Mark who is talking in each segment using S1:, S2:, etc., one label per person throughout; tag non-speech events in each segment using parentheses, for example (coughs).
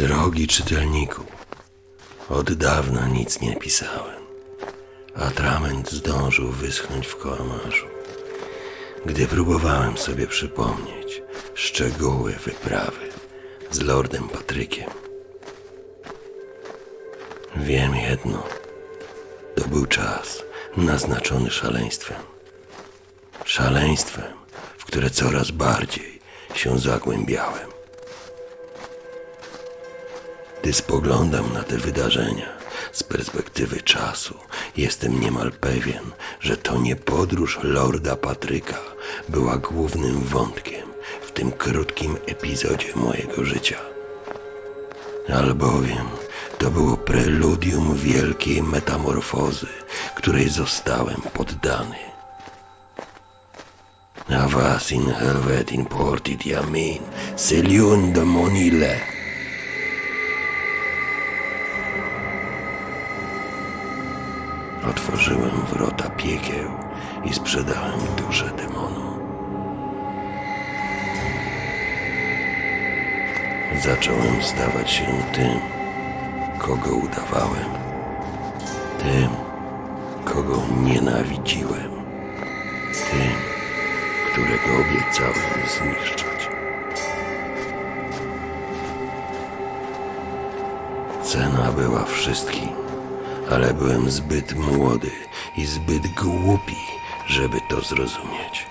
S1: Drogi czytelniku, od dawna nic nie pisałem. Atrament zdążył wyschnąć w kołmarzu. Gdy próbowałem sobie przypomnieć szczegóły wyprawy z lordem Patrykiem. Wiem jedno. To był czas naznaczony szaleństwem. Szaleństwem, w które coraz bardziej się zagłębiałem. Gdy spoglądam na te wydarzenia z perspektywy czasu, jestem niemal pewien, że to nie podróż Lorda Patryka była głównym wątkiem w tym krótkim epizodzie mojego życia. Albowiem to było preludium wielkiej metamorfozy, której zostałem poddany. Avas in helvetin portit yamin, seliun de monile. Otworzyłem wrota piekieł i sprzedałem duszę demonu. Zacząłem stawać się tym, kogo udawałem, tym, kogo nienawidziłem, tym, którego obiecałem zniszczyć. Cena była wszystkim, ale byłem zbyt młody i zbyt głupi, żeby to zrozumieć.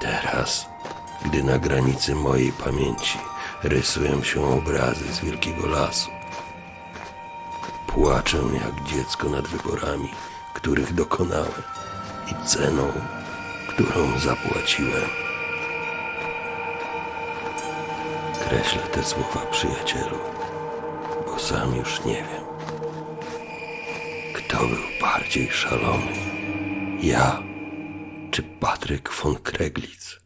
S1: Teraz, gdy na granicy mojej pamięci rysują się obrazy z wielkiego lasu, płaczę jak dziecko nad wyborami, których dokonałem i ceną, którą zapłaciłem. Kreślę te słowa, przyjacielu, sam już nie wiem, kto był bardziej szalony, ja czy Patryk von Kreglitz.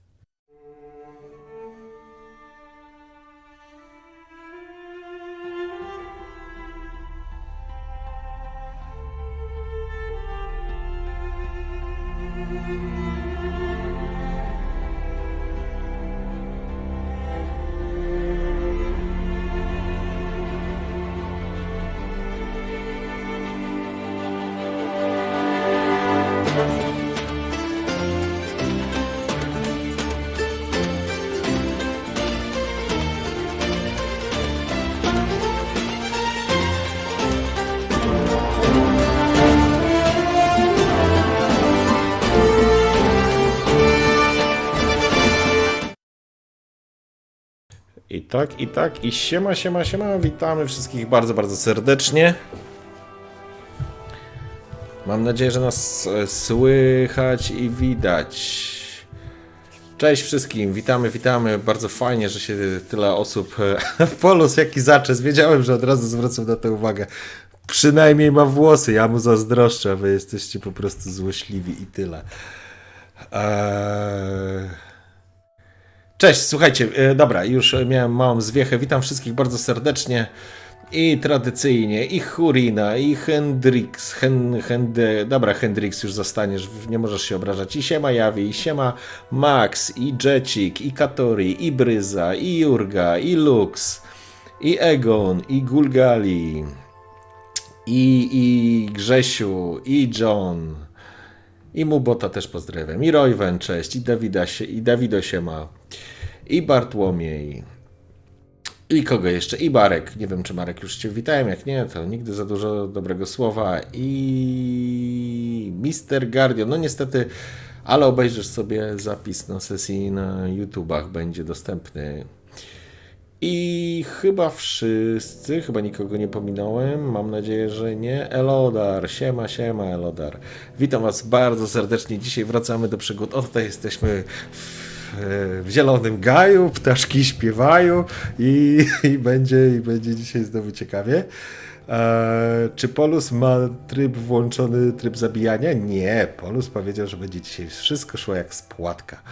S2: Tak, i tak, i siema, siema, siema, witamy wszystkich bardzo, bardzo serdecznie. Mam nadzieję, że nas e, słychać i widać. Cześć wszystkim, witamy, witamy. Bardzo fajnie, że się tyle osób. e, (laughs) Polus, jaki zaczes. Wiedziałem, że od razu zwracam na to uwagę. Przynajmniej ma włosy, ja mu zazdroszczę, wy jesteście po prostu złośliwi i tyle. Eee... Cześć, słuchajcie, e, dobra, już miałem małą zwiechę. Witam wszystkich bardzo serdecznie. I tradycyjnie, i Hurina, i Hendrix, Hen, dobra, Hendrix już zostaniesz, nie możesz się obrażać. I siema Jawi, i siema Max, i Jecik, i Katori, i Bryza, i Jurga, i Lux, i Egon, i Gulgali, i, i Grzesiu, i John, i Mubota też pozdrawiam, i Royven, cześć, i Dawida się, i Dawido się ma, i Bartłomiej, i kogo jeszcze? I Marek. Nie wiem, czy Marek już Cię witałem. Jak nie, to nigdy za dużo dobrego słowa. I Mister Guardian. No niestety, ale obejrzysz sobie zapis na sesji na YouTubach. Będzie dostępny. I chyba wszyscy, chyba nikogo nie pominąłem. Mam nadzieję, że nie. Elodar, siema, siema, Elodar. Witam Was bardzo serdecznie. Dzisiaj wracamy do przygód. O, tutaj jesteśmy w w Zielonym Gaju, ptaszki śpiewają i, (laughs) i, będzie, i będzie dzisiaj znowu ciekawie. E, czy Polus ma tryb włączony, tryb zabijania? Nie, Polus powiedział, że będzie dzisiaj wszystko szło jak z płatka.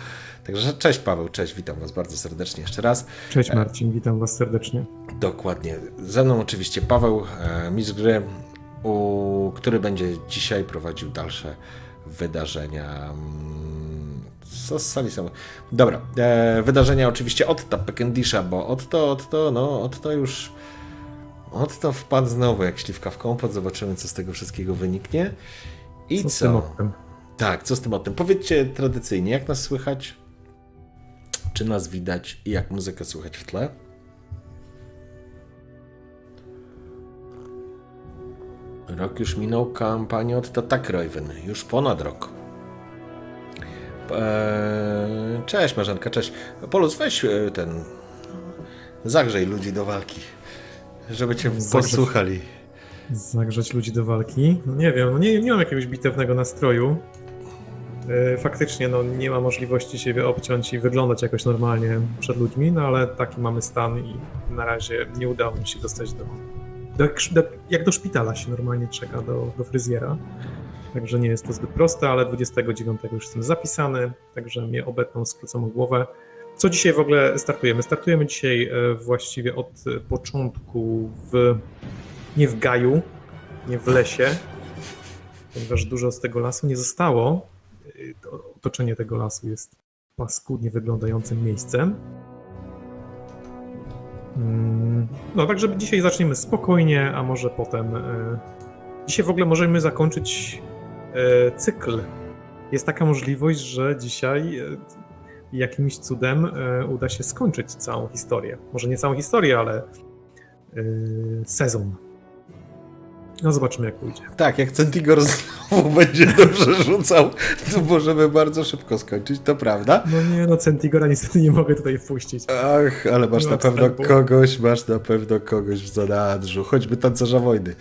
S2: Także cześć Paweł, cześć, witam Was bardzo serdecznie jeszcze raz.
S3: Cześć Marcin, witam Was serdecznie.
S2: Dokładnie. Ze mną oczywiście Paweł, e, mistrz gry, u, który będzie dzisiaj prowadził dalsze wydarzenia. Sali są? Dobra, e, wydarzenia oczywiście od Tapekendisha, bo od to, od to, no, od to już. Od to wpadł znowu jak śliwka w kompot. Zobaczymy, co z tego wszystkiego wyniknie. I
S3: Co
S2: co? Tak, co z tym o tym? Powiedzcie tradycyjnie, jak nas słychać? Czy nas widać i jak muzykę słychać w tle? Rok już minął kampanię od Tatak Raven. Już ponad rok. Eee, cześć Marzenka, cześć. Polus, weź e, ten... Zagrzej ludzi do walki. Żeby cię
S3: Zagrzeć.
S2: posłuchali.
S3: Zagrzeć ludzi do walki? No nie wiem, no nie, nie mam jakiegoś bitewnego nastroju. E, Faktycznie no, nie ma możliwości siebie obciąć i wyglądać jakoś normalnie przed ludźmi, no ale taki mamy stan i na razie nie udało mi się dostać do... do, do jak do szpitala się normalnie czeka, do, do fryzjera. Także nie jest to zbyt proste, ale 29 już jestem zapisany, także mnie obetną skróconą głowę. Co dzisiaj w ogóle startujemy? Startujemy dzisiaj e, właściwie od e, początku w nie w gaju, nie w lesie, ponieważ dużo z tego lasu nie zostało. To Otoczenie tego lasu jest paskudnie wyglądającym miejscem. Mm, No, także dzisiaj zaczniemy spokojnie, a może potem. y, Dzisiaj w ogóle możemy zakończyć cykl. Jest taka możliwość, że dzisiaj y, jakimś cudem y, uda się skończyć całą historię. Może nie całą historię, ale sezon. No zobaczymy jak pójdzie.
S2: Tak, jak Centigor znowu (laughs) będzie dobrze rzucał, to możemy bardzo szybko skończyć, to prawda.
S3: No nie, no Centigora niestety nie mogę tutaj wpuścić.
S2: Ach, ale masz
S3: Nie
S2: na pewno kogoś, masz na pewno kogoś w zanadrzu, choćby tancerza wojny.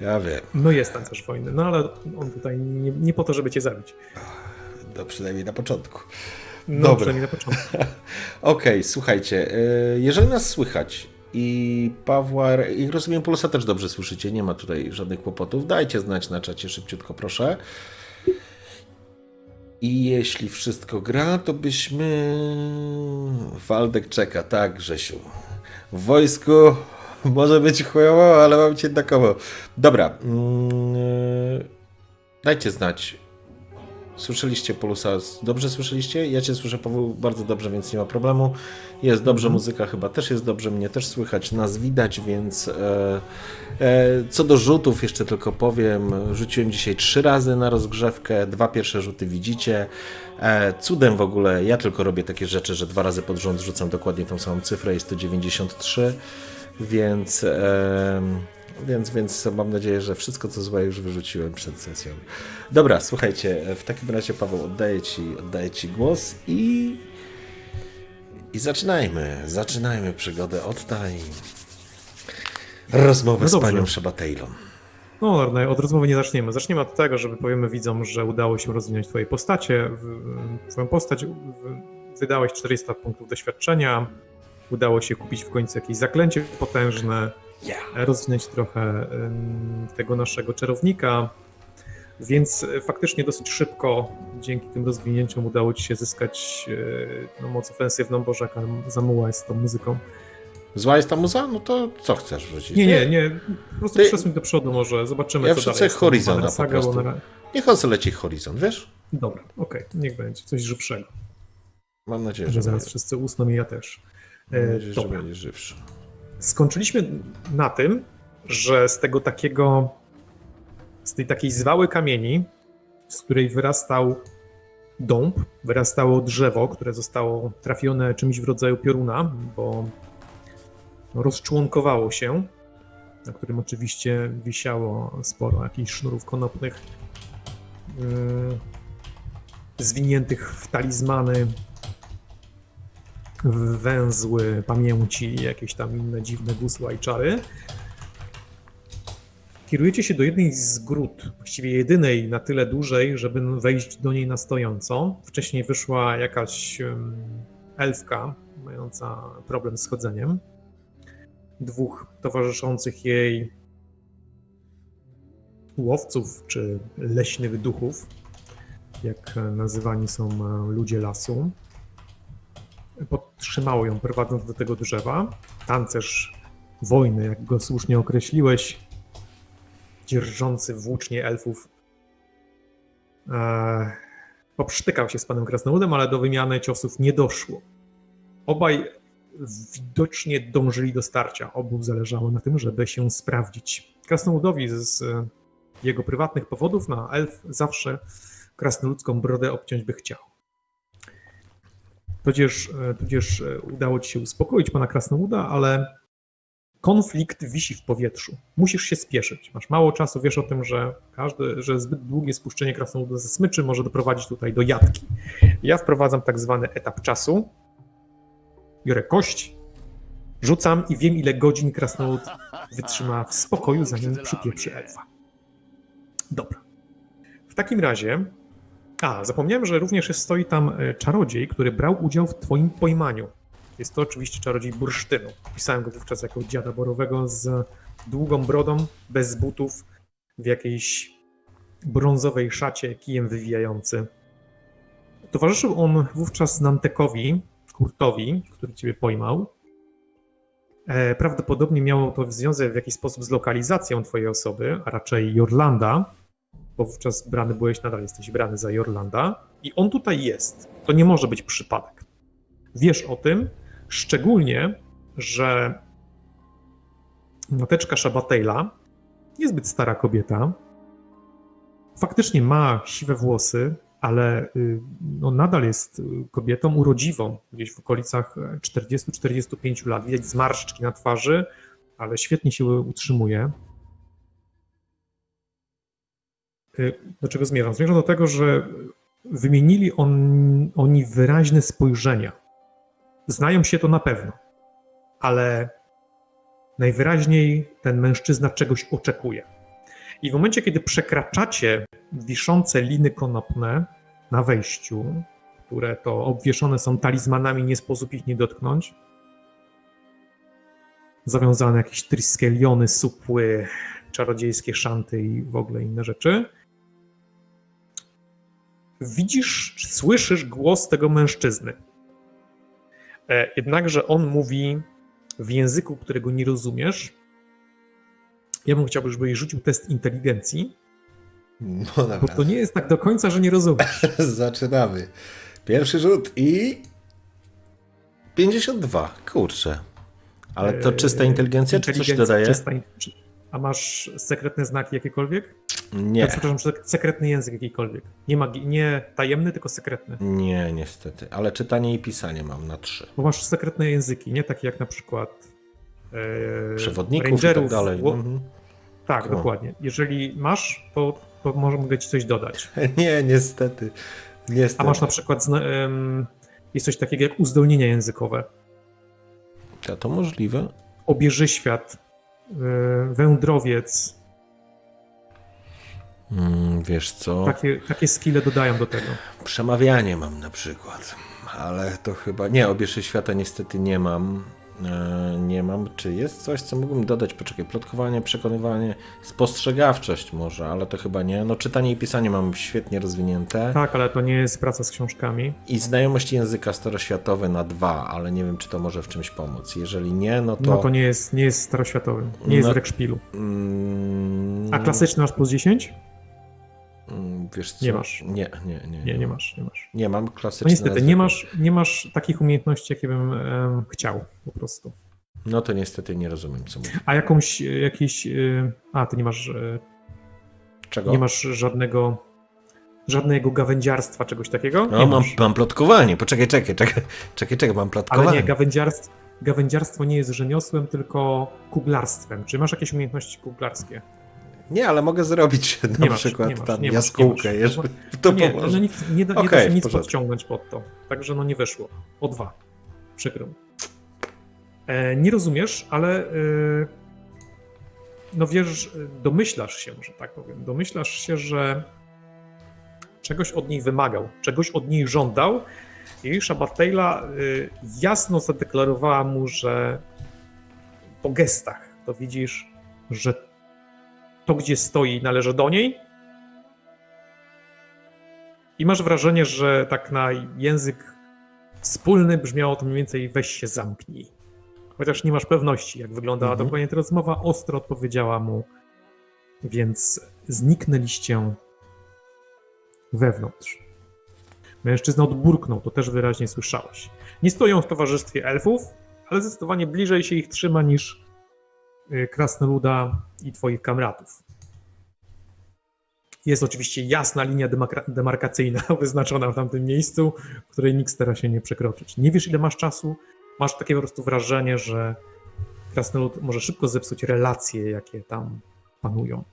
S2: Ja wiem,
S3: No jest tancerz wojny, no ale on tutaj nie, nie po to, żeby cię zabić.
S2: no przynajmniej na początku.
S3: No
S2: Dobra.
S3: przynajmniej na początku. (laughs)
S2: Okej, słuchajcie, y, jeżeli nas słychać i Pawła, i rozumiem, Polusa też dobrze słyszycie, nie ma tutaj żadnych kłopotów, dajcie znać na czacie szybciutko, proszę. I jeśli wszystko gra, to byśmy... Waldek czeka, tak Grzesiu. W wojsku (laughs) może być chujowo, ale mam cię jednakowo. Dobra, mm, y, dajcie znać, Słyszeliście Polusa? Dobrze słyszeliście? Ja Cię słyszę, Paweł, bardzo dobrze, więc nie ma problemu. Jest dobrze, muzyka chyba też jest dobrze, mnie też słychać, nas widać, więc e, e, co do rzutów jeszcze tylko powiem, rzuciłem dzisiaj trzy razy na rozgrzewkę, dwa pierwsze rzuty widzicie. E, cudem w ogóle, ja tylko robię takie rzeczy, że dwa razy pod rząd rzucam dokładnie tą samą cyfrę, jest to 93, więc... E, więc, więc mam nadzieję, że wszystko co złe już wyrzuciłem przed sesją. Dobra, słuchajcie, w takim razie Paweł oddaję Ci, oddaję ci głos i, i zaczynajmy, zaczynajmy przygodę od tej rozmowy
S3: No
S2: z panią Szabatejlon.
S3: No, Arne, od rozmowy nie zaczniemy. Zaczniemy od tego, żeby powiemy widzom, że udało się rozwinąć Twoje postacie. W- Twoją postać w- wydałeś 400 punktów doświadczenia. Udało się kupić w końcu jakieś zaklęcie potężne. rozwinąć trochę tego naszego czarownika. Więc e, faktycznie dosyć szybko dzięki tym rozwinięciom udało ci się zyskać e, no, moc ofensywną. Boże, jaka zamuła jest z tą muzyką.
S2: Zła jest ta muza? No to co chcesz wrzucić?
S3: Nie, nie, nie. Po prostu
S2: Ty-
S3: przesuń do przodu może, zobaczymy
S2: Ja
S3: co dalej.
S2: Horizona
S3: Banner
S2: po prostu.
S3: bo na-
S2: Niech on leci horyzont, wiesz?
S3: Dobra, okej, niech będzie. Coś żywszego.
S2: Mam nadzieję, że,
S3: Że zaraz
S2: będzie,
S3: wszyscy usną i ja też. E,
S2: nadzieję, że będzie żywszy.
S3: skończyliśmy na tym, że z tego takiego, z tej takiej zwały kamieni, z której wyrastał dąb, wyrastało drzewo, które zostało trafione czymś w rodzaju pioruna, bo rozczłonkowało się, na którym oczywiście wisiało sporo jakichś sznurów konopnych, yy, zwiniętych w talizmany, węzły pamięci jakieś tam inne dziwne gusła i czary. Kierujecie się do jednej z gród, właściwie jedynej na tyle dużej, żeby wejść do niej na stojąco. Wcześniej wyszła jakaś elfka mająca problem z chodzeniem. Dwóch towarzyszących jej łowców czy leśnych duchów, jak nazywani są e, ludzie lasu podtrzymało ją prowadząc do tego drzewa. Tancerz wojny, jak go słusznie określiłeś, dzierżący włócznie elfów, e, poprztykał się z panem Krasnoludem, ale do wymiany ciosów nie doszło. Obaj widocznie dążyli do starcia. Obu zależało na tym, żeby się sprawdzić. Krasnoludowi z jego prywatnych powodów na elf zawsze krasnoludzką brodę obciąć by chciał. Tudzież, e, tudzież e, udało ci się uspokoić pana Krasnoluda, ale konflikt wisi w powietrzu. Musisz się spieszyć. Masz mało czasu, wiesz o tym, że każde, że zbyt długie spuszczenie krasnoluda ze smyczy może doprowadzić tutaj do jatki. Ja wprowadzam tak zwany etap czasu. Biorę kość, rzucam i wiem, ile godzin krasnolud wytrzyma w spokoju, zanim przypieprzy elfa. Dobra. W takim razie. A, zapomniałem, że również jest, stoi tam e, czarodziej, który brał udział w twoim pojmaniu. Jest to oczywiście czarodziej bursztynu. Pisałem go wówczas jako dziada borowego z długą brodą, bez butów, w jakiejś brązowej szacie, kijem wywijający. Towarzyszył on wówczas Nantekowi, Kurtowi, który ciebie pojmał. E, prawdopodobnie miało to związek w jakiś sposób z lokalizacją twojej osoby, a raczej Jorlanda, bo wówczas brany byłeś, nadal jesteś brany za Jorlanda. I on tutaj jest. To nie może być przypadek. Wiesz o tym, szczególnie, że mateczka Szabatejla, niezbyt stara kobieta, faktycznie ma siwe włosy, ale y, no, nadal jest kobietą urodziwą, gdzieś w okolicach 40-45 lat. Widać zmarszczki na twarzy, ale świetnie się utrzymuje. Do czego zmierzam? Zmierzam do tego, że wymienili on, oni wyraźne spojrzenia. Znają się to na pewno, ale najwyraźniej ten mężczyzna czegoś oczekuje. I w momencie, kiedy przekraczacie wiszące liny konopne na wejściu, które to obwieszone są talizmanami, nie sposób ich nie dotknąć, zawiązane jakieś triskeliony, supły, czarodziejskie szanty i w ogóle inne rzeczy, widzisz, słyszysz głos tego mężczyzny. E, jednakże on mówi w języku, którego nie rozumiesz. Ja bym chciał, żebyś rzucił test inteligencji.
S2: No dobra.
S3: Bo to nie jest tak do końca, że nie rozumiesz. (laughs)
S2: Zaczynamy. Pierwszy rzut i 52. Kurczę. Ale to czysta inteligencja, czy coś dodaje?
S3: Czysta, a masz sekretne znaki jakiekolwiek?
S2: Nie.
S3: Ja, przepraszam, sekretny język jakikolwiek. Nie, magi- nie tajemny, tylko sekretny.
S2: Nie, niestety. Ale czytanie i pisanie mam na trzy.
S3: Bo masz sekretne języki, nie takie jak na przykład
S2: e, przewodników rangerów, i tak dalej. Mhm.
S3: Tak, dokładnie. Jeżeli masz, to, to może mogę ci coś dodać. (laughs)
S2: nie, niestety. niestety.
S3: A masz na przykład jest coś takiego jak uzdolnienia językowe.
S2: Ja to możliwe.
S3: Obieży świat, e, wędrowiec,
S2: Mm, wiesz co?
S3: Takie, takie skille dodają do tego.
S2: Przemawianie mam na przykład, ale to chyba. Nie, obieszy świata niestety nie mam. E, nie mam. Czy jest coś, co mógłbym dodać? Poczekaj, plotkowanie, przekonywanie, spostrzegawczość może, ale to chyba nie. No, czytanie i pisanie mam świetnie rozwinięte.
S3: Tak, ale to nie jest praca z książkami.
S2: I znajomość języka staroświatowy na dwa, ale nie wiem, czy to może w czymś pomóc. Jeżeli nie, no to.
S3: No to nie jest, nie jest staroświatowy, nie no... jest w Rekszpilu. Mm... A klasyczny masz plus 10?
S2: Mm, wiesz co?
S3: Nie masz.
S2: Nie, nie, nie.
S3: Nie, nie masz, nie masz.
S2: Nie mam klasycznego.
S3: No niestety, nie masz, nie masz takich umiejętności, jakie bym um, chciał po prostu.
S2: No to niestety nie rozumiem, co mówisz.
S3: A jakąś, jakiś, y, a ty nie masz... Y,
S2: Czego?
S3: Nie masz żadnego, żadnego gawędziarstwa, czegoś takiego?
S2: No, mam, mam plotkowanie. Poczekaj, czekaj, czekaj, czekaj, czekaj, mam plotkowanie.
S3: Ale nie, gawędziarstwo, gawędziarstwo nie jest rzemiosłem, tylko kuglarstwem. Czy masz jakieś umiejętności kuglarskie?
S2: Nie, ale mogę zrobić (laughs) na nie przykład masz, tam nie jaskółkę, masz, jeżeli to
S3: nie,
S2: pomoże.
S3: No, nie, nie, da, okay, da się nic podciągnąć pod to. Także no nie wyszło. O dwa. Przykro. E, nie rozumiesz, ale e, no wiesz, domyślasz się, że tak powiem, domyślasz się, że czegoś od niej wymagał, czegoś od niej żądał i Shabatejla e, jasno zadeklarowała mu, że po gestach to widzisz, że to, gdzie stoi, należy do niej. I masz wrażenie, że tak na język wspólny brzmiało to mniej więcej weź się zamknij. Chociaż nie masz pewności, jak wyglądała mhm. dokładnie ta rozmowa, ostro odpowiedziała mu, więc zniknęliście wewnątrz. Mężczyzna odburknął, to też wyraźnie słyszałeś. Nie stoją w towarzystwie elfów, ale zdecydowanie bliżej się ich trzyma niż krasnoluda i twoich kamratów. Jest oczywiście jasna linia demarkacyjna (laughs) wyznaczona w tamtym miejscu, której nikt stara się nie przekroczyć. Nie wiesz, ile masz czasu, masz takie po prostu wrażenie, że krasnolud może szybko zepsuć relacje, jakie tam panują.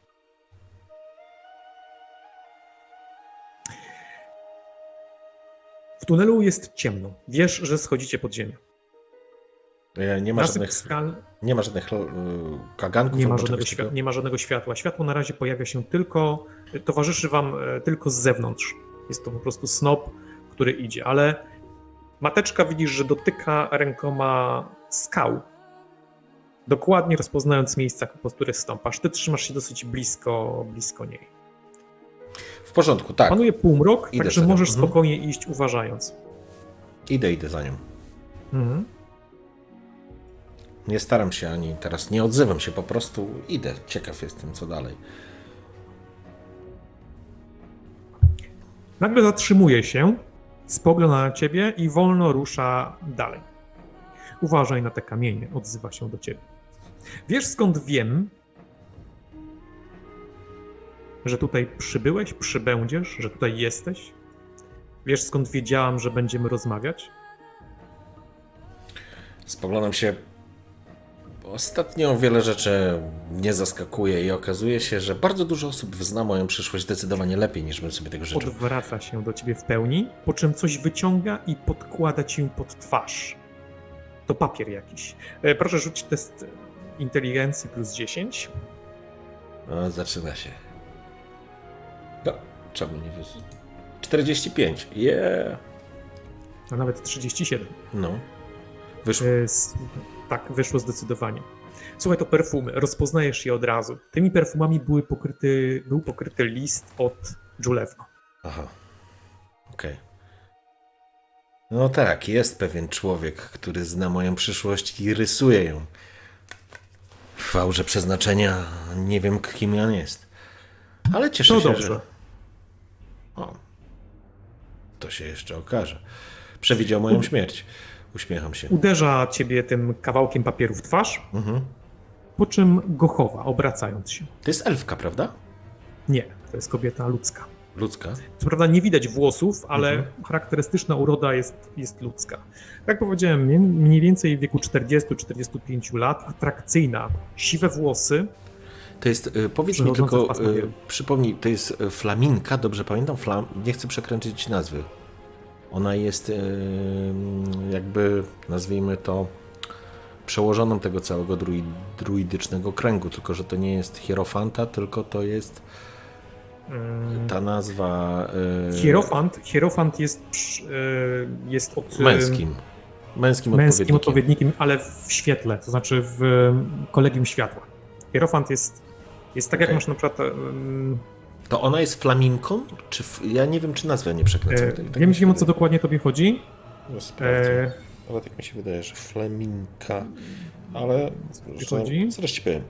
S3: W tunelu jest ciemno. Wiesz, że schodzicie pod ziemię.
S2: E, Nie ma żadnych,
S3: skal
S2: nie ma żadnych e, kaganków
S3: nie ma, żadnego
S2: czegoś
S3: świat,
S2: takiego?
S3: nie ma żadnego światła. Światło na razie pojawia się tylko, towarzyszy wam e, tylko z zewnątrz. Jest to po prostu snop, który idzie, ale mateczka widzisz, że dotyka rękoma skał. Dokładnie rozpoznając miejsca, po których stąpasz. Ty trzymasz się dosyć blisko, blisko niej.
S2: W porządku, tak.
S3: Panuje półmrok,
S2: Idę
S3: także możesz
S2: Mhm.
S3: spokojnie iść uważając.
S2: Idę, idę za nią.
S3: Mhm.
S2: Nie staram się ani teraz, nie odzywam się, po prostu idę. Ciekaw jestem, co dalej.
S3: Nagle zatrzymuje się, spogląda na ciebie i wolno rusza dalej. Uważaj na te kamienie, odzywa się do ciebie. Wiesz skąd wiem, że tutaj przybyłeś, przybędziesz, że tutaj jesteś? Wiesz skąd wiedziałam, że będziemy rozmawiać?
S2: Spoglądam się. Ostatnio wiele rzeczy mnie zaskakuje i okazuje się, że bardzo dużo osób zna moją przyszłość zdecydowanie lepiej niż bym sobie tego życzył.
S3: Odwraca się do ciebie w pełni, po czym coś wyciąga i podkłada ci pod twarz. To papier jakiś. E, Proszę rzucić test inteligencji plus 10.
S2: No, zaczyna się. No, czemu nie wiesz? 45. Yeah.
S3: a nawet 37.
S2: No. Wyszło.
S3: E, Tak, wyszło zdecydowanie. Słuchaj, to perfumy, rozpoznajesz je od razu. Tymi perfumami były pokryty, był pokryty list od Julewno.
S2: Aha. Okej. No tak, jest pewien człowiek, który zna moją przyszłość i rysuje ją. W fałże przeznaczenia nie wiem, kim on jest. Ale cieszę
S3: To
S2: się,
S3: dobrze.
S2: że... O. To się jeszcze okaże. Przewidział moją śmierć. Uśmiecham się.
S3: Uderza ciebie tym kawałkiem papieru w twarz,
S2: Mhm.
S3: po czym go chowa, obracając się.
S2: To jest elfka, prawda?
S3: Nie, to jest kobieta ludzka.
S2: Ludzka.
S3: Co prawda nie widać włosów, ale
S2: Mhm.
S3: charakterystyczna uroda jest, jest ludzka. Jak powiedziałem, mniej- więcej w wieku 40-45 lat, atrakcyjna, siwe włosy,
S2: To jest, y, powiedz mi tylko, y, przypomnij, to jest y, flaminka, dobrze pamiętam? Flam, nie chcę przekręcić nazwy. Ona jest jakby, nazwijmy to, przełożoną tego całego druid, druidycznego kręgu, tylko że to nie jest hierofanta, tylko to jest ta nazwa
S3: hierofant, hierofant jest, jest od...
S2: męskim. Męskim,
S3: męskim
S2: odpowiednikiem.
S3: ale w świetle, to znaczy w um, kolegium światła. Hierofant jest, jest tak jak
S2: Okej.
S3: masz na przykład.
S2: To ona jest flaminką? Czy f... Ja nie wiem, czy nazwę nie przekręcam.
S3: e,
S2: Tak- tak
S3: wiem,
S2: mi się
S3: wiem o co dokładnie tobie chodzi.
S2: No.
S3: E,
S2: Ale tak mi się wydaje, że flaminka. Ale
S3: ci chodzi?
S2: zaraz ci powiem.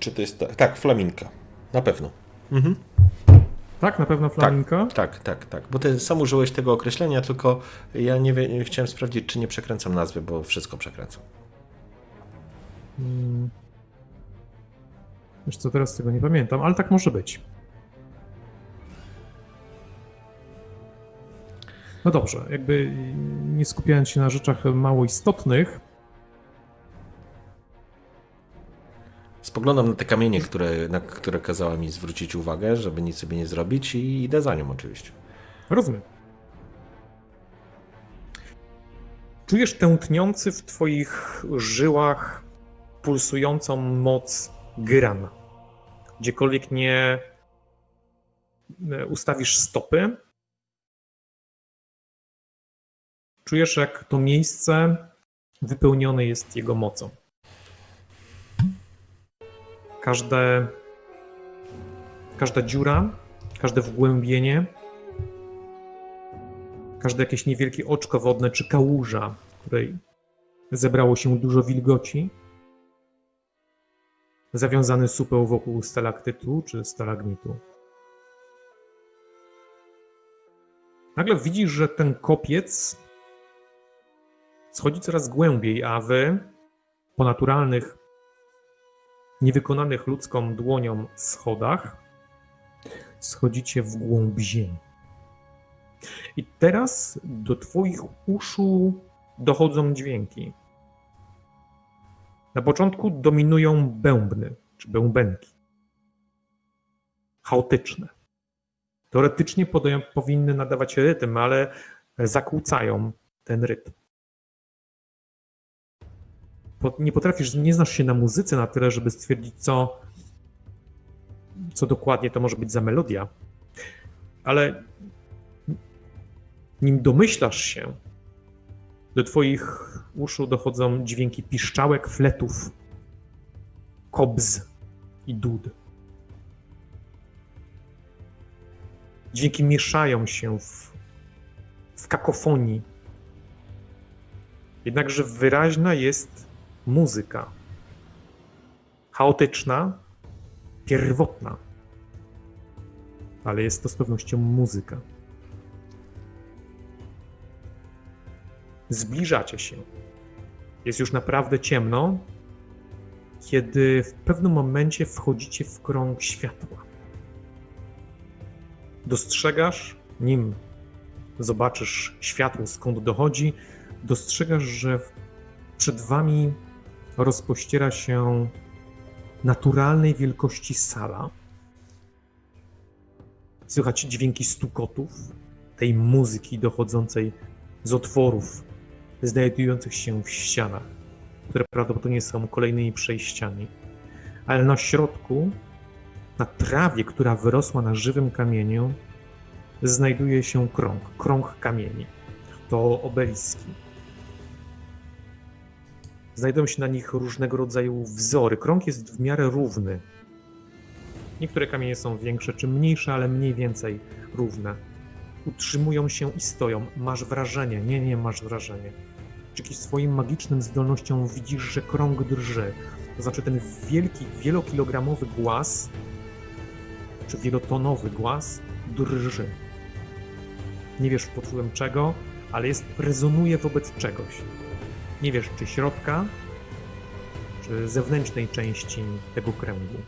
S2: Czy to jest. Ta... Tak, flaminka. Na pewno. Mhm.
S3: tak, na pewno flaminka.
S2: Tak, tak, tak. Bo ty sam użyłeś tego określenia, tylko ja nie wie... chciałem sprawdzić, czy nie przekręcam nazwy, bo wszystko przekręcam.
S3: Mm. Wiesz co, teraz tego nie pamiętam, ale tak może być. No dobrze, jakby nie skupiając się na rzeczach mało istotnych,
S2: Spoglądam na te kamienie, które, na które kazała mi zwrócić uwagę, żeby nic sobie nie zrobić i idę za nią oczywiście.
S3: rozumiem. Czujesz tętniący w twoich żyłach pulsującą moc Gyrana. Gdziekolwiek nie e, ustawisz stopy, czujesz jak to miejsce wypełnione jest jego mocą. Każde, każda dziura, każde wgłębienie, każde jakieś niewielkie oczko wodne czy kałuża, w której zebrało się dużo wilgoci, zawiązany supeł wokół stalaktytu czy stalagmitu. Nagle widzisz, że ten kopiec schodzi coraz głębiej, a wy po naturalnych, niewykonanych ludzką dłonią schodach schodzicie w głąb ziemi. I teraz do Twoich uszu dochodzą dźwięki. Na początku dominują bębny, czy bębenki. Chaotyczne. Teoretycznie podają, powinny nadawać rytm, ale zakłócają ten rytm. Nie potrafisz, nie znasz się na muzyce na tyle, żeby stwierdzić, co, co dokładnie to może być za melodia, ale nim domyślasz się, do Twoich uszu dochodzą dźwięki piszczałek, fletów, kobz i dud. Dźwięki mieszają się w, w kakofonii. Jednakże wyraźna jest muzyka. Chaotyczna, pierwotna. Ale jest to z pewnością muzyka. Zbliżacie się. Jest już naprawdę ciemno, kiedy w pewnym momencie wchodzicie w krąg światła. Dostrzegasz, nim zobaczysz światło, skąd dochodzi, dostrzegasz, że przed wami rozpościera się naturalnej wielkości sala. Słychać dźwięki stukotów, tej muzyki dochodzącej z otworów znajdujących się w ścianach, które prawdopodobnie są kolejnymi przejściami. Ale na środku, na trawie, która wyrosła na żywym kamieniu, znajduje się krąg, krąg kamieni. To obeliski. Znajdują się na nich różnego rodzaju wzory. Krąg jest w miarę równy. Niektóre kamienie są większe czy mniejsze, ale mniej więcej równe. Utrzymują się i stoją. Masz wrażenie, nie, nie masz wrażenie dzięki swoim magicznym zdolnościom widzisz, że krąg drży. To znaczy ten wielki, wielokilogramowy głaz, czy wielotonowy głaz drży. Nie wiesz pod wpływem czego, ale jest, rezonuje wobec czegoś. Nie wiesz, czy środka, czy zewnętrznej części tego kręgu.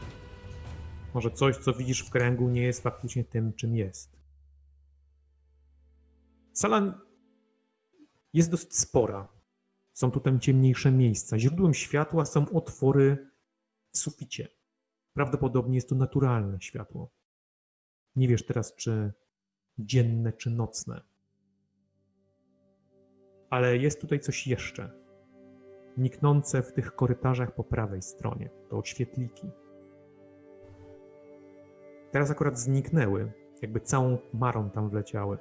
S3: Może coś, co widzisz w kręgu, nie jest faktycznie tym, czym jest. Sala jest dosyć spora. Są tutaj ciemniejsze miejsca. Źródłem światła są otwory w suficie. Prawdopodobnie jest to naturalne światło. Nie wiesz teraz, czy dzienne, czy nocne. Ale jest tutaj coś jeszcze. Niknące w tych korytarzach po prawej stronie. To świetliki. Teraz akurat zniknęły, jakby całą marą tam wleciały.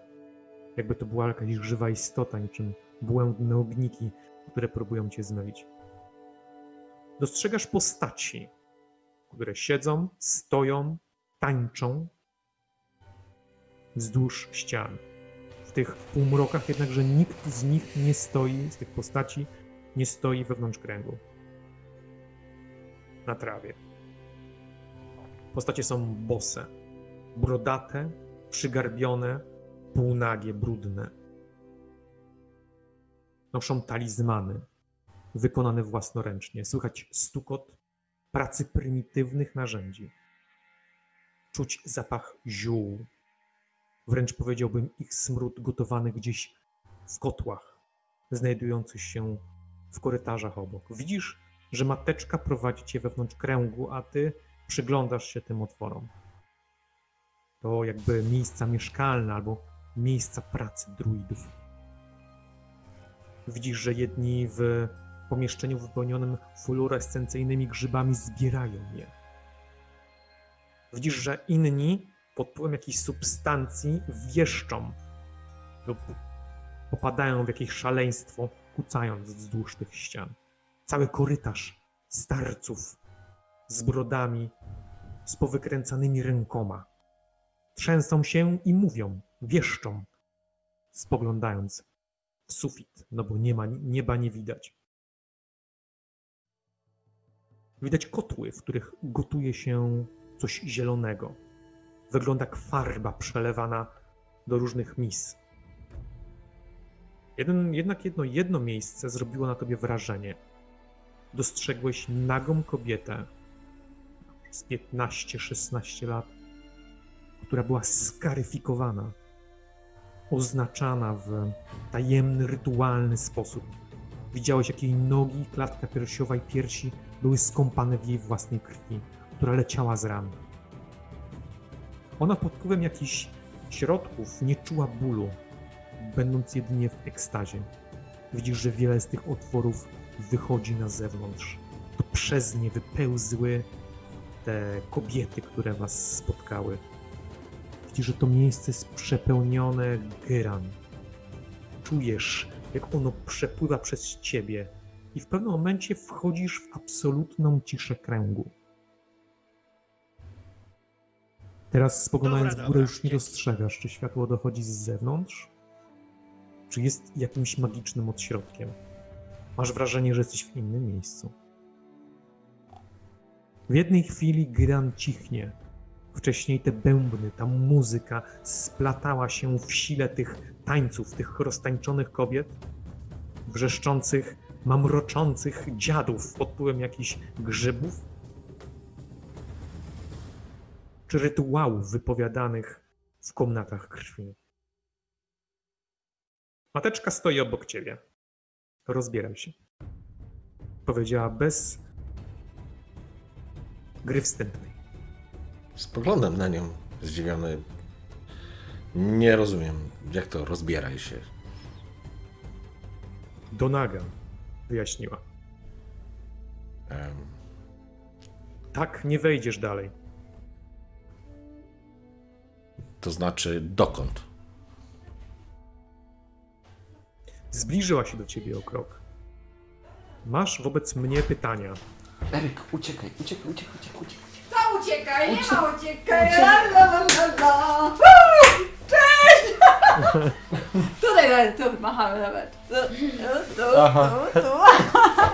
S3: Jakby to była jakaś żywa istota, niczym błędne ogniki które próbują cię zmylić. Dostrzegasz postaci, które siedzą, stoją, tańczą wzdłuż ścian. W tych półmrokach jednakże nikt z nich nie stoi, z tych postaci nie stoi wewnątrz kręgu. Na trawie. Postacie są bose, brodate, przygarbione, półnagie, brudne noszą talizmany wykonane własnoręcznie. Słychać stukot pracy prymitywnych narzędzi. Czuć zapach ziół, wręcz powiedziałbym ich smród gotowany gdzieś w kotłach, znajdujących się w korytarzach obok. Widzisz, że mateczka prowadzi cię wewnątrz kręgu, a ty przyglądasz się tym otworom. To jakby miejsca mieszkalne albo miejsca pracy druidów. Widzisz, że jedni w pomieszczeniu wypełnionym fluorescencyjnymi grzybami zbierają je. Widzisz, że inni pod wpływem jakiejś substancji wieszczą lub popadają w jakieś szaleństwo, kucając wzdłuż tych ścian. Cały korytarz starców z brodami, z powykręcanymi rękoma. Trzęsą się i mówią, wieszczą, spoglądając sufit, no bo nie ma, nieba nie widać. Widać kotły, w których gotuje się coś zielonego. Wygląda jak farba przelewana do różnych mis. Jeden, jednak jedno, jedno miejsce zrobiło na tobie wrażenie. Dostrzegłeś nagą kobietę z 15-16 lat, która była skaryfikowana oznaczana w tajemny, rytualny sposób Widziałeś, jak jej nogi, klatka piersiowa i piersi były skąpane w jej własnej krwi, która leciała z ran. Ona pod wpływem jakichś środków nie czuła bólu, będąc jedynie w ekstazie. Widzisz, że wiele z tych otworów wychodzi na zewnątrz. To przez nie wypełzły te kobiety, które was spotkały. Że to miejsce jest przepełnione geran. Czujesz, jak ono przepływa przez ciebie i w pewnym momencie wchodzisz w absolutną ciszę kręgu. Teraz spoglądając
S4: Dobra,
S3: w górę
S4: dobra,
S3: już nie dostrzegasz, czy światło dochodzi z zewnątrz, czy jest jakimś magicznym odśrodkiem. Masz wrażenie, że jesteś w innym miejscu. W jednej chwili Gran cichnie. Wcześniej te bębny, ta muzyka splatała się w sile tych tańców, tych roztańczonych kobiet, wrzeszczących, mamroczących dziadów pod wpływem jakichś grzybów, czy rytuałów wypowiadanych w komnatach krwi. Mateczka stoi obok ciebie. Rozbieraj się. Powiedziała bez gry wstępnej.
S2: Spoglądam na nią zdziwiony. Nie rozumiem, jak to rozbieraj się.
S3: Donaga wyjaśniła.
S2: Em,
S3: Tak, nie wejdziesz dalej.
S2: to znaczy dokąd?
S3: Zbliżyła się do ciebie o krok. Masz wobec mnie pytania.
S5: Eryk, uciekaj, uciekaj, uciekaj, uciekaj, uciekaj.
S6: Uciekaj, nie
S5: Ucie-
S6: ma uciekaj.
S5: ucie-
S6: La, la, la, la, la. Uuu, Cześć! (laughs) Tutaj nawet, tu machamy nawet. Tu, tu, tu,
S5: Aha.
S6: tu, tu.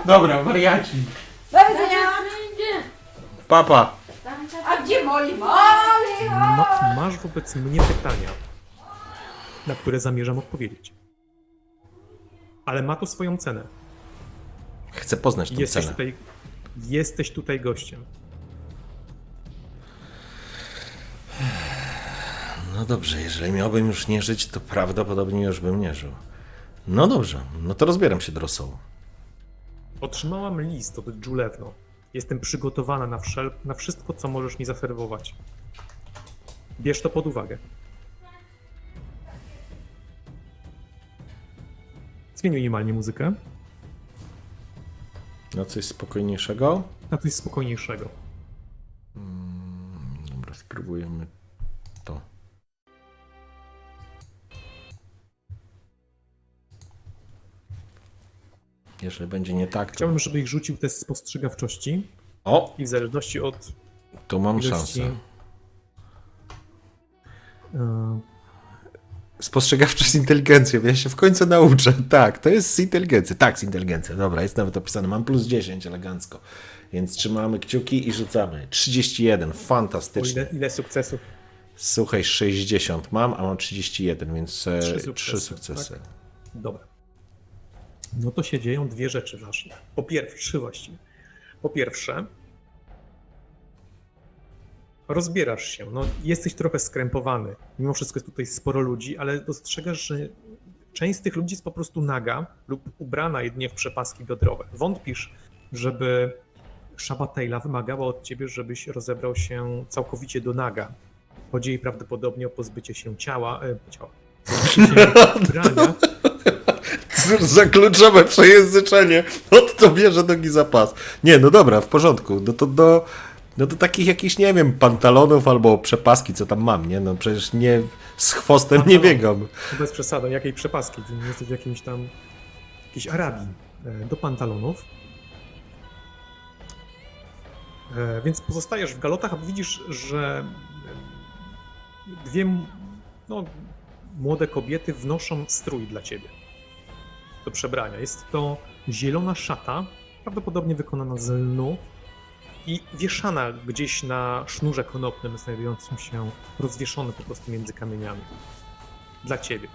S5: Dobra, wariaci.
S6: Do widzenia.
S2: Papa!
S6: A gdzie Moli? Moli,
S3: Ma, masz wobec mnie pytania, na które zamierzam odpowiedzieć. Ale ma to swoją cenę.
S2: Chcę poznać tę
S3: Jesteś
S2: cenę.
S3: tutaj, jesteś tutaj gościem.
S2: No dobrze, jeżeli miałbym już nie żyć, to prawdopodobnie już bym nie żył. No dobrze, no to rozbieram się do rosołu.
S3: Otrzymałam list od Julewno. Jestem przygotowana na, wszel- na wszystko, co możesz mi zaserwować. Bierz to pod uwagę. Zmienił minimalnie muzykę
S2: No coś spokojniejszego?
S3: na coś spokojniejszego.
S2: Dobra, spróbujemy Jeżeli będzie nie tak, to...
S3: Chciałbym, żeby ich rzucił test spostrzegawczości
S2: O,
S3: i w zależności od
S2: tu mam
S3: ilości...
S2: szansę.
S3: e,
S2: Spostrzegawczość inteligencją, ja się w końcu nauczę. Tak, to jest z inteligencji. Tak, z inteligencji. Dobra, jest nawet opisane. Mam plus 10 elegancko. Więc trzymamy kciuki i rzucamy. 31,
S3: o
S2: fantastycznie.
S3: ile, ile sukcesów?
S2: Słuchaj, 60 mam, a mam 31, więc e,
S3: Trzy
S2: 3
S3: sukcesy,
S2: sukcesy.
S3: tak? Dobra. No to się dzieją dwie rzeczy ważne. Po pierwsze, trzy właściwie. Po pierwsze, rozbierasz się. No, jesteś trochę skrępowany. Mimo wszystko jest tutaj sporo ludzi, ale dostrzegasz, że część z tych ludzi jest po prostu naga lub ubrana jedynie w przepaski biodrowe. Wątpisz, żeby Szabatejla wymagała od ciebie, żebyś rozebrał się całkowicie do naga. Chodzi jej prawdopodobnie o pozbycie się ciała, e, ciała, pozbycie się (laughs)
S2: za kluczowe przejęzyczenie. Od to bierze nogi za pas. Nie, no dobra, w porządku. No to do, no do takich jakichś, nie wiem, pantalonów albo przepaski, co tam mam, nie? No przecież nie z chwostem nie
S3: Pantalony.
S2: biegam.
S3: bez przesady, jakiej przepaski, ty nie jesteś w jakimś tam, jakiejś Arabii, e, do pantalonów. E, Więc pozostajesz w galotach, a widzisz, że e, dwie no, młode kobiety wnoszą strój dla ciebie do przebrania. Jest to zielona szata, prawdopodobnie wykonana z lnu i wieszana gdzieś na sznurze konopnym, znajdującym się rozwieszony po prostu między kamieniami. Dla ciebie.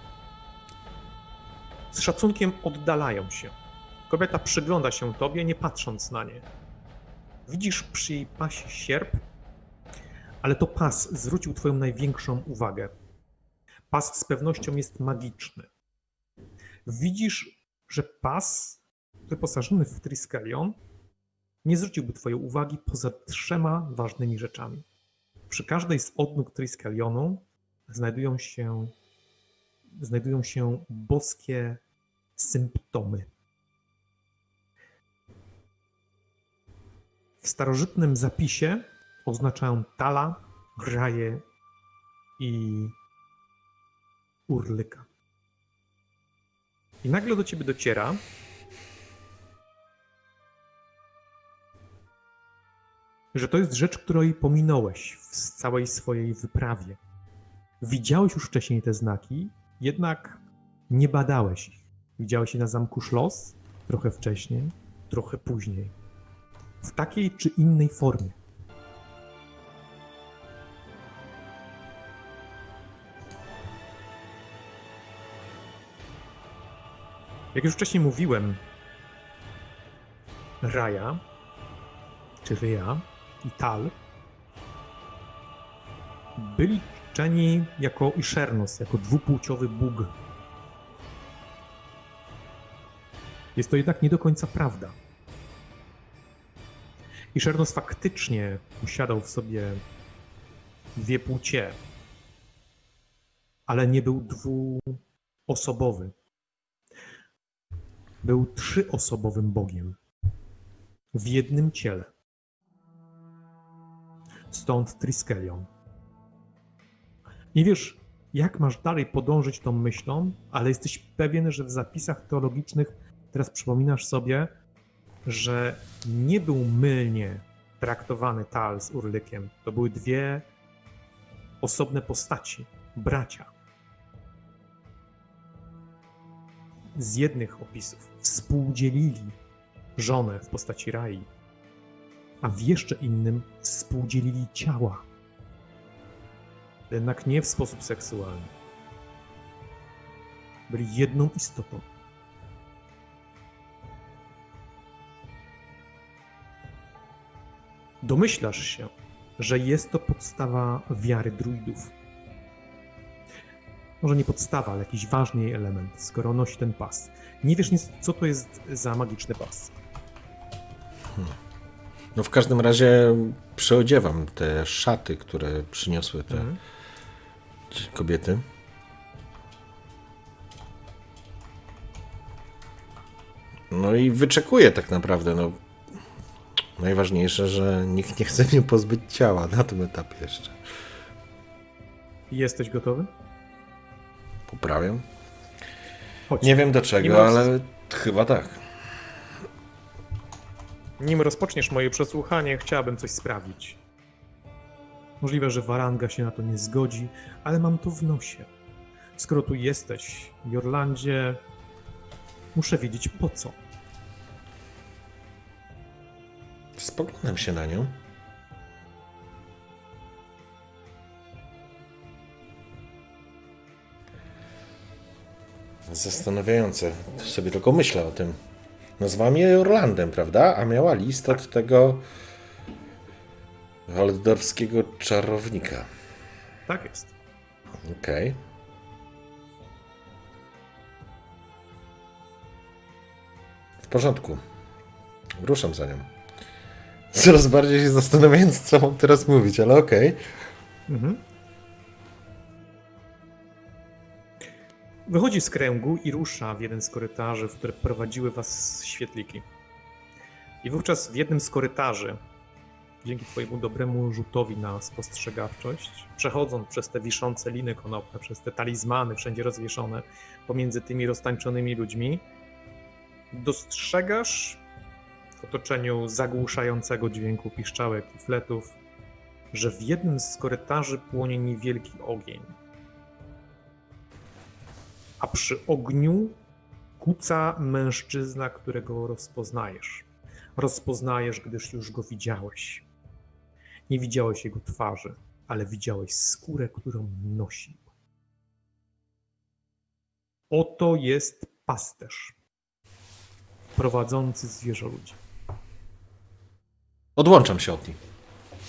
S3: Z szacunkiem oddalają się. Kobieta przygląda się tobie, nie patrząc na nie. Widzisz przy jej pasie sierp, ale to pas zwrócił twoją największą uwagę. Pas z pewnością jest magiczny. Widzisz, że pas wyposażony w Triskelion nie zwróciłby twojej uwagi poza trzema ważnymi rzeczami. Przy każdej z odnóg Triskelionu znajdują się, znajdują się boskie symptomy. W starożytnym zapisie oznaczają Tala, Graje i Urlyka. I nagle do ciebie dociera, że to jest rzecz, której pominąłeś w całej swojej wyprawie. Widziałeś już wcześniej te znaki, jednak nie badałeś ich. Widziałeś je na zamku Szlos trochę wcześniej, trochę później. W takiej czy innej formie. Jak już wcześniej mówiłem, Raja, czy Ryja i Tal byli czczeni jako Iszernos, jako dwupłciowy bóg. Jest to jednak nie do końca prawda. Iszernos faktycznie posiadał w sobie dwie płcie, ale nie był dwuosobowy. Był trzyosobowym Bogiem w jednym ciele. Stąd Triskelion. Nie wiesz, jak masz dalej podążyć tą myślą, ale jesteś pewien, że w zapisach teologicznych teraz przypominasz sobie, że nie był mylnie traktowany Tal z Urlykiem. To były dwie osobne postaci, bracia. Z jednych opisów współdzielili żonę w postaci Rai, a w jeszcze innym współdzielili ciała. Jednak nie w sposób seksualny. Byli jedną istotą. Domyślasz się, że jest to podstawa wiary druidów. Może nie podstawa, ale jakiś ważny element, skoro nosi ten pas. Nie wiesz nic, co to jest za magiczny pas.
S2: No w każdym razie przeodziewam te szaty, które przyniosły te
S3: Mhm.
S2: kobiety. No i wyczekuję tak naprawdę, no. Najważniejsze, że nikt nie chce mnie pozbyć ciała na tym etapie jeszcze.
S3: Jesteś gotowy?
S2: Poprawiam.
S3: Chodź.
S2: Nie wiem do czego,
S3: roz-
S2: ale chyba tak.
S3: Nim rozpoczniesz moje przesłuchanie, chciałabym coś sprawdzić. Możliwe, że Waranga się na to nie zgodzi, ale mam to w nosie. Skoro tu jesteś, w Jorlandzie, muszę wiedzieć po co.
S2: Spoglądam się na nią. Zastanawiające. Sobie tylko myślę o tym. Nazwała mnie Orlandem, prawda? A miała list od tego waldorfskiego czarownika.
S3: Tak jest.
S2: Okej. W porządku. Ruszam za nią. Coraz bardziej się zastanawiając, co mam teraz mówić, ale okej.
S3: Mhm. Wychodzi z kręgu i rusza w jeden z korytarzy, w które prowadziły was świetliki. I wówczas w jednym z korytarzy, dzięki twojemu dobremu rzutowi na spostrzegawczość, przechodząc przez te wiszące liny konopne, przez te talizmany wszędzie rozwieszone pomiędzy tymi roztańczonymi ludźmi, dostrzegasz w otoczeniu zagłuszającego dźwięku piszczałek i fletów, że w jednym z korytarzy płonie niewielki ogień. A przy ogniu kuca mężczyzna, którego rozpoznajesz. Rozpoznajesz, gdyż już go widziałeś. Nie widziałeś jego twarzy, ale widziałeś skórę, którą nosił. Oto jest pasterz prowadzący zwierzoludzi.
S2: Odłączam się od niej.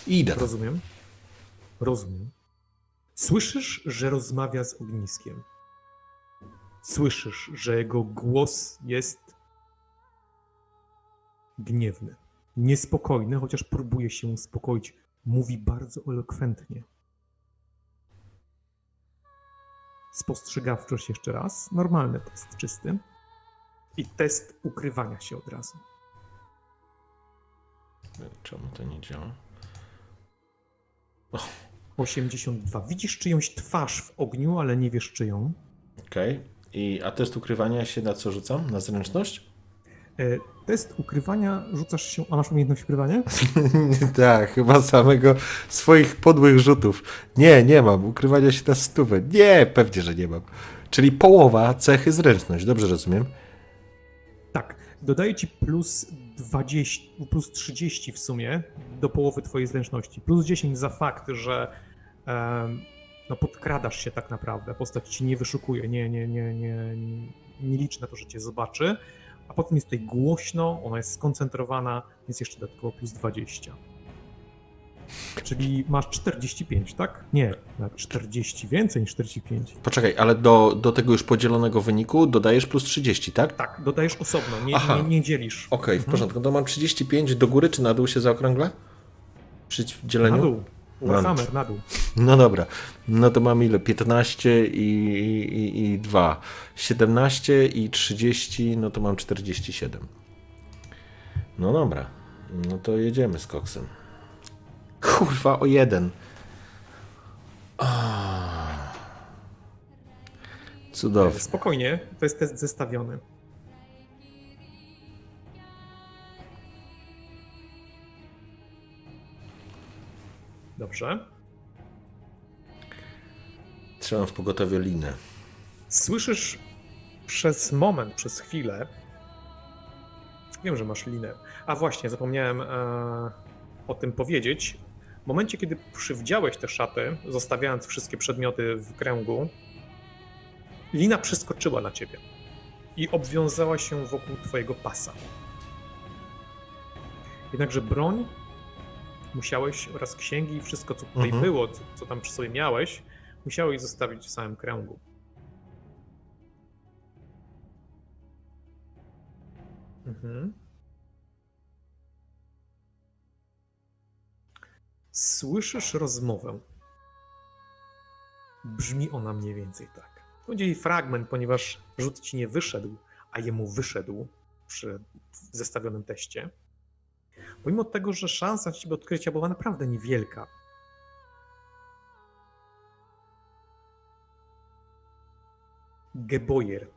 S2: I idę.
S3: Rozumiem. Rozumiem. Słyszysz, że rozmawia z ogniskiem. Słyszysz, że jego głos jest gniewny, niespokojny, chociaż próbuje się uspokoić. Mówi bardzo elokwentnie. Spostrzegawczość jeszcze raz. Normalny test czysty. I test ukrywania się od razu.
S2: Czemu to nie działa?
S3: 82. Widzisz czyjąś twarz w ogniu, ale nie wiesz czyją.
S2: Okej. I A test ukrywania się na co rzucam? Na zręczność?
S3: E, Test ukrywania rzucasz się. A masz umiejętność ukrywania? (laughs)
S2: tak, chyba samego swoich podłych rzutów. Nie, nie mam. Ukrywania się na stówę. Nie, pewnie, że nie mam. Czyli połowa cechy zręczność. Dobrze rozumiem?
S3: Tak. Dodaję ci plus 20, plus 30 w sumie do połowy twojej zręczności. Plus 10 za fakt, że no podkradasz się tak naprawdę. Postać ci nie wyszukuje, nie, nie, nie, nie, nie liczy na to, że cię zobaczy. A potem jest tutaj głośno, ona jest skoncentrowana, więc jeszcze dodatkowo plus 20. Czyli masz 45, tak? Nie, na 40 więcej niż 45.
S2: Poczekaj, ale do, do tego już podzielonego wyniku dodajesz plus 30, tak?
S3: Tak, dodajesz osobno, nie, nie, nie dzielisz.
S2: Okej, w porządku. To mam 35 do góry czy na dół się zaokrągla? Przy dzieleniu?
S3: Na dół. Warhammer, na dół.
S2: No dobra. No to mam ile? 15 i, i, i 2. 17 i 30, no to mam 47. No dobra. No to jedziemy z koksem. Kurwa, o jeden. Cudownie.
S3: Spokojnie, to jest test zestawiony. Dobrze.
S2: Trzymam w pogotowie linę.
S3: Słyszysz przez moment, przez chwilę. Wiem, że masz linę. A właśnie, zapomniałem e, o tym powiedzieć. W momencie, kiedy przywdziałeś te szaty, zostawiając wszystkie przedmioty w kręgu, lina przeskoczyła na ciebie i obwiązała się wokół twojego pasa. Jednakże broń musiałeś oraz księgi i wszystko, co tutaj
S2: Mhm.
S3: było, co, co tam przy sobie miałeś, musiałeś zostawić w samym kręgu. Mhm. Słyszysz rozmowę. Brzmi ona mniej więcej tak. Będzie jej fragment, ponieważ rzut ci nie wyszedł, a jemu wyszedł przy zestawionym teście. Pomimo tego, że szansa na ciebie odkrycia była naprawdę niewielka. Geboyer,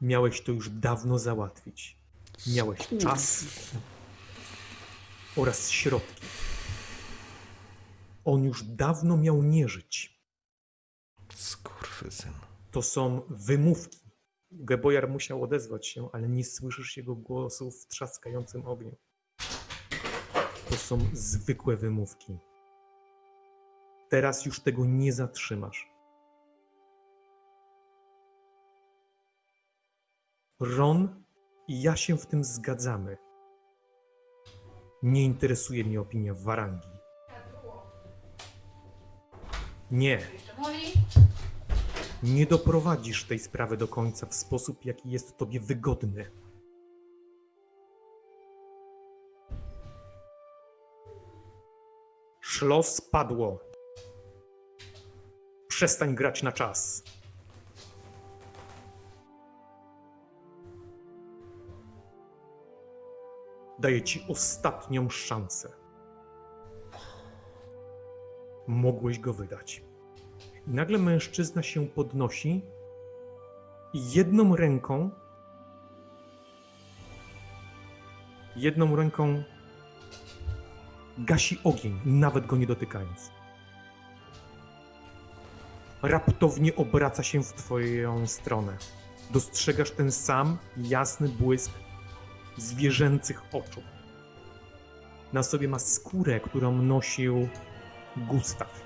S3: miałeś to już dawno załatwić. Miałeś czas oraz środki. On już dawno miał nie żyć.
S2: Skurwysyn.
S3: To są wymówki. Gebojar musiał odezwać się, ale nie słyszysz jego głosu w trzaskającym ogniu. To są zwykłe wymówki. Teraz już tego nie zatrzymasz. Ron i ja się w tym zgadzamy. Nie interesuje mnie opinia Warangi. Nie. Nie doprowadzisz tej sprawy do końca w sposób, jaki jest tobie wygodny. Szlo spadło. Przestań grać na czas. Daję ci ostatnią szansę. Mogłeś go wydać. I nagle mężczyzna się podnosi i jedną ręką, jedną ręką gasi ogień, nawet go nie dotykając. Raptownie obraca się w twoją stronę. Dostrzegasz ten sam jasny błysk zwierzęcych oczu. Na sobie ma skórę, którą nosił Gustaw.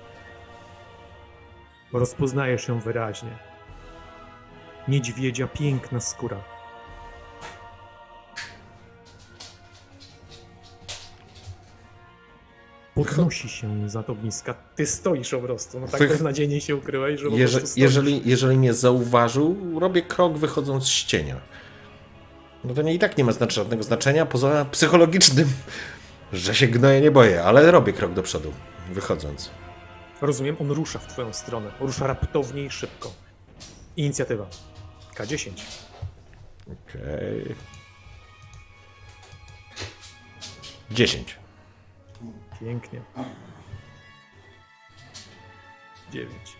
S3: Rozpoznajesz ją wyraźnie. Niedźwiedzia piękna skóra. Podnosi się za ogniska. Ty stoisz po prostu. No tak
S2: Wych-
S3: beznadziejnie się ukryłeś, że
S2: Jeże, jeżeli, jeżeli mnie zauważył, robię krok wychodząc z cienia. No to nie i tak nie ma znac- żadnego znaczenia, poza psychologicznym, że się gnoję nie boję, ale robię krok do przodu, wychodząc.
S3: Rozumiem, on rusza w twoją stronę. Rusza raptownie i szybko. Inicjatywa. K10.
S2: Okej. 10.
S3: Pięknie. 9.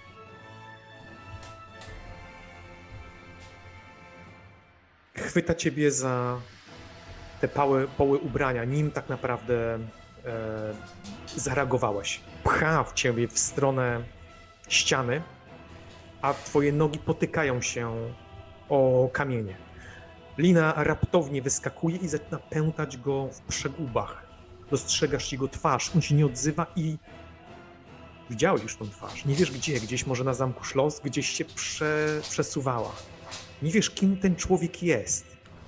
S3: Chwyta ciebie za te pały, poły ubrania, nim tak naprawdę e, zareagowałeś. Pcha w ciebie w stronę ściany, a twoje nogi potykają się o kamienie. Lina raptownie wyskakuje i zaczyna pętać go w przegubach. Dostrzegasz jego twarz, on się nie odzywa i widziałeś już tą twarz. Nie wiesz gdzie, gdzieś może na zamku Szlos, gdzieś się prze, przesuwała. Nie wiesz kim ten człowiek jest.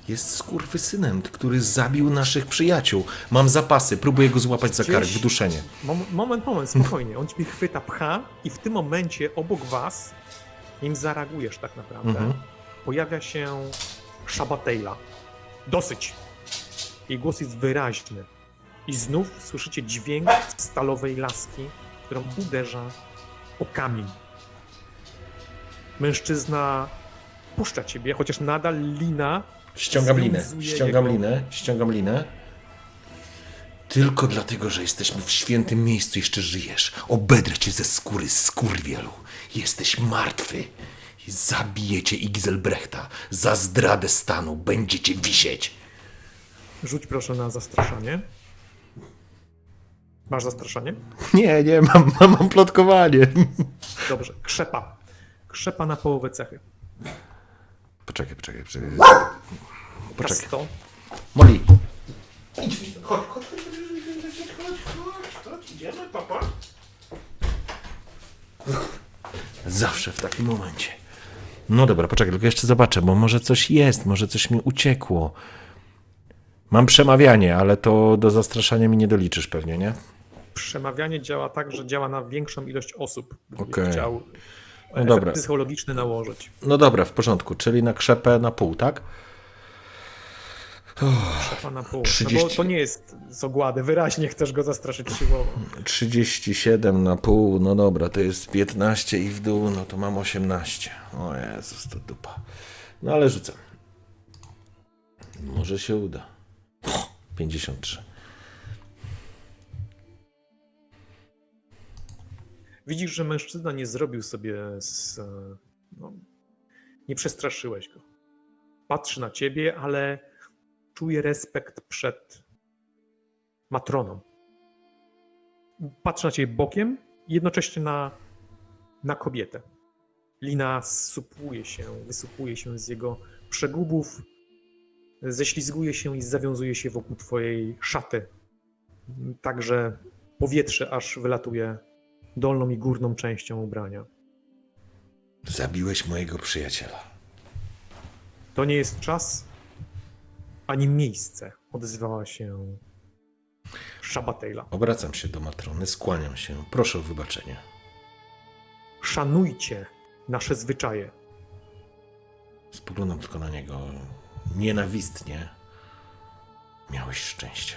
S2: Jest skurwysynem, który zabił naszych przyjaciół. Mam zapasy, próbuję go złapać za kark,
S3: Gdzieś-
S2: wduszenie.
S3: Mom- moment, moment, spokojnie. On ciebie chwyta, pcha i w tym momencie obok was, nim zareagujesz tak naprawdę,
S2: Mhm.
S3: pojawia się Shabatejla. Dosyć. Jej głos jest wyraźny. I znów słyszycie dźwięk stalowej laski, którą uderza o kamień. Mężczyzna puszcza ciebie, chociaż nadal lina
S2: Ściągam linę, ściągam
S3: jego-
S2: linę, ściągam linę. Tylko dlatego, że jesteśmy w świętym miejscu, jeszcze żyjesz. Obedrę cię ze skóry, skurwielu. Jesteś martwy. Zabijecie Igzelbrechta. Za zdradę stanu będziecie wisieć.
S3: Rzuć proszę na zastraszanie. Masz zastraszanie?
S2: Nie, nie, mam, mam, mam plotkowanie.
S3: Dobrze. Krzepa. Krzepa na połowę cechy.
S2: Poczekaj, poczekaj, poczekaj. Poczekaj.
S3: 100.
S2: Molly, Zawsze w takim momencie. No dobra, poczekaj, tylko jeszcze zobaczę, bo może coś jest, może coś mi uciekło. Mam przemawianie, ale to do zastraszania mi nie doliczysz pewnie, nie?
S3: Przemawianie działa tak, że działa na większą ilość osób.
S2: Okej.
S3: chciał
S2: No
S3: efekt
S2: dobra.
S3: psychologiczny nałożyć.
S2: No dobra, w porządku, czyli na krzepę na pół, tak?
S3: Krzepa na pół. No
S2: 30.
S3: bo to nie jest z ogłady. Wyraźnie chcesz go zastraszyć siłowo.
S2: 37 na pół, no dobra, to jest 15 i w dół, no to mam 18. O Jezus, to dupa. No ale rzucam. Może się uda. 53.
S3: Widzisz, że mężczyzna nie zrobił sobie z... No, nie przestraszyłeś go. Patrzy na ciebie, ale czuje respekt przed matroną. Patrzy na ciebie bokiem jednocześnie na, na kobietę. Lina zsupuje się, wysupuje się z jego przegubów, ześlizguje się i zawiązuje się wokół twojej szaty. Także powietrze aż wylatuje dolną i górną częścią ubrania.
S2: Zabiłeś mojego przyjaciela.
S3: To nie jest czas ani miejsce, odezwała się Szabatejla.
S2: Obracam się do matrony, skłaniam się. Proszę o wybaczenie.
S3: Szanujcie nasze zwyczaje.
S2: Spoglądam tylko na niego nienawistnie. Miałeś szczęście.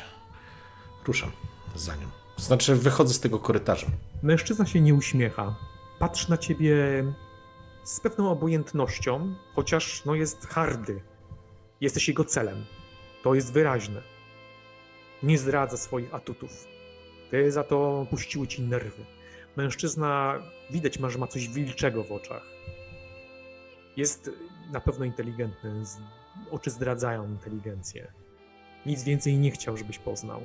S2: Ruszam za nią. Znaczy, wychodzę z tego korytarza.
S3: Mężczyzna się nie uśmiecha. Patrzy na ciebie z pewną obojętnością, chociaż no jest hardy. Jesteś jego celem. To jest wyraźne. Nie zdradza swoich atutów. Ty za to puściły ci nerwy. Mężczyzna, widać ma, że ma coś wilczego w oczach. Jest na pewno inteligentny. Oczy zdradzają inteligencję. Nic więcej nie chciał, żebyś poznał.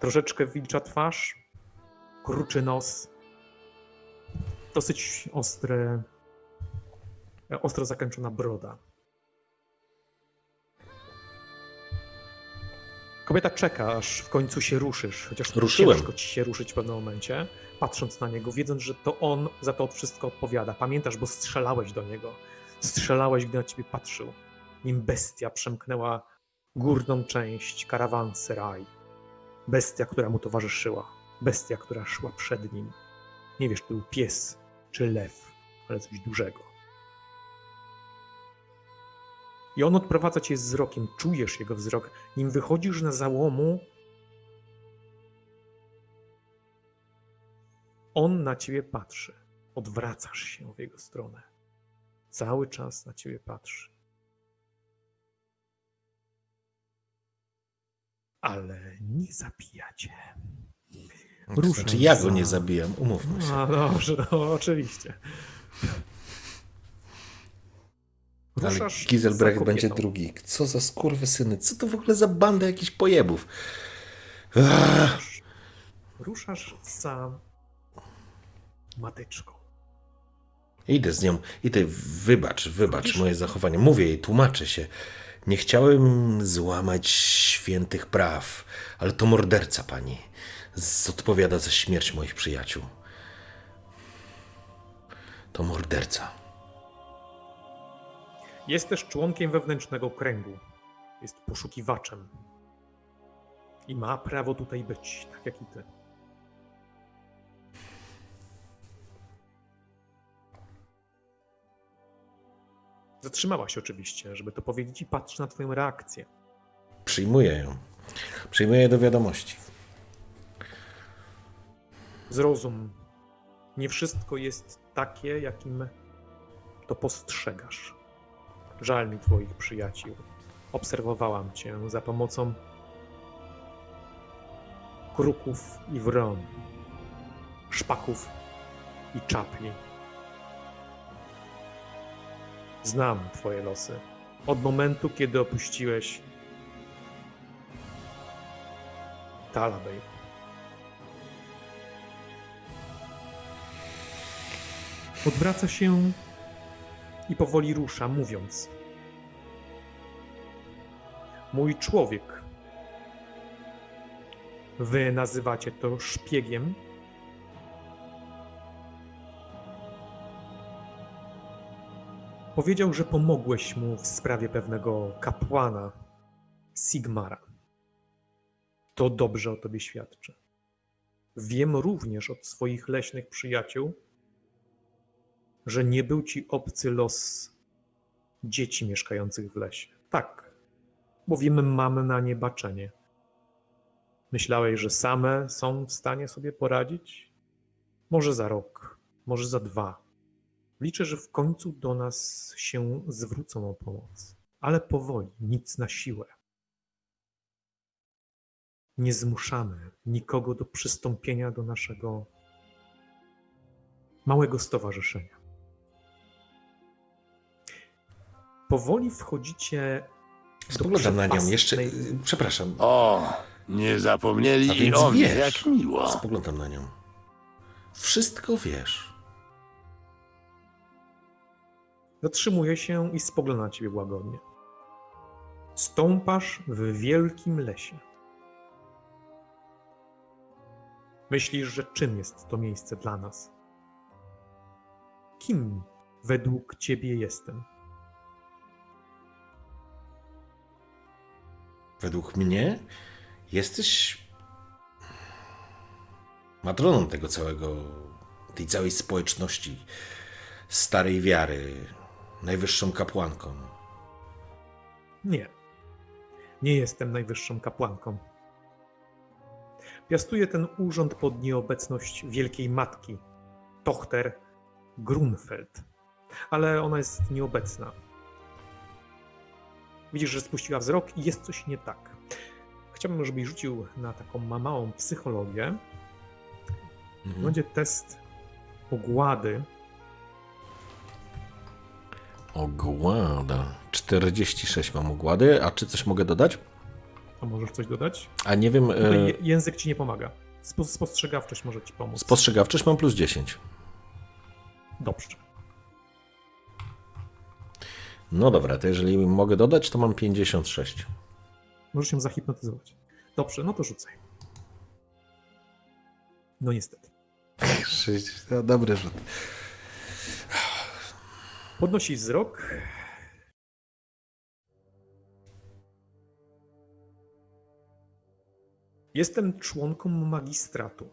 S3: Troszeczkę wilcza twarz, kruczy nos, dosyć ostre, ostro zakończona broda. Kobieta czeka, aż w końcu się ruszysz, chociaż
S2: Ruszyłem.
S3: ciężko ci się ruszyć w pewnym momencie, patrząc na niego, wiedząc, że to on za to wszystko odpowiada. Pamiętasz, bo strzelałeś do niego. Strzelałeś, gdy na ciebie patrzył. Nim bestia przemknęła górną część karawanseraj. Bestia, która mu towarzyszyła. Bestia, która szła przed nim. Nie wiesz, czy był pies czy lew, ale coś dużego. I on odprowadza cię wzrokiem, czujesz jego wzrok. Nim wychodzisz na załomu, on na ciebie patrzy. Odwracasz się w jego stronę. Cały czas na ciebie patrzy. Ale nie zabija cię. Ruszam
S2: Znaczy ja go nie zabijam, umówmy się.
S3: A dobrze, no, oczywiście.
S2: Ale
S3: Ruszasz za
S2: Giselbrecht będzie drugi. Co za skurwysyny, co to w ogóle za banda jakichś pojebów? Ach,
S3: Ruszasz za matyczką.
S2: idę z nią, idę, wybacz, wybacz moje zachowanie. Mówię jej, tłumaczę się. Nie chciałem złamać świętych praw, ale to morderca pani. Odpowiada za śmierć moich przyjaciół. To morderca.
S3: Jest też członkiem wewnętrznego kręgu. Jest poszukiwaczem. I ma prawo tutaj być, tak jak i ty. Zatrzymała się oczywiście, żeby to powiedzieć i patrzy na twoją reakcję.
S2: Przyjmuję ją. Przyjmuję do wiadomości.
S3: Zrozum, nie wszystko jest takie, jakim to postrzegasz. Żal mi twoich przyjaciół. Obserwowałam cię za pomocą kruków i wron, szpaków i czapli. Znam twoje losy. Od momentu, kiedy opuściłeś Talabej. Odwraca się i powoli rusza, mówiąc: Mój człowiek. Wy nazywacie to szpiegiem. Powiedział, że pomogłeś mu w sprawie pewnego kapłana Sigmara. To dobrze o tobie świadczy. Wiem również od swoich leśnych przyjaciół, że nie był ci obcy los dzieci mieszkających w lesie. Tak, bowiem mamy na nie baczenie. Myślałeś, że same są w stanie sobie poradzić? Może za rok, może za dwa. Liczę, że w końcu do nas się zwrócą o pomoc, ale powoli, nic na siłę. Nie zmuszamy nikogo do przystąpienia do naszego małego stowarzyszenia. Powoli wchodzicie
S2: Spoglądam na nią jeszcze. Przepraszam.
S7: O, nie zapomnieli
S2: A
S7: i
S2: więc
S7: o mnie,
S2: wiesz.
S7: jak miło.
S2: Spoglądam na nią. Wszystko wiesz.
S3: Zatrzymuje się i spogląda na ciebie łagodnie. Stąpasz w wielkim lesie. Myślisz, że czym jest to miejsce dla nas? Kim według ciebie jestem?
S2: Według mnie jesteś matroną tego całego, tej całej społeczności starej wiary, najwyższą kapłanką.
S3: Nie. Nie jestem najwyższą kapłanką. Piastuję ten urząd pod nieobecność Wielkiej Matki, Tochter Grunfeld, ale ona jest nieobecna. Widzisz, że spuściła wzrok i jest coś nie tak. Chciałbym, żebyś rzucił na taką ma- małą psychologię.
S2: Mhm.
S3: Będzie test ogłady.
S2: Ogłada. 46 mam ogłady, a czy coś mogę dodać?
S3: A możesz coś dodać?
S2: A nie wiem, e,
S3: język ci nie pomaga. Spo- Spostrzegawczość może ci pomóc.
S2: spostrzegawczość mam plus 10.
S3: Dobrze.
S2: No dobra, to jeżeli mogę dodać, to mam 56.
S3: Możesz się zahipnotyzować. Dobrze, no to rzucaj. No niestety. (laughs)
S2: No, dobry rzut.
S3: Podnosi wzrok. Jestem członką magistratu.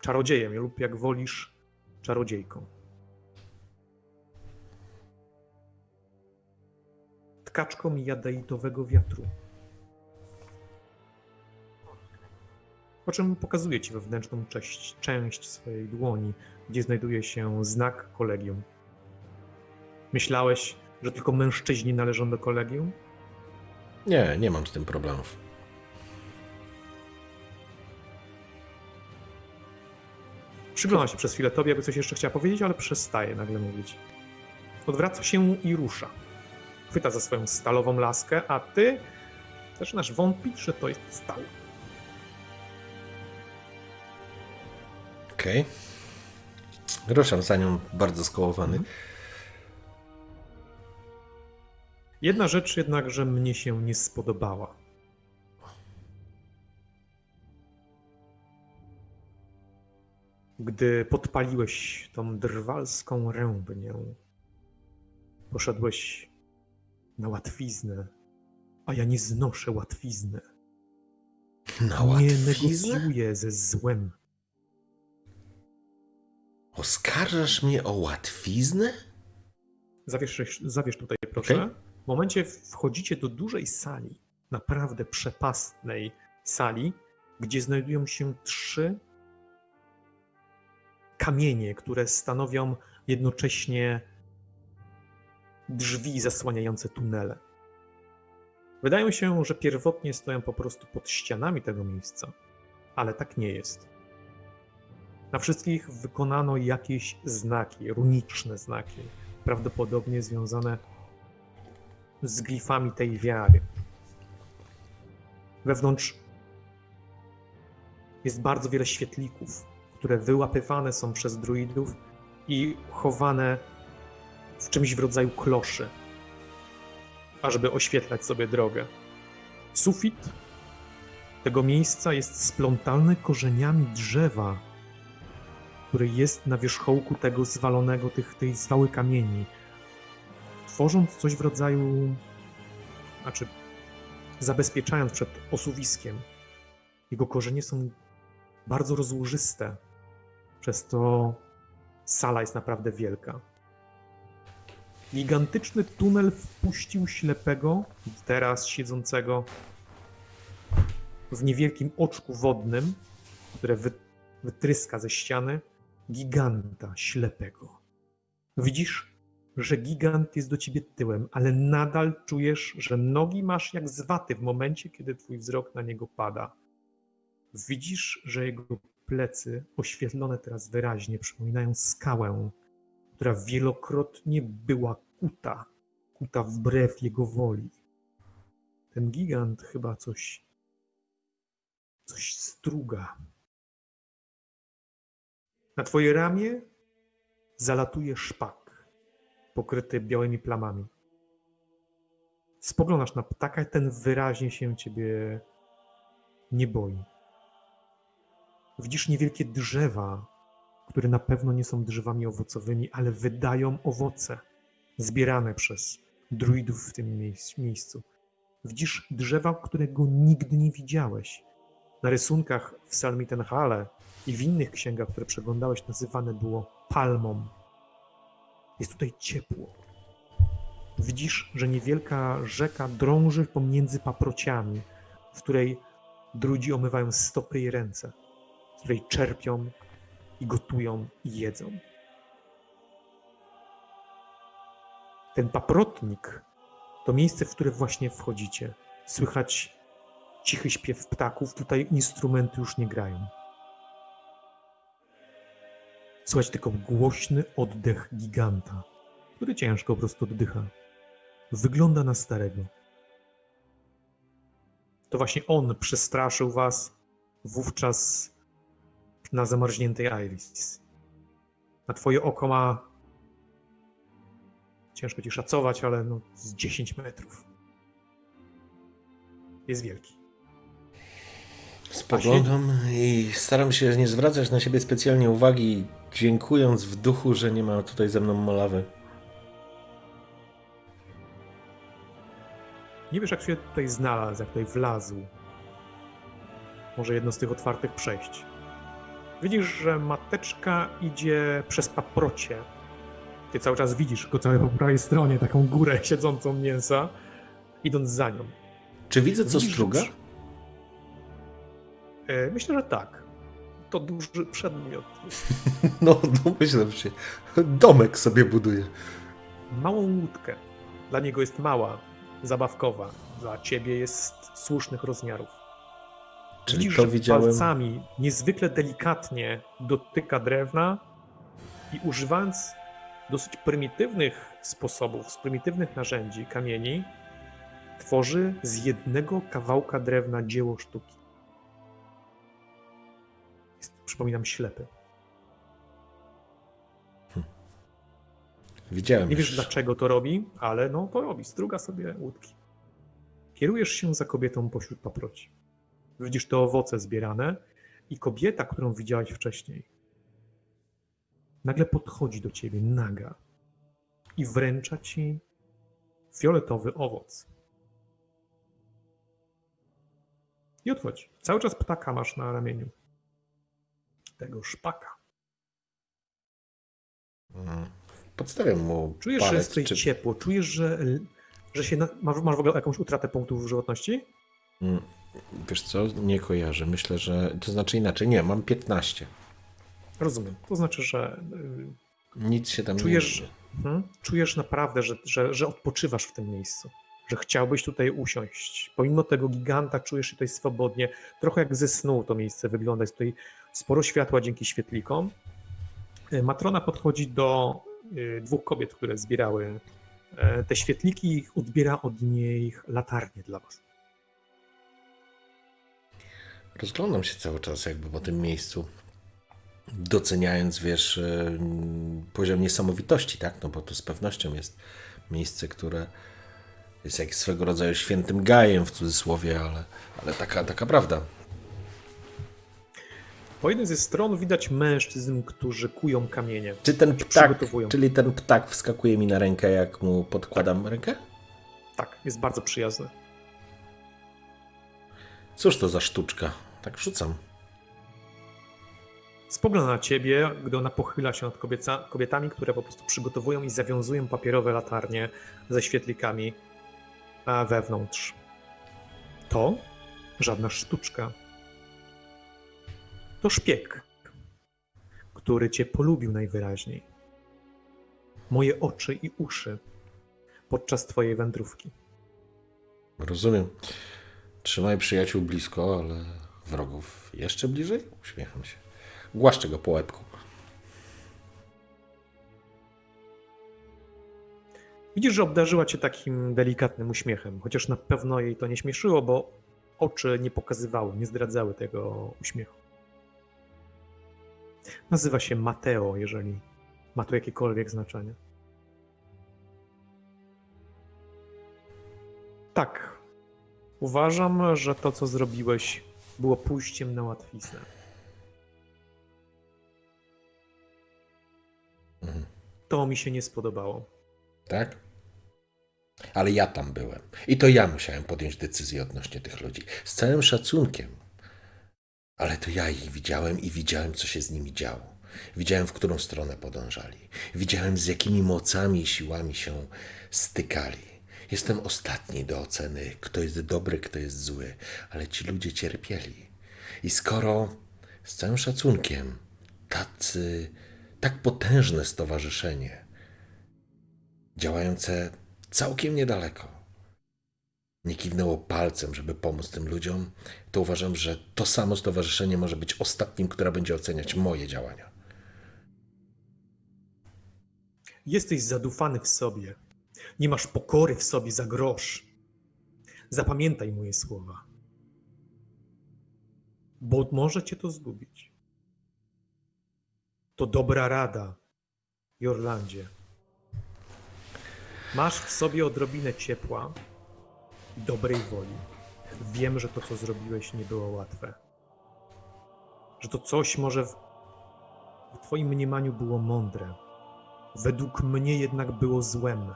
S3: Czarodziejem lub jak wolisz, czarodziejką. tkaczką jadaitowego wiatru. Po czym pokazuje ci wewnętrzną część, część swojej dłoni, gdzie znajduje się znak kolegium. Myślałeś, że tylko mężczyźni należą do kolegium?
S2: Nie, nie mam z tym problemów.
S3: Przygląda się przez chwilę tobie, jakby coś jeszcze chciała powiedzieć, ale przestaje nagle mówić. Odwraca się i rusza. Chwyta za swoją stalową laskę, a ty zaczynasz wątpić, że to jest stal.
S2: Okej. Ruszam za nią bardzo skołowany.
S3: Jedna rzecz jednakże mnie się nie spodobała. Gdy podpaliłeś tą drwalską rębnię, poszedłeś na łatwiznę, a ja nie znoszę łatwizny.
S2: Na
S3: Nie
S2: łatwiznę?
S3: negocjuję ze złem.
S2: Oskarżasz mnie o łatwiznę?
S3: Zawiesz, zawiesz tutaj, proszę.
S2: Okej.
S3: W momencie wchodzicie do dużej sali, naprawdę przepastnej sali, gdzie znajdują się trzy kamienie, które stanowią jednocześnie drzwi zasłaniające tunele. Wydają się, że pierwotnie stoją po prostu pod ścianami tego miejsca, ale tak nie jest. Na wszystkich wykonano jakieś znaki, runiczne znaki, prawdopodobnie związane z glifami tej wiary. Wewnątrz jest bardzo wiele świetlików, które wyłapywane są przez druidów i chowane w czymś w rodzaju kloszy, ażeby oświetlać sobie drogę. Sufit tego miejsca jest splątany korzeniami drzewa, który jest na wierzchołku tego zwalonego, tych, tej zwały kamieni, tworząc coś w rodzaju, znaczy zabezpieczając przed osuwiskiem. Jego korzenie są bardzo rozłożyste, przez to sala jest naprawdę wielka. Gigantyczny tunel wpuścił ślepego, teraz siedzącego w niewielkim oczku wodnym, które wy, wytryska ze ściany, giganta ślepego. Widzisz, że gigant jest do ciebie tyłem, ale nadal czujesz, że nogi masz jak z waty w momencie, kiedy twój wzrok na niego pada. Widzisz, że jego plecy, oświetlone teraz wyraźnie, przypominają skałę, która wielokrotnie była kuta, kuta wbrew jego woli. Ten gigant chyba coś, coś struga. Na twoje ramię zalatuje szpak, pokryty białymi plamami. Spoglądasz na ptaka i ten wyraźnie się ciebie nie boi. Widzisz niewielkie drzewa, które na pewno nie są drzewami owocowymi, ale wydają owoce zbierane przez druidów w tym miejsc- miejscu. Widzisz drzewa, którego nigdy nie widziałeś. Na rysunkach w Salmitenhale i w innych księgach, które przeglądałeś, nazywane było palmą. Jest tutaj ciepło. Widzisz, że niewielka rzeka drąży pomiędzy paprociami, w której drudzi omywają stopy i ręce, z której czerpią i gotują i jedzą. Ten paprotnik to miejsce, w które właśnie wchodzicie. Słychać cichy śpiew ptaków, tutaj instrumenty już nie grają. Słychać tylko głośny oddech giganta, który ciężko po prostu oddycha. Wygląda na starego. To właśnie on przestraszył was wówczas na zamarzniętej Iris. Na twoje oko ma ciężko ci szacować, ale no z 10 metrów. Jest wielki.
S2: Spoglądam i staram się nie zwracać na siebie specjalnie uwagi, dziękując w duchu, że nie ma tutaj ze mną molawy.
S3: Nie wiesz, jak się tutaj znalazł, jak tutaj wlazł. Może jedno z tych otwartych przejść. Widzisz, że mateczka idzie przez paprocie. Ty cały czas widzisz go całe po prawej stronie, taką górę siedzącą mięsa. idąc za nią.
S2: Czy widzę co
S3: Widzisz,
S2: struga?
S3: E, Myślę, że tak. To duży przedmiot. (laughs)
S2: No, no myślę się. Domek sobie buduje.
S3: Małą łódkę. Dla niego jest mała, zabawkowa. Dla ciebie jest słusznych rozmiarów.
S2: Czyli
S3: Widzisz,
S2: to widziałem.
S3: palcami niezwykle delikatnie dotyka drewna i używając dosyć prymitywnych sposobów, z prymitywnych narzędzi, kamieni, tworzy z jednego kawałka drewna dzieło sztuki. Przypominam, ślepy.
S2: Widziałem.
S3: Nie wiesz
S2: już.
S3: dlaczego to robi, ale no to robi. Struga sobie łódki. Kierujesz się za kobietą pośród paproci. Widzisz te owoce zbierane i kobieta, którą widziałeś wcześniej, nagle podchodzi do ciebie naga i wręcza ci fioletowy owoc. I odchodzi. Cały czas ptaka masz na ramieniu. Tego szpaka.
S2: Mm. Podstawiam mu
S3: Czujesz, że
S2: palec,
S3: jest tutaj
S2: czy...
S3: ciepło, czujesz, że, że się. Na... Masz, masz w ogóle jakąś utratę punktów żywotności?
S2: Mm, Wiesz co, nie kojarzę. Myślę, że... To znaczy inaczej. Nie, mam 15.
S3: Rozumiem. To znaczy, że y,
S2: Nic się tam
S3: czujesz,
S2: nie...
S3: mhm, czujesz naprawdę, że, że, że odpoczywasz w tym miejscu. Że chciałbyś tutaj usiąść. Pomimo tego giganta czujesz się tutaj swobodnie. Trochę jak ze snu to miejsce wygląda. Jest tutaj sporo światła dzięki świetlikom. Y, Matrona podchodzi do y, dwóch kobiet, które zbierały e, te świetliki i odbiera od niej latarnię dla was.
S2: Rozglądam się cały czas jakby po tym miejscu, doceniając, wiesz, e, poziom niesamowitości, tak? No bo to z pewnością jest miejsce, które jest jak swego rodzaju świętym gajem w cudzysłowie, ale, ale taka, taka prawda.
S3: Po jednej ze stron widać mężczyzn, którzy kują kamienie.
S2: Czy ten ptak, czyli ten ptak wskakuje mi na rękę, jak mu podkładam rękę?
S3: Tak, jest bardzo przyjazny.
S2: Cóż to za sztuczka? Tak rzucam.
S3: Spogląda na ciebie, gdy ona pochyla się nad kobieca, kobietami, które po prostu przygotowują i zawiązują papierowe latarnie ze świetlikami wewnątrz. To żadna sztuczka. To szpieg, który cię polubił najwyraźniej. Moje oczy i uszy podczas twojej wędrówki.
S2: Rozumiem. Trzymaj przyjaciół blisko, ale wrogów jeszcze bliżej? Uśmiecham się. Głaszczę go po łebku.
S3: Widzisz, że obdarzyła cię takim delikatnym uśmiechem, chociaż na pewno jej to nie śmieszyło, bo oczy nie pokazywały, nie zdradzały tego uśmiechu. Nazywa się Mateo, jeżeli ma to jakiekolwiek znaczenie. Tak. Uważam, że to, co zrobiłeś, było pójściem na łatwiznę.
S2: Mhm.
S3: To mi się nie spodobało.
S2: Tak? Ale ja tam byłem. I to ja musiałem podjąć decyzję odnośnie tych ludzi. Z całym szacunkiem. Ale to ja ich widziałem i widziałem, co się z nimi działo. Widziałem, w którą stronę podążali. Widziałem, z jakimi mocami i siłami się stykali. Jestem ostatni do oceny, kto jest dobry, kto jest zły, ale ci ludzie cierpieli. I skoro z całym szacunkiem tacy, tak potężne stowarzyszenie, działające całkiem niedaleko, nie kiwnęło palcem, żeby pomóc tym ludziom, to uważam, że to samo stowarzyszenie może być ostatnim, które będzie oceniać moje działania.
S3: Jesteś zadufany w sobie. Nie masz pokory w sobie za grosz. Zapamiętaj moje słowa. Bo może cię to zgubić. To dobra rada, Jorlandzie. Masz w sobie odrobinę ciepła dobrej woli. Wiem, że to, co zrobiłeś, nie było łatwe. Że to coś może w, w Twoim mniemaniu było mądre. Według mnie jednak było złem.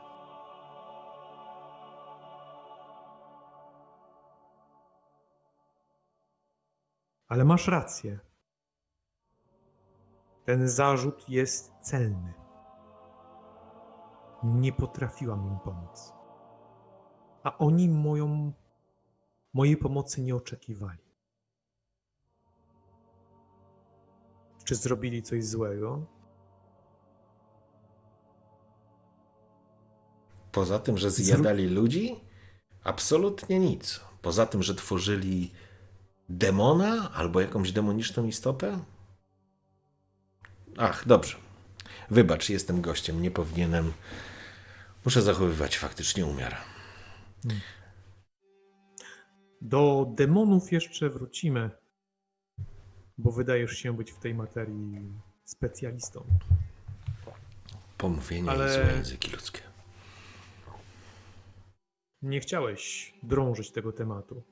S3: Ale masz rację. Ten zarzut jest celny. Nie potrafiłam im pomóc. A oni moją, mojej pomocy nie oczekiwali. Czy zrobili coś złego?
S2: Poza tym, że zjadali ludzi? Absolutnie nic. Poza tym, że tworzyli demona albo jakąś demoniczną istotę? Ach, dobrze. Wybacz, jestem gościem, nie powinienem. Muszę zachowywać faktycznie umiar.
S3: Do demonów jeszcze wrócimy, bo wydajesz się być w tej materii specjalistą.
S2: Pomówienie
S3: Ale-
S2: i złe języki ludzkie.
S3: Nie chciałeś drążyć tego tematu.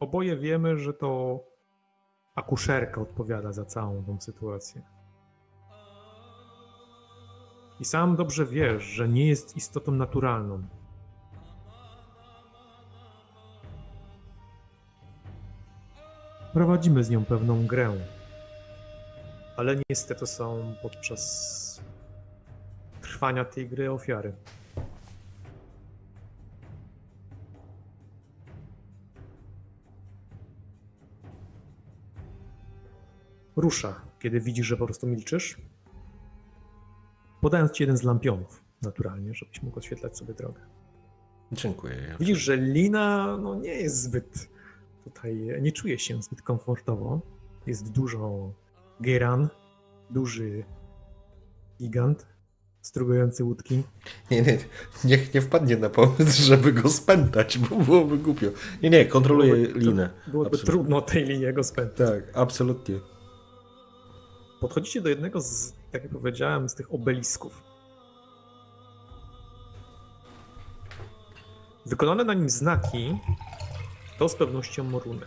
S3: Oboje wiemy, że to akuszerka odpowiada za całą tą sytuację. I sam dobrze wiesz, że nie jest istotą naturalną. Prowadzimy z nią pewną grę, ale niestety są podczas trwania tej gry ofiary. rusza, kiedy widzisz, że po prostu milczysz, podając ci jeden z lampionów, naturalnie, żebyś mógł oświetlać sobie drogę.
S2: Dziękuję.
S3: Widzisz, że Lina no, nie jest zbyt tutaj, nie czuje się zbyt komfortowo. Jest dużo geran, duży gigant, strugujący łódki.
S2: Nie, nie, niech nie wpadnie na pomysł, żeby go spętać, bo byłoby głupio. Nie, nie, kontroluję
S3: Byłoby-
S2: linę.
S3: Byłoby
S2: Absolutnie.
S3: trudno tej linii go spędzić.
S2: Tak, absolutnie.
S3: Podchodzicie do jednego z, tak jak powiedziałem, z tych obelisków. Wykonane na nim znaki to z pewnością runy.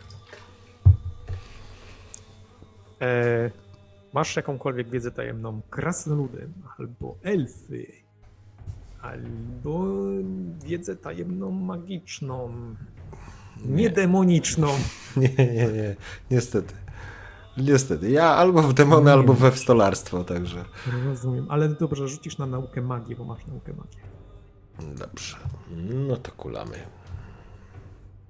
S3: E, masz jakąkolwiek wiedzę tajemną krasnoludy, albo elfy, albo wiedzę tajemną magiczną, nie demoniczną. (laughs)
S2: Nie, nie, nie, niestety. Niestety. Ja albo w demony,
S3: Nie
S2: albo we wstolarstwo, także.
S3: Rozumiem, ale dobrze, rzucisz na naukę magii, bo masz naukę magii.
S2: Dobrze. No to kulamy.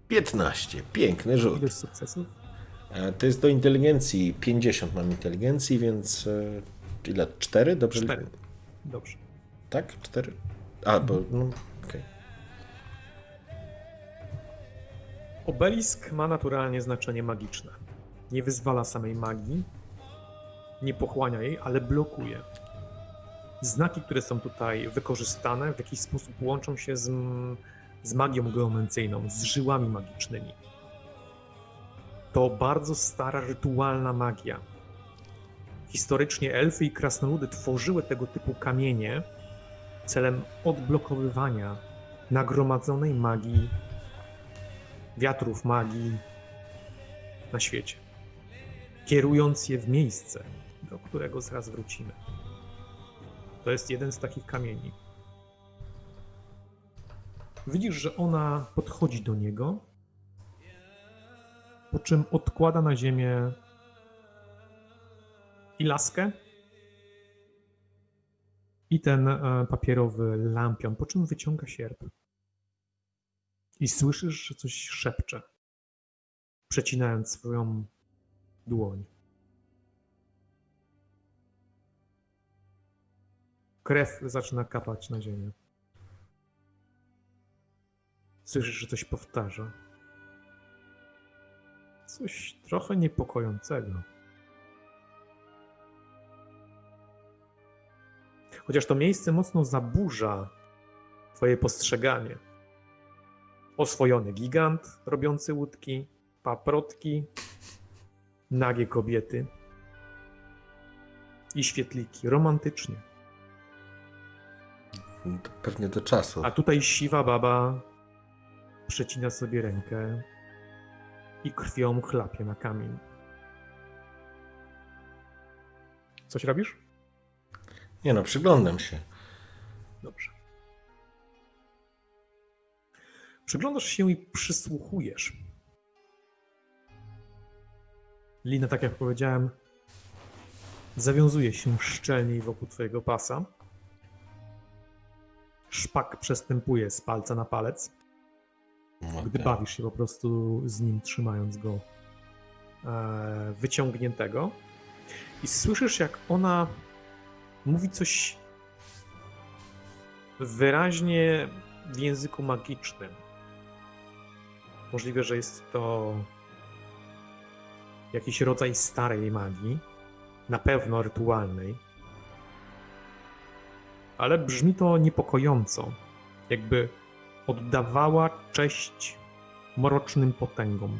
S2: 15. Piękny rzut.
S3: Ilość sukcesów?
S2: E, To jest do inteligencji. 50 mam inteligencji, więc. e, Ile? 4? Dobrze?
S3: Cztery.
S2: liczę?
S3: Dobrze.
S2: Tak? 4? A, bo. No, okej.
S3: Obelisk ma naturalnie znaczenie magiczne. Nie wyzwala samej magii, nie pochłania jej, ale blokuje. Znaki, które są tutaj wykorzystane, w jakiś sposób łączą się z, m- z magią geomencyjną, z żyłami magicznymi. To bardzo stara, rytualna magia. Historycznie elfy i krasnoludy tworzyły tego typu kamienie celem odblokowywania nagromadzonej magii wiatrów magii na świecie, kierując je w miejsce, do którego zaraz wrócimy. To jest jeden z takich kamieni. Widzisz, że ona podchodzi do niego, po czym odkłada na ziemię i laskę, i ten e, papierowy lampion, po czym wyciąga sierp. I słyszysz, że coś szepcze, przecinając swoją dłoń. Krew zaczyna kapać na ziemię. Słyszysz, że coś powtarza. Coś trochę niepokojącego. Chociaż to miejsce mocno zaburza Twoje postrzeganie oswojony gigant robiący łódki, paprotki, nagie kobiety i świetliki romantycznie.
S2: Pewnie do czasu.
S3: A tutaj siwa baba przecina sobie rękę i krwią chlapie na kamień. Coś robisz?
S2: Nie no, przyglądam się.
S3: Dobrze. Przyglądasz się i przysłuchujesz. Lina, tak jak powiedziałem, zawiązuje się szczelniej wokół twojego pasa. Szpak przestępuje z palca na palec. Gdy bawisz się po prostu z nim, trzymając go e, wyciągniętego. I słyszysz, jak ona mówi coś wyraźnie w języku magicznym. Możliwe, że jest to jakiś rodzaj starej magii, na pewno rytualnej. Ale brzmi to niepokojąco, jakby oddawała cześć mrocznym potęgom.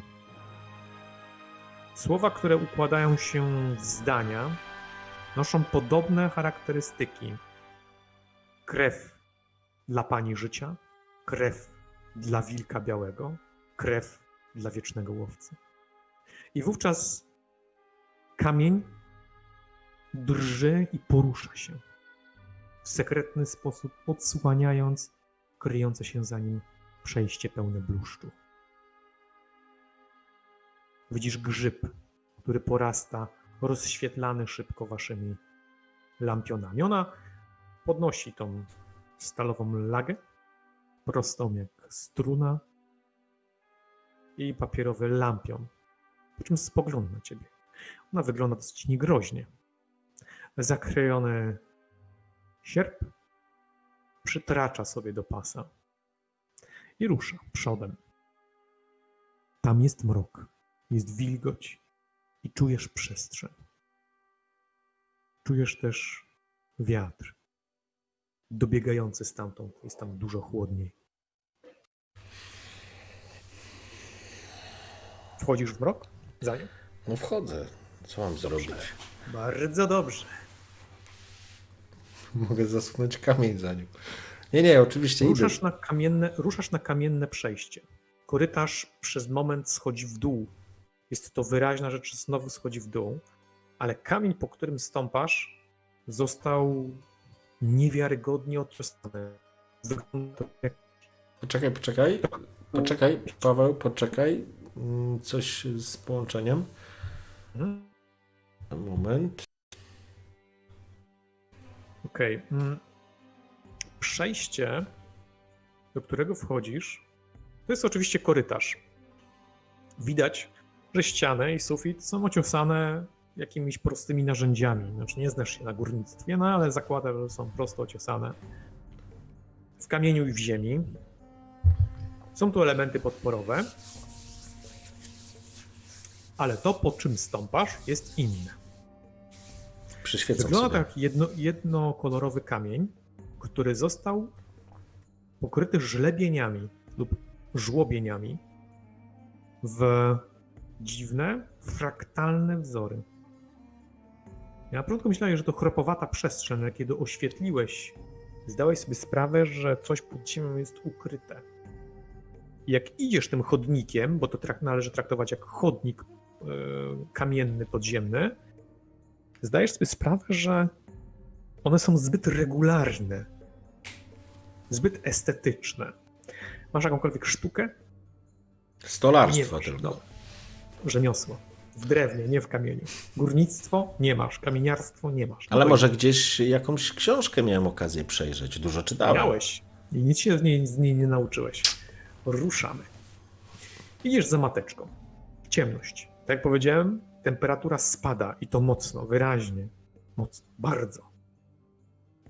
S3: Słowa, które układają się w zdania, noszą podobne charakterystyki. Krew dla pani życia, krew dla wilka białego, krew dla wiecznego łowcy. I wówczas kamień drży i porusza się w sekretny sposób, odsłaniając kryjące się za nim przejście pełne bluszczu. Widzisz grzyb, który porasta, rozświetlany szybko waszymi lampionami. Ona podnosi tą stalową lagę, prostą jak struna i papierowy lampion, po czym spogląda na ciebie. Ona wygląda dosyć niegroźnie. Zakrojony sierp przytracza sobie do pasa i rusza przodem. Tam jest mrok, jest wilgoć i czujesz przestrzeń. Czujesz też wiatr dobiegający stamtąd. Jest tam dużo chłodniej. Wchodzisz w mrok? Za nią?
S2: No wchodzę. Co mam zrobić?
S3: Bardzo dobrze.
S2: Mogę zasunąć kamień za nią. Nie, nie, oczywiście idę.
S3: Ruszasz na, kamienne, ruszasz na kamienne przejście. Korytarz przez moment schodzi w dół. Jest to wyraźna rzecz, znowu schodzi w dół, ale kamień, po którym stąpasz, został niewiarygodnie otrosany. Wygląda jak
S2: Poczekaj, poczekaj. Poczekaj, Paweł, poczekaj. Mm, Coś z połączeniem.
S3: Mhm.
S2: Moment.
S3: Okej. mm. Przejście, do którego wchodzisz, to jest oczywiście korytarz. Widać, że ściany i sufit są ociosane jakimiś prostymi narzędziami. Znaczy nie znasz się na górnictwie, no ale zakładam, że są prosto ociosane w kamieniu i w ziemi. Są tu elementy podporowe, ale to, po czym stąpasz, jest inne.
S2: Przyświecam
S3: Wygląda
S2: sobie.
S3: to jak jedno, jednokolorowy kamień, który został pokryty żlebieniami lub żłobieniami w dziwne, fraktalne wzory. Ja na początku myślałem, że to chropowata przestrzeń, ale kiedy oświetliłeś, zdałeś sobie sprawę, że coś pod ziemią jest ukryte. I jak idziesz tym chodnikiem, bo to należy traktować jak chodnik e, kamienny, podziemny, zdajesz sobie sprawę, że one są zbyt regularne, zbyt estetyczne. Masz jakąkolwiek sztukę?
S2: Stolarstwo
S3: masz.
S2: tylko.
S3: Dobra. Rzemiosło. W drewnie, nie w kamieniu. Górnictwo nie masz, kamieniarstwo nie masz.
S2: Ale
S3: No
S2: może gdzieś jakąś książkę miałem okazję przejrzeć. Dużo czytałem.
S3: Miałeś. I nic się z niej, z niej nie nauczyłeś. Ruszamy. Idziesz za mateczką. Ciemność. Tak jak powiedziałem, temperatura spada i to mocno, wyraźnie. Mocno, bardzo.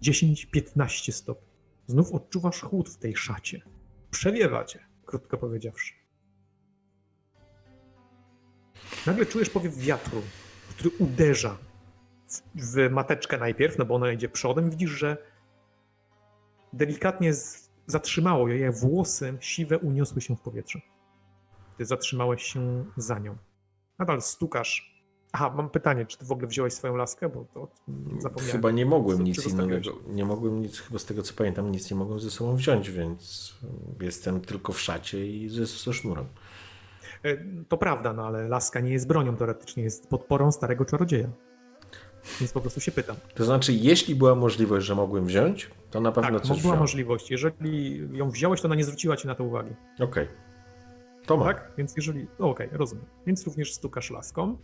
S3: 10-15 stopni. Znów odczuwasz chłód w tej szacie. Przewiewa cię, krótko powiedziawszy. Nagle czujesz powiew wiatru, który uderza w, w mateczkę najpierw, no bo ona idzie przodem. Widzisz, że delikatnie z, zatrzymało je, jej włosy siwe uniosły się w powietrze. Ty zatrzymałeś się za nią. Nadal stukasz. Aha, mam pytanie, czy ty w ogóle wziąłeś swoją laskę? Bo to zapomniałem.
S2: Chyba nie mogłem nic innego. Nie mogłem nic, chyba z tego co pamiętam, nic nie mogłem ze sobą wziąć, więc jestem tylko w szacie i ze, ze sznurem.
S3: E, To prawda, no ale laska nie jest bronią teoretycznie, jest podporą starego czarodzieja. Więc po prostu się pytam.
S2: To znaczy, jeśli była możliwość, że mogłem wziąć, to na pewno
S3: Tak,
S2: coś
S3: była
S2: wziąłem.
S3: możliwość. Jeżeli ją wziąłeś, to ona nie zwróciła ci na to uwagi.
S2: Okej. To mam.
S3: Tak? Więc jeżeli. no Okej, rozumiem. Więc również stukasz laską.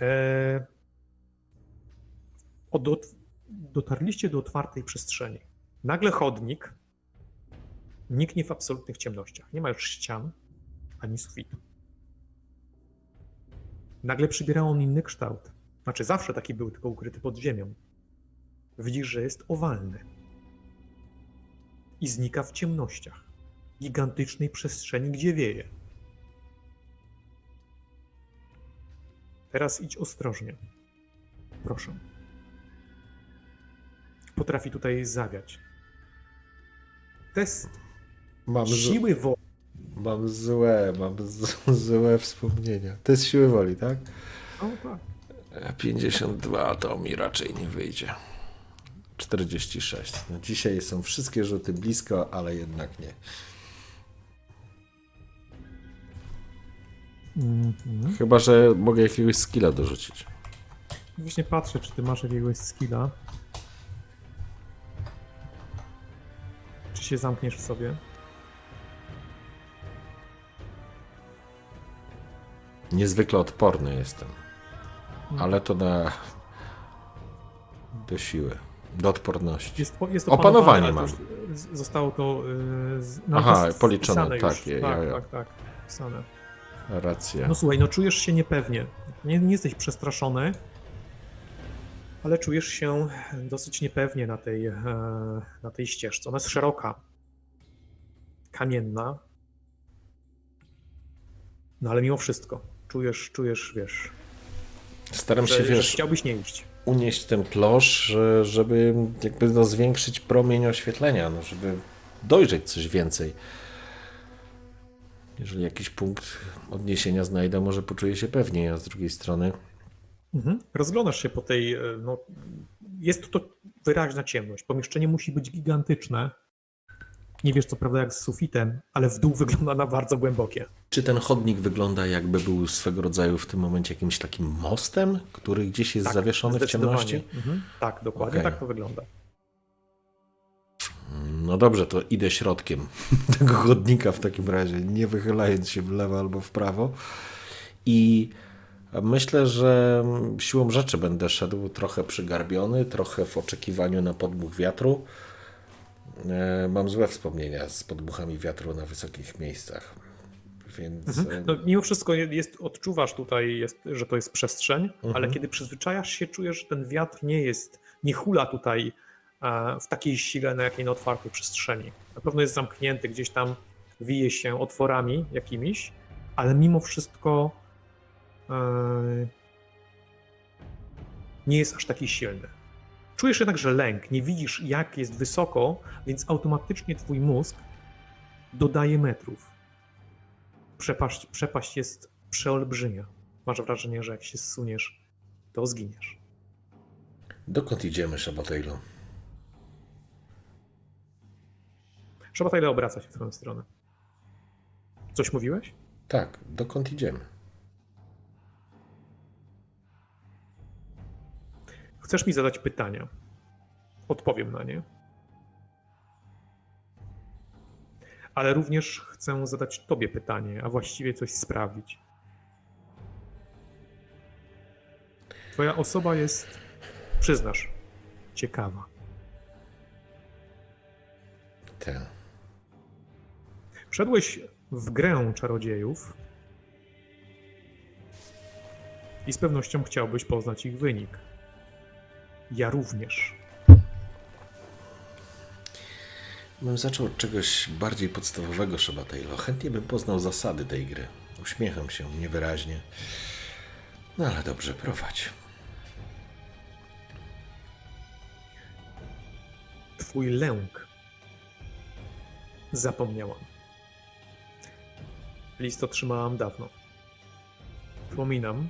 S3: Eee... O, dot... Dotarliście do otwartej przestrzeni. Nagle chodnik Niknie w absolutnych ciemnościach. Nie ma już ścian ani sufitu. Nagle przybiera on inny kształt. Znaczy, zawsze taki był, tylko ukryty pod ziemią. Widzisz, że jest owalny. I znika w ciemnościach. Gigantycznej przestrzeni, gdzie wieje. Teraz idź ostrożnie. Proszę. Potrafi tutaj zawiać. Test
S2: Mam, z...
S3: siły woli.
S2: mam złe, mam (laughs) złe wspomnienia. To jest siły woli, tak?
S3: O, tak.
S4: 52 to mi raczej nie wyjdzie.
S2: 46. No dzisiaj są wszystkie rzuty blisko, ale jednak nie.
S3: Mhm.
S2: Chyba, że mogę jakiegoś skilla dorzucić.
S3: Właśnie patrzę, czy ty masz jakiegoś skilla. Czy się zamkniesz w sobie?
S2: Niezwykle odporny jestem. Ale to na. do siły. Do odporności.
S3: Jest, jest
S2: Opanowanie
S3: ale
S2: mam.
S3: z- Zostało to. Yy, z,
S2: Aha, policzone, tak,
S3: Już.
S2: ja-
S3: tak,
S2: ja- ja.
S3: tak, tak. Wpisane.
S2: Racja.
S3: No słuchaj, no czujesz się niepewnie. Nie, nie jesteś przestraszony, ale czujesz się dosyć niepewnie na tej, e, na tej ścieżce. Ona jest szeroka, kamienna, no ale mimo wszystko czujesz, czujesz, wiesz,
S2: Staram się,
S3: że, że
S2: wiesz,
S3: chciałbyś nie iść.
S2: unieść ten klosz, że- żeby jakby no zwiększyć promień oświetlenia, no żeby dojrzeć coś więcej. Jeżeli jakiś punkt odniesienia znajdę, może poczuję się pewniej, a z drugiej strony
S3: Mhm. Rozglądasz się po tej, e, no, jest to wyraźna ciemność. Pomieszczenie musi być gigantyczne. Nie wiesz co prawda jak z sufitem, ale w dół (laughs) wygląda na bardzo głębokie.
S2: Czy ten chodnik wygląda jakby był swego rodzaju w tym momencie jakimś takim mostem, który gdzieś jest
S3: Tak,
S2: zawieszony w ciemności?
S3: Mhm. Tak, dokładnie
S2: Okej.
S3: tak to wygląda.
S2: No dobrze, to idę środkiem (laughs) tego chodnika w takim razie, nie wychylając się w lewo albo w prawo. I myślę, że siłą rzeczy będę szedł trochę przygarbiony, trochę w oczekiwaniu na podmuch wiatru. E, Mam złe wspomnienia z podmuchami wiatru na wysokich miejscach. Więc e,
S3: No, mimo wszystko je- jest, odczuwasz tutaj, jest, że to jest przestrzeń,
S2: Mhm.
S3: ale kiedy przyzwyczajasz się, czujesz, że ten wiatr nie jest, nie hula tutaj w takiej sile, na jakiej na otwartej przestrzeni. Na pewno jest zamknięty, gdzieś tam wije się otworami jakimiś, ale mimo wszystko e, nie jest aż taki silny. Czujesz jednakże lęk, nie widzisz jak jest wysoko, więc automatycznie twój mózg dodaje metrów przepaść, przepaść jest przeolbrzymia. Masz wrażenie, że jak się zsuniesz, to zginiesz.
S2: dokąd idziemy, Szabatejlo?
S3: Szabatajle obraca się w twoją stronę. Coś mówiłeś?
S2: Tak, dokąd idziemy?
S3: Chcesz mi zadać pytania. Odpowiem na nie. Ale również chcę zadać tobie pytanie, a właściwie coś sprawdzić. Twoja osoba jest, przyznasz, ciekawa.
S2: Te.
S3: Wszedłeś w grę czarodziejów i z pewnością chciałbyś poznać ich wynik. Ja również.
S2: Bym zaczął od czegoś bardziej podstawowego, Szabatejlo. Chętnie bym poznał zasady tej gry. Uśmiecham się niewyraźnie. No ale dobrze, prowadź.
S3: Twój lęk. Zapomniałam. List otrzymałam dawno. Przypominam,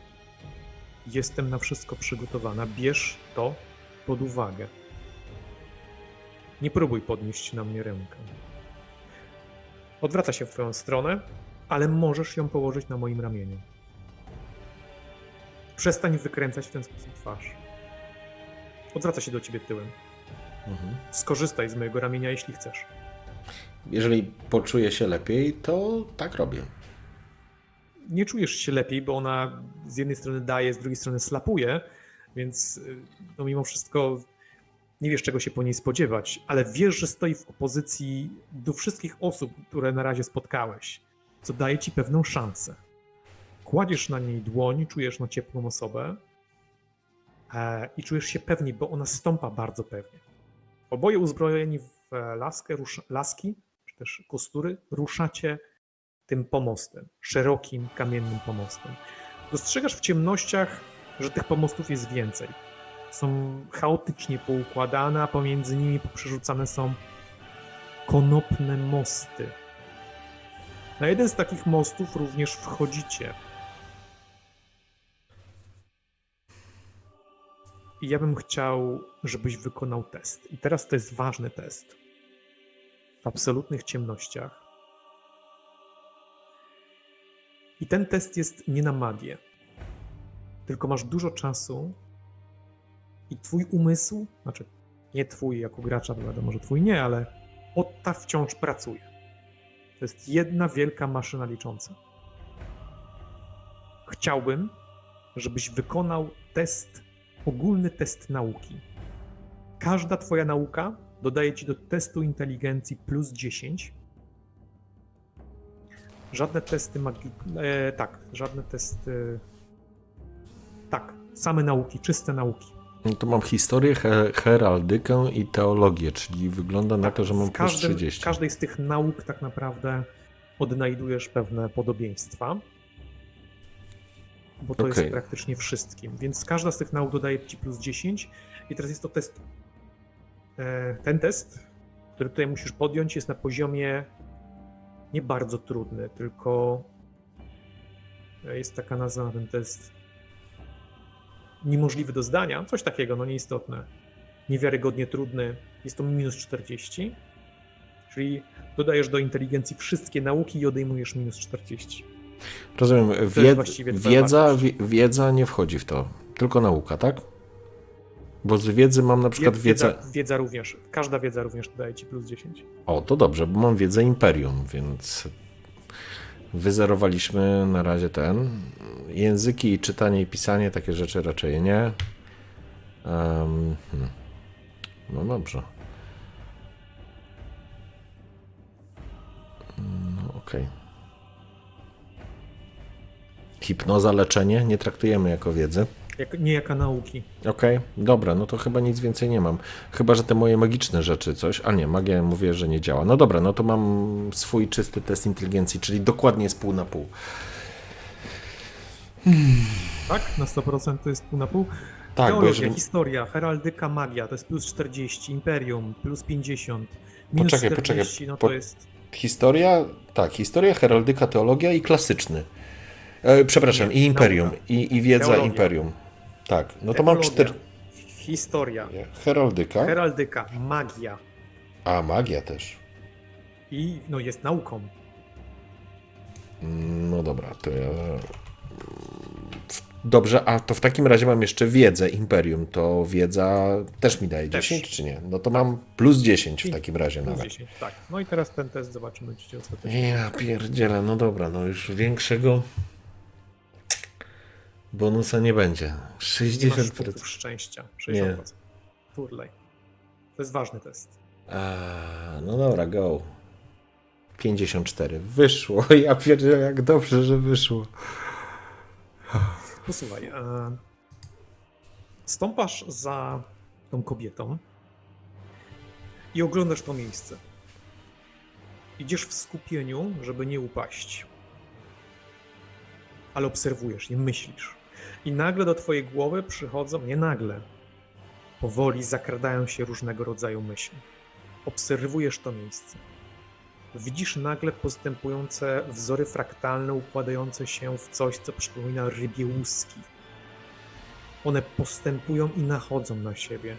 S3: jestem na wszystko przygotowana. Bierz to pod uwagę. Nie próbuj podnieść na mnie rękę. Odwraca się w twoją stronę, ale możesz ją położyć na moim ramieniu. Przestań wykręcać w ten sposób twarz. Odwraca się do ciebie tyłem. Skorzystaj z mojego ramienia, jeśli chcesz.
S2: Jeżeli poczuję się lepiej, to tak robię.
S3: Nie czujesz się lepiej, bo ona z jednej strony daje, z drugiej strony slapuje, więc y, no mimo wszystko Nie wiesz, czego się po niej spodziewać, ale wiesz, że stoi w opozycji do wszystkich osób, które na razie spotkałeś, co daje ci pewną szansę. Kładziesz na niej dłoń, czujesz na ciepłą osobę e, i czujesz się pewnie, bo ona stąpa bardzo pewnie. Oboje uzbrojeni w e, laskę, rusz, laski, też kostury, ruszacie tym pomostem, szerokim, kamiennym pomostem. Dostrzegasz w ciemnościach, że tych pomostów jest więcej. Są chaotycznie poukładane, a pomiędzy nimi poprzerzucane są konopne mosty. Na jeden z takich mostów również wchodzicie. I ja bym chciał, żebyś wykonał test. I teraz to jest ważny test. Absolutnych ciemnościach. I ten test jest nie na magię. Tylko masz dużo czasu i twój umysł, znaczy nie twój jako gracza, bo wiadomo, że twój nie, ale Otta wciąż pracuje. To jest jedna wielka maszyna licząca. Chciałbym, żebyś wykonał test, ogólny test nauki. Każda twoja nauka dodaje ci do testu inteligencji plus 10. Żadne testy magii... E, tak, żadne testy... Tak, same nauki, czyste nauki.
S2: No to mam historię, he, heraldykę i teologię, czyli wygląda na to, że mam
S3: w
S2: plus
S3: każdym,
S2: 30.
S3: W każdej z tych nauk tak naprawdę odnajdujesz pewne podobieństwa. Bo to
S2: Okej.
S3: jest praktycznie wszystkim. Więc każda z tych nauk dodaje ci plus 10. I teraz jest to test. E, Ten test, który tutaj musisz podjąć, jest na poziomie nie bardzo trudny, tylko e, jest taka nazwa na ten test niemożliwy do zdania, coś takiego, no nieistotne. Niewiarygodnie trudny, jest to minus 40, czyli dodajesz do inteligencji wszystkie nauki i odejmujesz minus 40.
S2: Rozumiem, wied, wiedza, wiedza nie wchodzi w to, tylko nauka, tak? Bo z wiedzy mam na przykład
S3: wiedza,
S2: wiedzę...
S3: wiedza również, każda wiedza również daje ci plus 10.
S2: O, to dobrze, bo mam wiedzę imperium, więc wyzerowaliśmy na razie ten. Języki i czytanie i pisanie, takie rzeczy raczej nie. Hmm. No dobrze. No okej. Hipnoza, leczenie nie traktujemy jako wiedzy.
S3: Jak, nie jaka nauki.
S2: Okej, dobra, no to chyba nic więcej nie mam. Chyba, że te moje magiczne rzeczy coś, a nie, magia mówię, że nie działa. No dobra, no to mam swój czysty test inteligencji, czyli dokładnie jest pół na pół.
S3: Tak? Na 100% to jest pół na pół.
S2: Tak,
S3: Teologia,
S2: jeżeli...
S3: historia, heraldyka, magia to jest plus 40, imperium plus 50, minus
S2: Poczekaj,
S3: 40,
S2: poczekaj,
S3: no
S2: po-
S3: to jest...
S2: Historia, tak, historia, heraldyka, teologia i klasyczny. E, przepraszam,
S3: Nie,
S2: i imperium, i, i wiedza
S3: Teologia.
S2: imperium. Tak, no to mam cztery...
S3: Historia,
S2: Heraldyka,
S3: heraldyka, magia
S2: a magia też.
S3: i no jest nauką.
S2: No dobra, to ja... Dobrze, a to w takim razie mam jeszcze wiedzę imperium, to wiedza też mi daje
S3: Też.
S2: 10 czy nie? No to mam plus 10 w takim razie
S3: Plus
S2: nawet.
S3: 10, tak. No i teraz ten test zobaczymy, czy cię ostatecznie.
S2: Ja pierdzielę, no dobra, no już większego bonusa nie będzie.
S3: Nie masz
S2: 60%.
S3: punktów szczęścia.
S2: Nie.
S3: 60%. Turlej. To jest ważny test.
S2: A, no dobra, go. 54. Wyszło. (laughs) Ja pierdzielę, jak dobrze, że wyszło.
S3: Posłuchaj. E, stąpasz za tą kobietą i oglądasz to miejsce. Idziesz w skupieniu, żeby nie upaść. Ale obserwujesz, nie myślisz. I nagle do twojej głowy przychodzą, nie nagle, powoli zakradają się różnego rodzaju myśli. Obserwujesz to miejsce. Widzisz nagle postępujące wzory fraktalne układające się w coś, co przypomina rybie łuski. One postępują i nachodzą na siebie.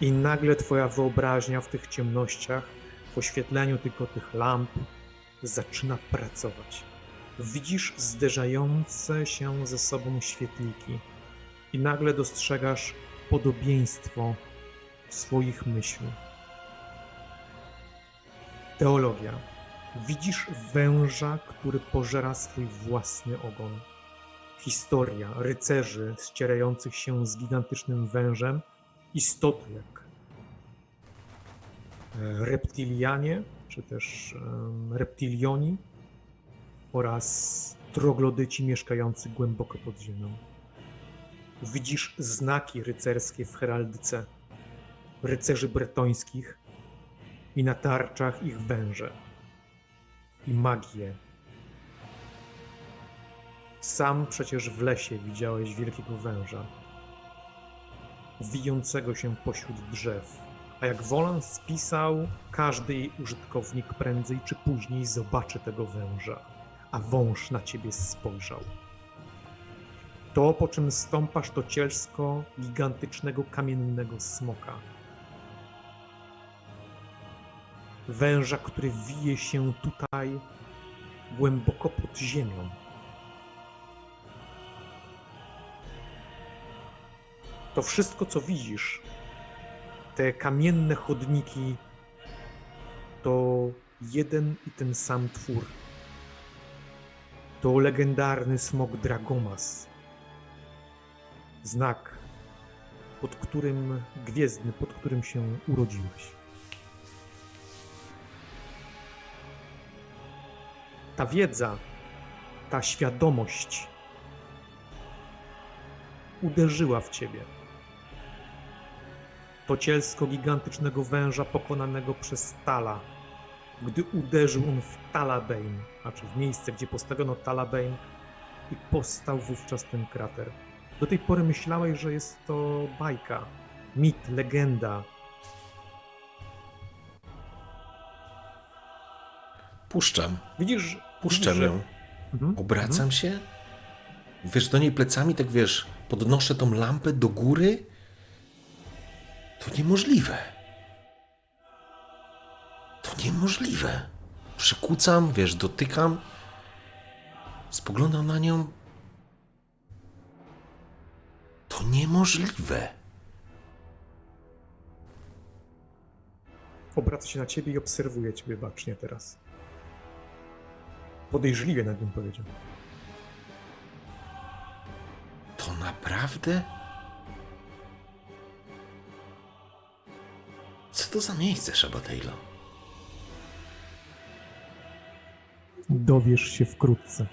S3: I nagle twoja wyobraźnia w tych ciemnościach, w oświetleniu tylko tych lamp, zaczyna pracować. Widzisz zderzające się ze sobą świetliki i nagle dostrzegasz podobieństwo swoich myśli. Teologia. Widzisz węża, który pożera swój własny ogon. Historia rycerzy ścierających się z gigantycznym wężem i stotułek, reptilianie, czy też reptilioni oraz troglodyci mieszkający głęboko pod ziemią. Widzisz znaki rycerskie w heraldyce rycerzy bretońskich i na tarczach ich węże i magię. Sam przecież w lesie widziałeś wielkiego węża, wijącego się pośród drzew. A jak Wolan spisał, każdy jej użytkownik prędzej czy później zobaczy tego węża, a wąż na ciebie spojrzał. To, po czym stąpasz, to cielsko gigantycznego kamiennego smoka. Węża, który wije się tutaj głęboko pod ziemią. To wszystko, co widzisz, te kamienne chodniki, to jeden i ten sam twór. To legendarny smok Dragomas. Znak, pod którym, gwiezdny, pod którym się urodziłeś. Ta wiedza, ta świadomość uderzyła w ciebie. To cielsko gigantycznego węża pokonanego przez Tala. Gdy uderzył on w Talabane, znaczy w miejsce, gdzie postawiono Talabane i powstał wówczas ten krater. Do tej pory myślałeś, że jest to bajka, mit, legenda.
S2: Puszczam,
S3: Widzisz,
S2: puszczam
S3: widzisz, że-
S2: ją.
S3: Mhm.
S2: Obracam się, wiesz, do niej plecami, tak wiesz, podnoszę tą lampę do góry. To niemożliwe. To niemożliwe. Przykucam, wiesz, dotykam. Spoglądam na nią. To niemożliwe.
S3: Obraca się na ciebie i obserwuje ciebie bacznie teraz. Podejrzliwie nad nim powiedział.
S2: To naprawdę? Co to za miejsce, Szabatejlo?
S3: Dowiesz się wkrótce.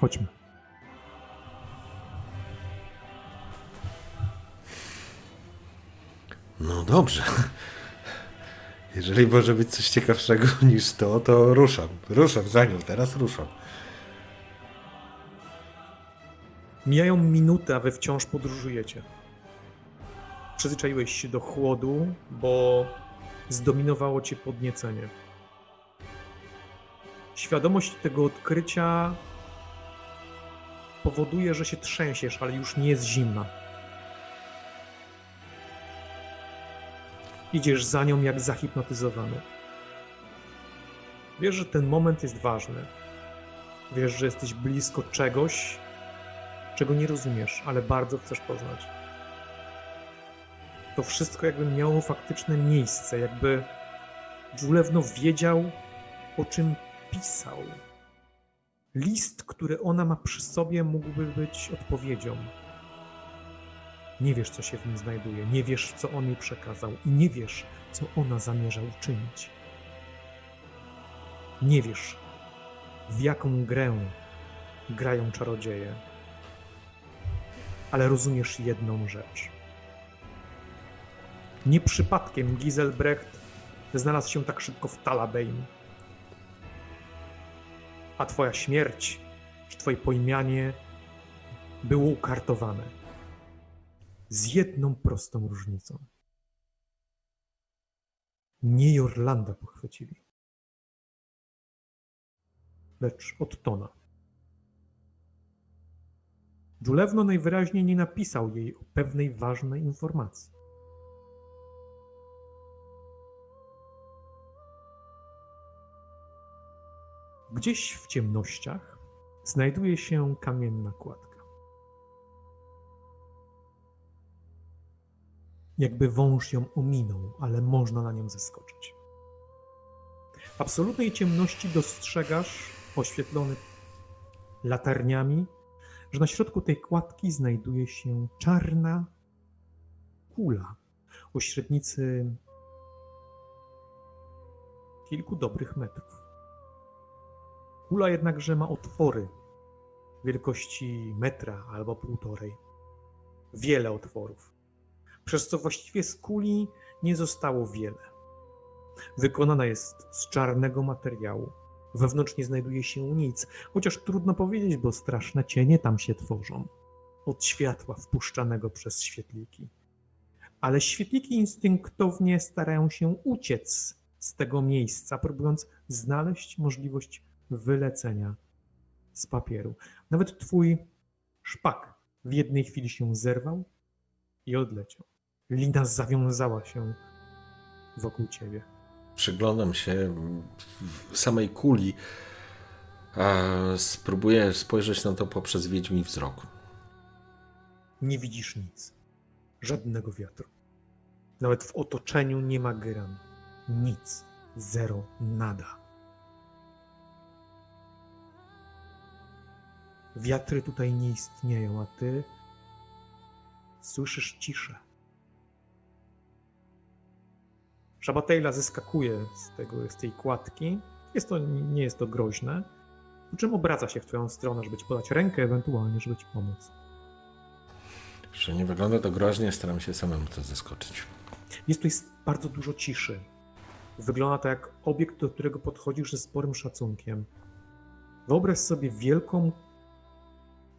S3: Chodźmy.
S2: No dobrze. Jeżeli może być coś ciekawszego (laughs) niż to, to ruszam. Ruszam za nią, teraz ruszam.
S3: Mijają minuty, a wy wciąż podróżujecie. Przyzwyczaiłeś się do chłodu, bo zdominowało cię podniecenie. Świadomość tego odkrycia powoduje, że się trzęsiesz, ale już nie jest zimna. Idziesz za nią jak zahipnotyzowany. Wiesz, że ten moment jest ważny. Wiesz, że jesteś blisko czegoś, czego nie rozumiesz, ale bardzo chcesz poznać. To wszystko jakby miało faktyczne miejsce, jakby Żulewno wiedział, o czym pisał. List, który ona ma przy sobie, mógłby być odpowiedzią. Nie wiesz, co się w nim znajduje, nie wiesz, co on jej przekazał i nie wiesz, co ona zamierza uczynić. Nie wiesz, w jaką grę grają czarodzieje, ale rozumiesz jedną rzecz. Nie przypadkiem Giselbrecht znalazł się tak szybko w Talabane. A twoja śmierć, czy twoje pojmianie było ukartowane. Z jedną prostą różnicą. Nie Jorlanda pochwycili, lecz Ottona. Dżulewno najwyraźniej nie napisał jej o pewnej ważnej informacji. Gdzieś w ciemnościach znajduje się kamienna kładka. Jakby wąż ją ominął, ale można na nią zeskoczyć. W absolutnej ciemności dostrzegasz, oświetlony latarniami, że na środku tej kładki znajduje się czarna kula o średnicy kilku dobrych metrów. Kula jednakże ma otwory wielkości metra albo półtorej. Wiele otworów, przez co właściwie z kuli nie zostało wiele. Wykonana jest z czarnego materiału. Wewnątrz nie znajduje się nic, chociaż trudno powiedzieć, bo straszne cienie tam się tworzą. Od światła wpuszczanego przez świetliki. Ale świetliki instynktownie starają się uciec z tego miejsca, próbując znaleźć możliwość wylecenia z papieru. Nawet twój szpak w jednej chwili się zerwał i odleciał. Lina zawiązała się wokół ciebie.
S2: Przyglądam się w samej kuli, a spróbuję spojrzeć na to poprzez wiedźmi wzrok.
S3: Nie widzisz nic. Żadnego wiatru. Nawet w otoczeniu nie ma gyran. Nic. Zero. Nada. Wiatry tutaj nie istnieją, a ty słyszysz ciszę. Szabatejla zeskakuje z, tego, z tej kładki. Jest to, nie jest to groźne. Po czym obraca się w twoją stronę, żeby ci podać rękę, ewentualnie, żeby ci pomóc.
S2: Że nie wygląda to groźnie, staram się samemu to zaskoczyć.
S3: Jest tutaj bardzo dużo ciszy. Wygląda to jak obiekt, do którego podchodzisz ze sporym szacunkiem. Wyobraź sobie wielką,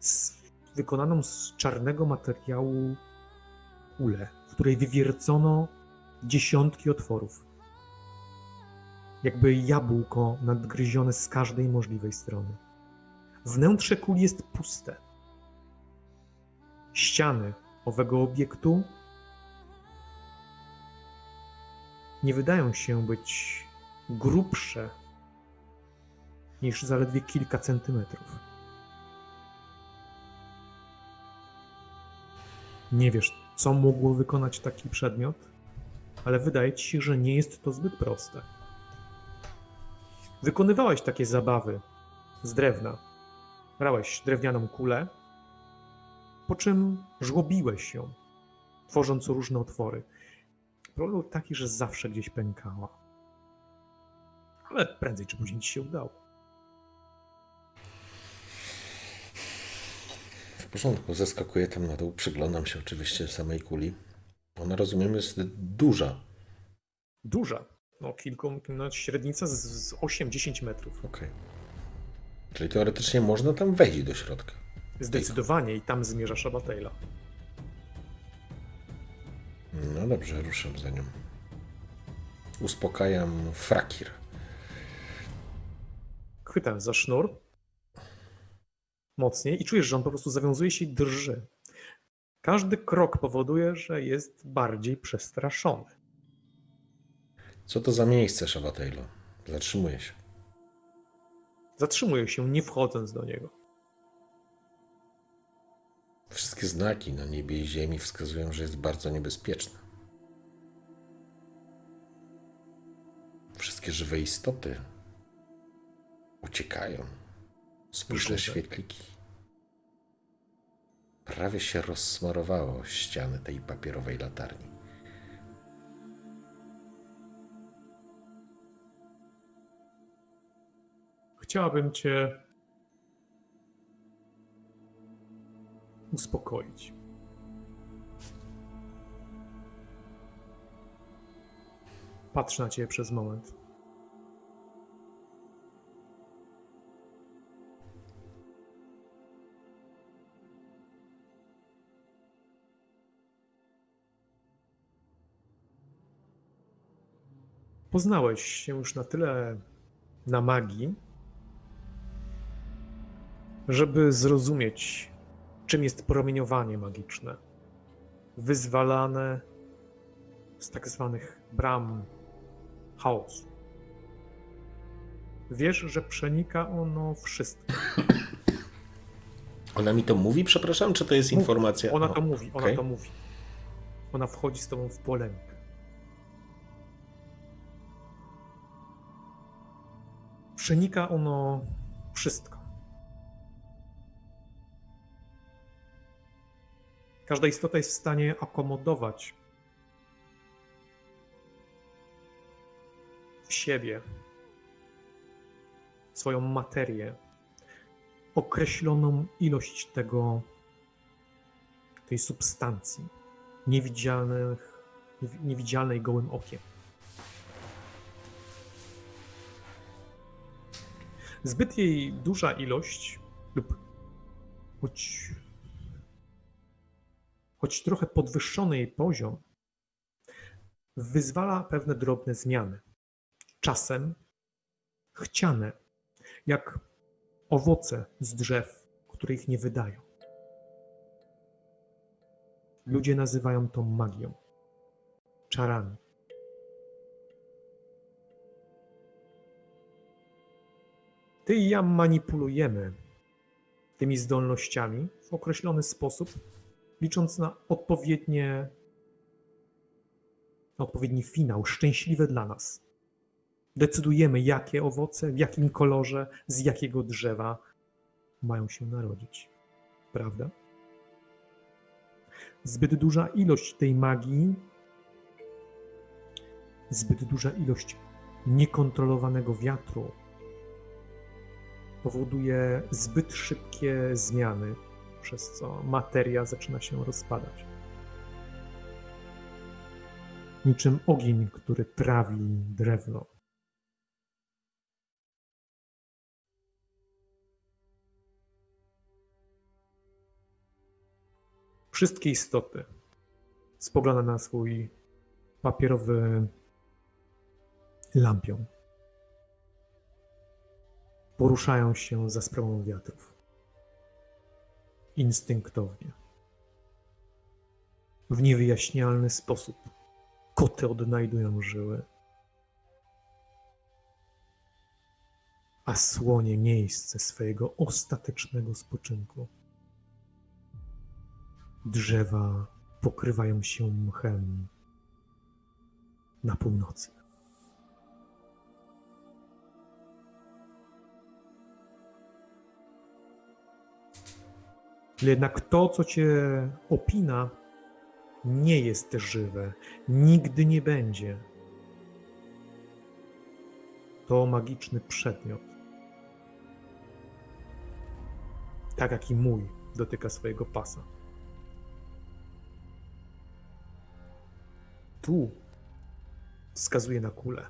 S3: z, wykonaną z czarnego materiału kulę, w której wywiercono dziesiątki otworów. Jakby jabłko nadgryzione z każdej możliwej strony. Wnętrze kuli jest puste. Ściany owego obiektu nie wydają się być grubsze niż zaledwie kilka centymetrów. Nie wiesz, co mógło wykonać taki przedmiot, ale wydaje ci się, że nie jest to zbyt proste. Wykonywałeś takie zabawy z drewna. Brałeś drewnianą kulę, po czym żłobiłeś się, tworząc różne otwory. Problem taki, że zawsze gdzieś pękała. Ale prędzej czy później ci się udało.
S2: Porządku, zeskakuję tam na dół, przyglądam się oczywiście samej kuli. Ona, rozumiem, jest duża.
S3: Duża. No, kilku, no, średnica z, z 8-10 metrów.
S2: Okej. Czyli teoretycznie można tam wejść do środka.
S3: Zdecydowanie i tam zmierza Szabatejla.
S2: No dobrze, ruszam za nią. Uspokajam Frakir.
S3: Chwytam za sznur mocniej i czujesz, że on po prostu zawiązuje się i drży. Każdy krok powoduje, że jest bardziej przestraszony.
S2: Co to za miejsce, Szabatejlo? Zatrzymuję się.
S3: Zatrzymuje się, nie wchodząc do niego.
S2: Wszystkie znaki na niebie i ziemi wskazują, że jest bardzo niebezpieczne. Wszystkie żywe istoty uciekają. Spójrz na
S3: Myślę, że-
S2: świetliki. Prawie się rozsmarowało ściany tej papierowej latarni.
S3: Chciałabym cię uspokoić. Patrzę na ciebie przez moment. Poznałeś się już na tyle na magii, żeby zrozumieć, czym jest promieniowanie magiczne, wyzwalane z tak zwanych bram chaosu. Wiesz, że przenika ono wszystko.
S2: Ona mi to mówi, przepraszam, czy to jest
S3: Mówi.
S2: informacja?
S3: Ona
S2: O,
S3: to mówi, ona to mówi. Ona wchodzi z tobą w polemikę. Przenika ono wszystko. Każda istota jest w stanie akomodować w siebie swoją materię, określoną ilość tego, tej substancji, niewidzialnych, niewidzialnej gołym okiem. Zbyt jej duża ilość lub choć, choć trochę podwyższony jej poziom wyzwala pewne drobne zmiany. Czasem chciane, jak owoce z drzew, które ich nie wydają. Ludzie nazywają to magią, czarami. Ty i ja manipulujemy tymi zdolnościami w określony sposób, licząc na odpowiednie, na odpowiedni finał, szczęśliwy dla nas. Decydujemy, jakie owoce, w jakim kolorze, z jakiego drzewa mają się narodzić. Prawda? Zbyt duża ilość tej magii, zbyt duża ilość niekontrolowanego wiatru powoduje zbyt szybkie zmiany, przez co materia zaczyna się rozpadać. Niczym ogień, który trawi drewno. Wszystkie istoty spogląda na swój papierowy lampion poruszają się za sprawą wiatrów. Instynktownie. W niewyjaśnialny sposób koty odnajdują żyły, a słonie miejsce swojego ostatecznego spoczynku. Drzewa pokrywają się mchem na północy. Jednak to, co cię opina, nie jest żywe, nigdy nie będzie. To magiczny przedmiot. Tak jak i mój dotyka swojego pasa. Tu wskazuje na kulę.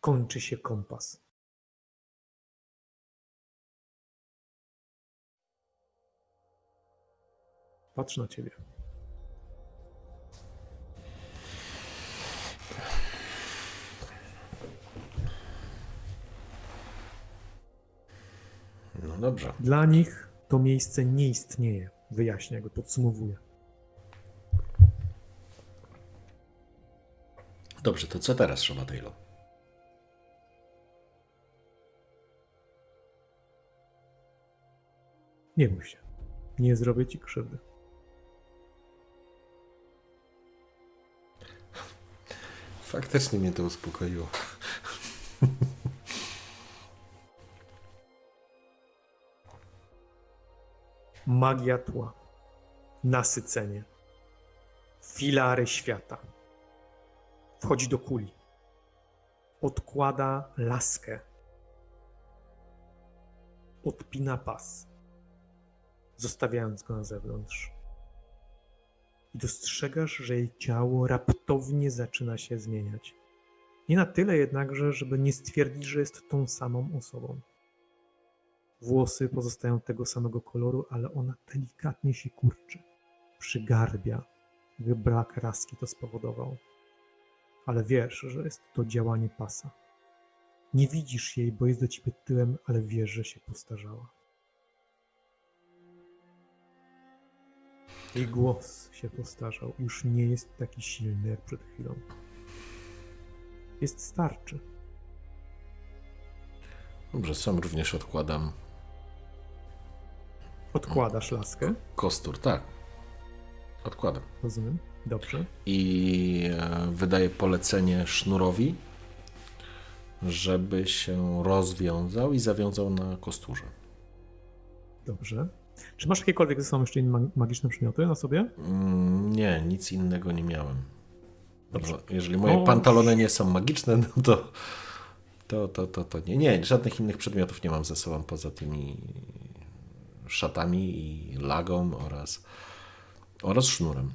S3: Kończy się kompas. Patrz na ciebie.
S2: No dobrze.
S3: Dla nich to miejsce nie istnieje. Wyjaśnia go, podsumowuje.
S2: Dobrze, to co teraz, Szabatejlo?
S3: Nie bój się. Nie zrobię ci krzywdy.
S2: Faktycznie mnie to uspokoiło.
S3: Magia tła, nasycenie, filary świata. Wchodzi do kuli. Odkłada laskę. Odpina pas, zostawiając go na zewnątrz. I dostrzegasz, że jej ciało raptownie zaczyna się zmieniać. Nie na tyle jednakże, żeby nie stwierdzić, że jest tą samą osobą. Włosy pozostają tego samego koloru, ale ona delikatnie się kurczy, przygarbia. Jakby brak raski to spowodował. Ale wiesz, że jest to działanie pasa. Nie widzisz jej, bo jest do ciebie tyłem, ale wiesz, że się postarzała. Jej głos się postarzał. Już nie jest taki silny jak przed chwilą. Jest starczy.
S2: Dobrze, sam również odkładam
S3: Odkładasz laskę,
S2: kostur, tak. Odkładam.
S3: rozumiem. Dobrze.
S2: I e, wydaję polecenie sznurowi, żeby się rozwiązał i zawiązał na kosturze.
S3: Dobrze. Czy masz jakiekolwiek ze sobą jeszcze inne mag- magiczne przedmioty na sobie?
S2: Mm, Nie, nic innego nie miałem. No, jeżeli moje
S3: O,
S2: pantalony nie są magiczne, no to, to, to, to, to nie. Nie, żadnych innych przedmiotów nie mam ze sobą poza tymi szatami i lagą oraz, oraz sznurem,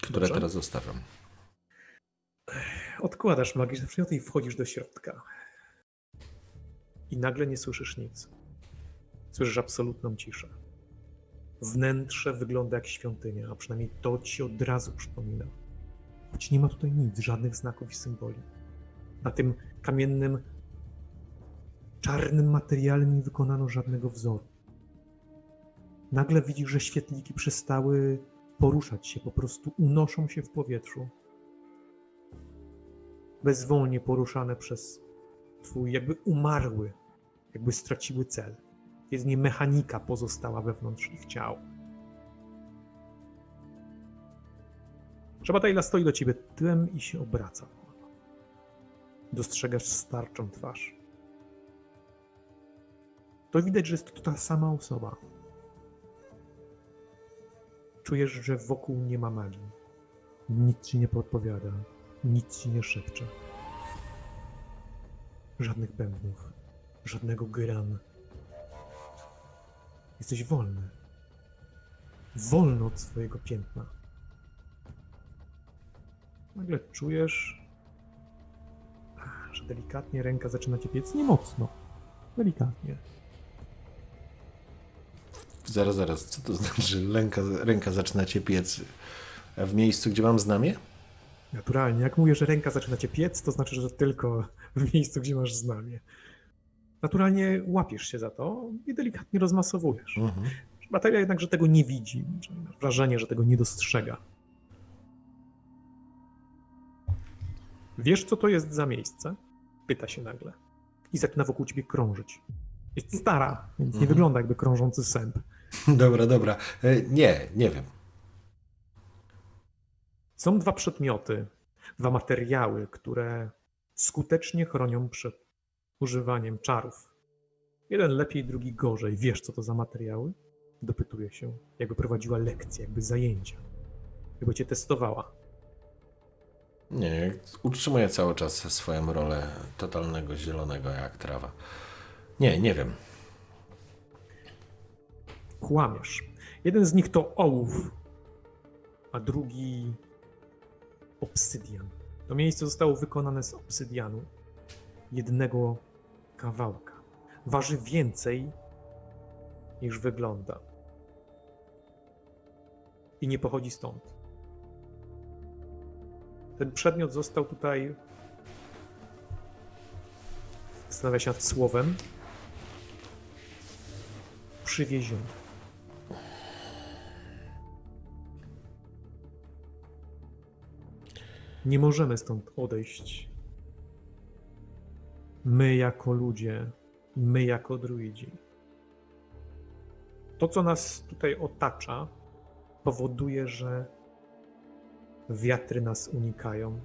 S2: które
S3: Dobrze.
S2: teraz zostawiam.
S3: Odkładasz magiczne przedmioty i wchodzisz do środka. I nagle nie słyszysz nic. Słyszysz absolutną ciszę. Wnętrze wygląda jak świątynia, a przynajmniej to ci od razu przypomina. Choć nie ma tutaj nic, żadnych znaków i symboli. Na tym kamiennym, czarnym materiale nie wykonano żadnego wzoru. Nagle widzisz, że świetliki przestały poruszać się, po prostu unoszą się w powietrzu bezwolnie poruszane przez twój jakby umarły, jakby straciły cel. Jedynie mechanika pozostała wewnątrz ich ciał. Szabataila stoi do ciebie tyłem i się obraca. Dostrzegasz starczą twarz. To widać, że jest to ta sama osoba. Czujesz, że wokół nie ma magii. Nic ci nie podpowiada. Nic ci nie szepcze. Żadnych bębnów, żadnego gyran. Jesteś wolny. Wolny od swojego piętna. Nagle czujesz, że delikatnie ręka zaczyna cię piec. Nie mocno. Delikatnie.
S2: Zaraz, zaraz, co to znaczy? Ręka, ręka zaczyna cię piec w miejscu, gdzie mam znamie?
S3: Naturalnie. Jak mówię, że ręka zaczyna cię piec, to znaczy, że tylko w miejscu, gdzie masz znamie. Naturalnie łapiesz się za to i delikatnie rozmasowujesz.
S2: Mhm.
S3: Bateria jednakże tego nie widzi. Masz wrażenie, że tego nie dostrzega. Wiesz, co to jest za miejsce? Pyta się nagle. I zaczyna wokół ciebie krążyć. Jest stara, więc nie
S2: Mhm.
S3: wygląda jakby krążący sęp. (laughs)
S2: Dobra, dobra. E, Nie, nie wiem.
S3: Są dwa przedmioty, dwa materiały, które skutecznie chronią przed używaniem czarów. Jeden lepiej, drugi gorzej. Wiesz, co to za materiały? Dopytuje się, jakby prowadziła lekcje, jakby zajęcia, jakby cię testowała.
S2: Nie, utrzymuję cały czas swoją rolę totalnego zielonego jak trawa. Nie, nie wiem.
S3: Kłamiesz. Jeden z nich to ołów, a drugi obsydian. To miejsce zostało wykonane z obsydianu. Jednego kawałka. Waży więcej niż wygląda. I nie pochodzi stąd. Ten przedmiot został tutaj. Zastanawia się nad słowem. Przywieziony. Nie możemy stąd odejść. My jako ludzie, my jako druidzi. To, co nas tutaj otacza, powoduje, że wiatry nas unikają,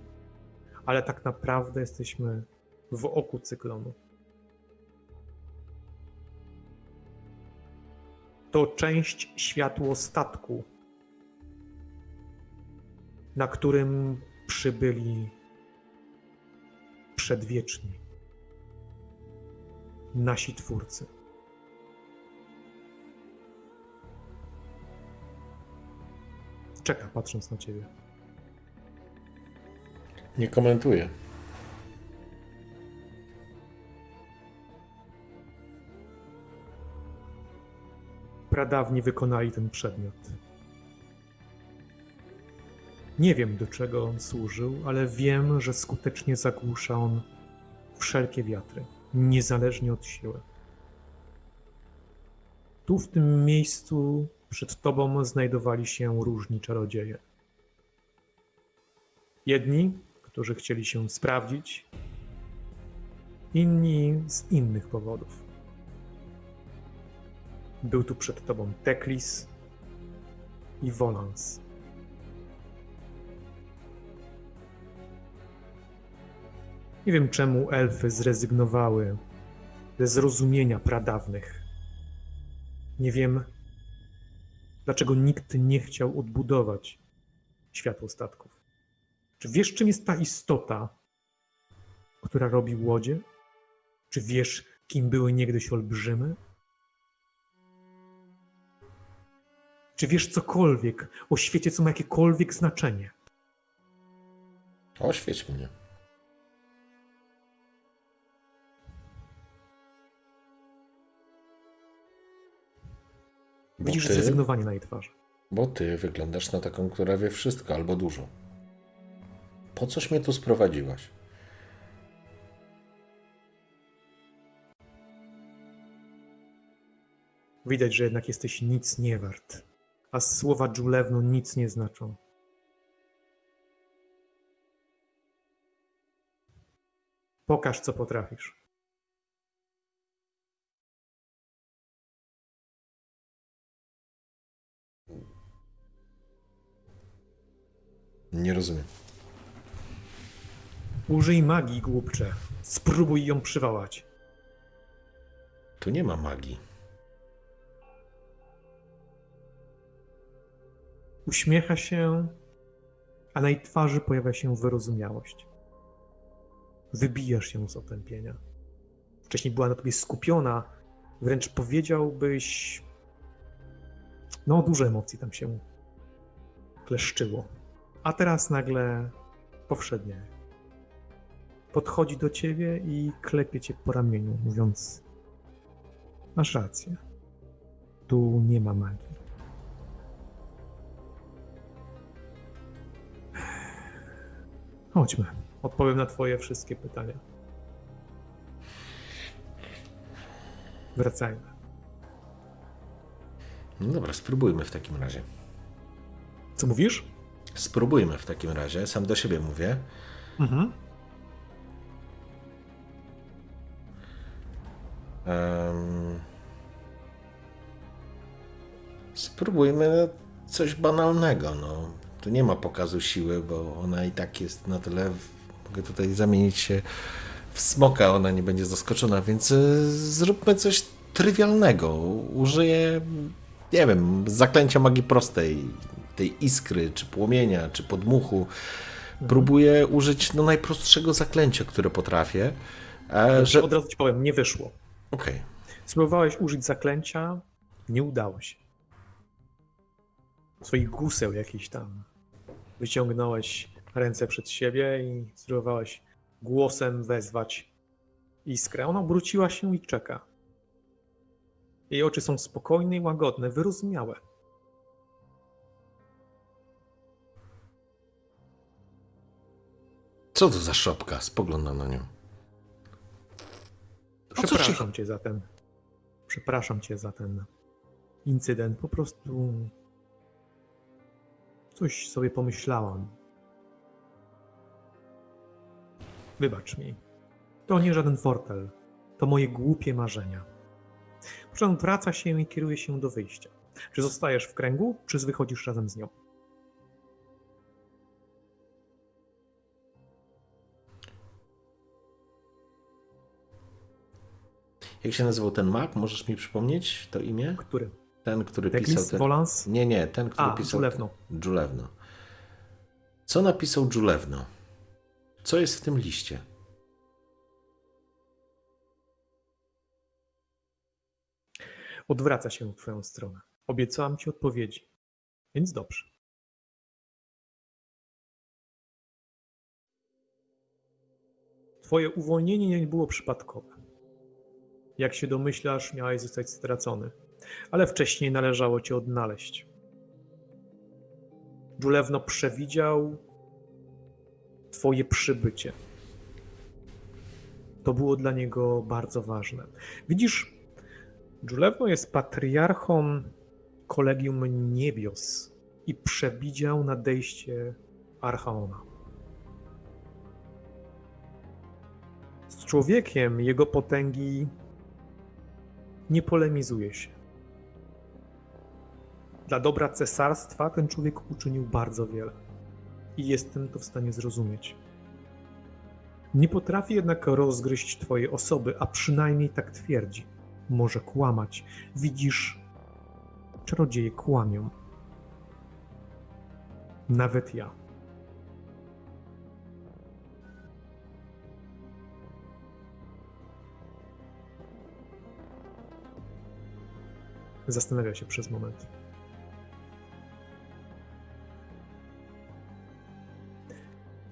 S3: ale tak naprawdę jesteśmy w oku cyklonu. To część światłostatku, na którym przybyli przedwieczni nasi twórcy. Czeka patrząc na ciebie.
S2: Nie komentuję.
S3: Pradawni wykonali ten przedmiot. Nie wiem, do czego on służył, ale wiem, że skutecznie zagłusza on wszelkie wiatry, niezależnie od siły. Tu, w tym miejscu, przed tobą znajdowali się różni czarodzieje. Jedni, którzy chcieli się sprawdzić, inni z innych powodów. Był tu przed tobą Teklis i Volans. Nie wiem, czemu elfy zrezygnowały ze zrozumienia pradawnych. Nie wiem, dlaczego nikt nie chciał odbudować światłostatków. Czy wiesz, czym jest ta istota, która robi łodzie? Czy wiesz, kim były niegdyś olbrzymy? Czy wiesz cokolwiek o świecie, co ma jakiekolwiek znaczenie?
S2: Oświeć mnie.
S3: Widzisz
S2: ty,
S3: zrezygnowanie na jej twarzy.
S2: bo ty wyglądasz na taką, która wie wszystko albo dużo. Po coś mnie tu sprowadziłaś?
S3: Widać, że jednak jesteś nic nie wart, a słowa Dżulewno nic nie znaczą. Pokaż, co potrafisz.
S2: Nie rozumiem.
S3: Użyj magii, głupcze. Spróbuj ją przywołać.
S2: Tu nie ma magii.
S3: Uśmiecha się, a na jej twarzy pojawia się wyrozumiałość. Wybijasz się z otępienia. Wcześniej była na tobie skupiona, wręcz powiedziałbyś. No, dużo emocji tam się kleszczyło. A teraz nagle powszednie. Podchodzi do ciebie i klepie cię po ramieniu, mówiąc: Masz rację. Tu nie ma magii. Chodźmy. Odpowiem na Twoje wszystkie pytania. Wracajmy.
S2: No dobra, spróbujmy w takim razie.
S3: Co mówisz?
S2: Spróbujmy w takim razie. Sam do siebie mówię.
S3: Mhm.
S2: Em, spróbujmy coś banalnego. No. Tu nie ma pokazu siły, bo ona i tak jest na tyle. Mogę tutaj zamienić się w smoka, ona nie będzie zaskoczona, więc y, zróbmy coś trywialnego. Użyję, nie wiem, zaklęcia magii prostej, tej iskry, czy płomienia, czy podmuchu. Próbuję użyć no, najprostszego zaklęcia, które potrafię. E, że...
S3: Od razu ci powiem, nie wyszło.
S2: Okej.
S3: Spróbowałeś użyć zaklęcia, nie udało się. Swoich guseł jakiś tam. Wyciągnąłeś ręce przed siebie i spróbowałeś głosem wezwać iskrę. Ona obróciła się i czeka. Jej oczy są spokojne i łagodne, wyrozumiałe.
S2: Co to za szopka? Spoglądam na nią.
S3: Przepraszam cię za ten. Przepraszam cię za ten incydent. Po prostu. Coś sobie pomyślałam. Wybacz mi. To nie żaden fortel. To moje głupie marzenia. Po czym wraca się i kieruje się do wyjścia. Czy zostajesz w kręgu, czy wychodzisz razem z nią?
S2: Jak się nazywał ten mag? Możesz mi przypomnieć to imię?
S3: Który?
S2: Ten, który
S3: Teklis,
S2: pisał ten...
S3: Volans?
S2: Nie, nie, ten, który
S3: A,
S2: pisał...
S3: Żulewno.
S2: Żulewno. Co napisał Żulewno? Co jest w tym liście?
S3: Odwraca się w twoją stronę. Obiecałam ci odpowiedzi. Więc dobrze. Twoje uwolnienie nie było przypadkowe. Jak się domyślasz, miałeś zostać stracony, ale wcześniej należało cię odnaleźć. Dżulewno przewidział twoje przybycie. To było dla niego bardzo ważne. Widzisz, Dżulewno jest patriarchą Kolegium Niebios i przewidział nadejście Archaona. Z człowiekiem jego potęgi nie polemizuje się. Dla dobra cesarstwa ten człowiek uczynił bardzo wiele i jestem to w stanie zrozumieć. Nie potrafi jednak rozgryźć twojej osoby, a przynajmniej tak twierdzi. Może kłamać. Widzisz, czarodzieje kłamią. Nawet ja. Zastanawia się przez moment.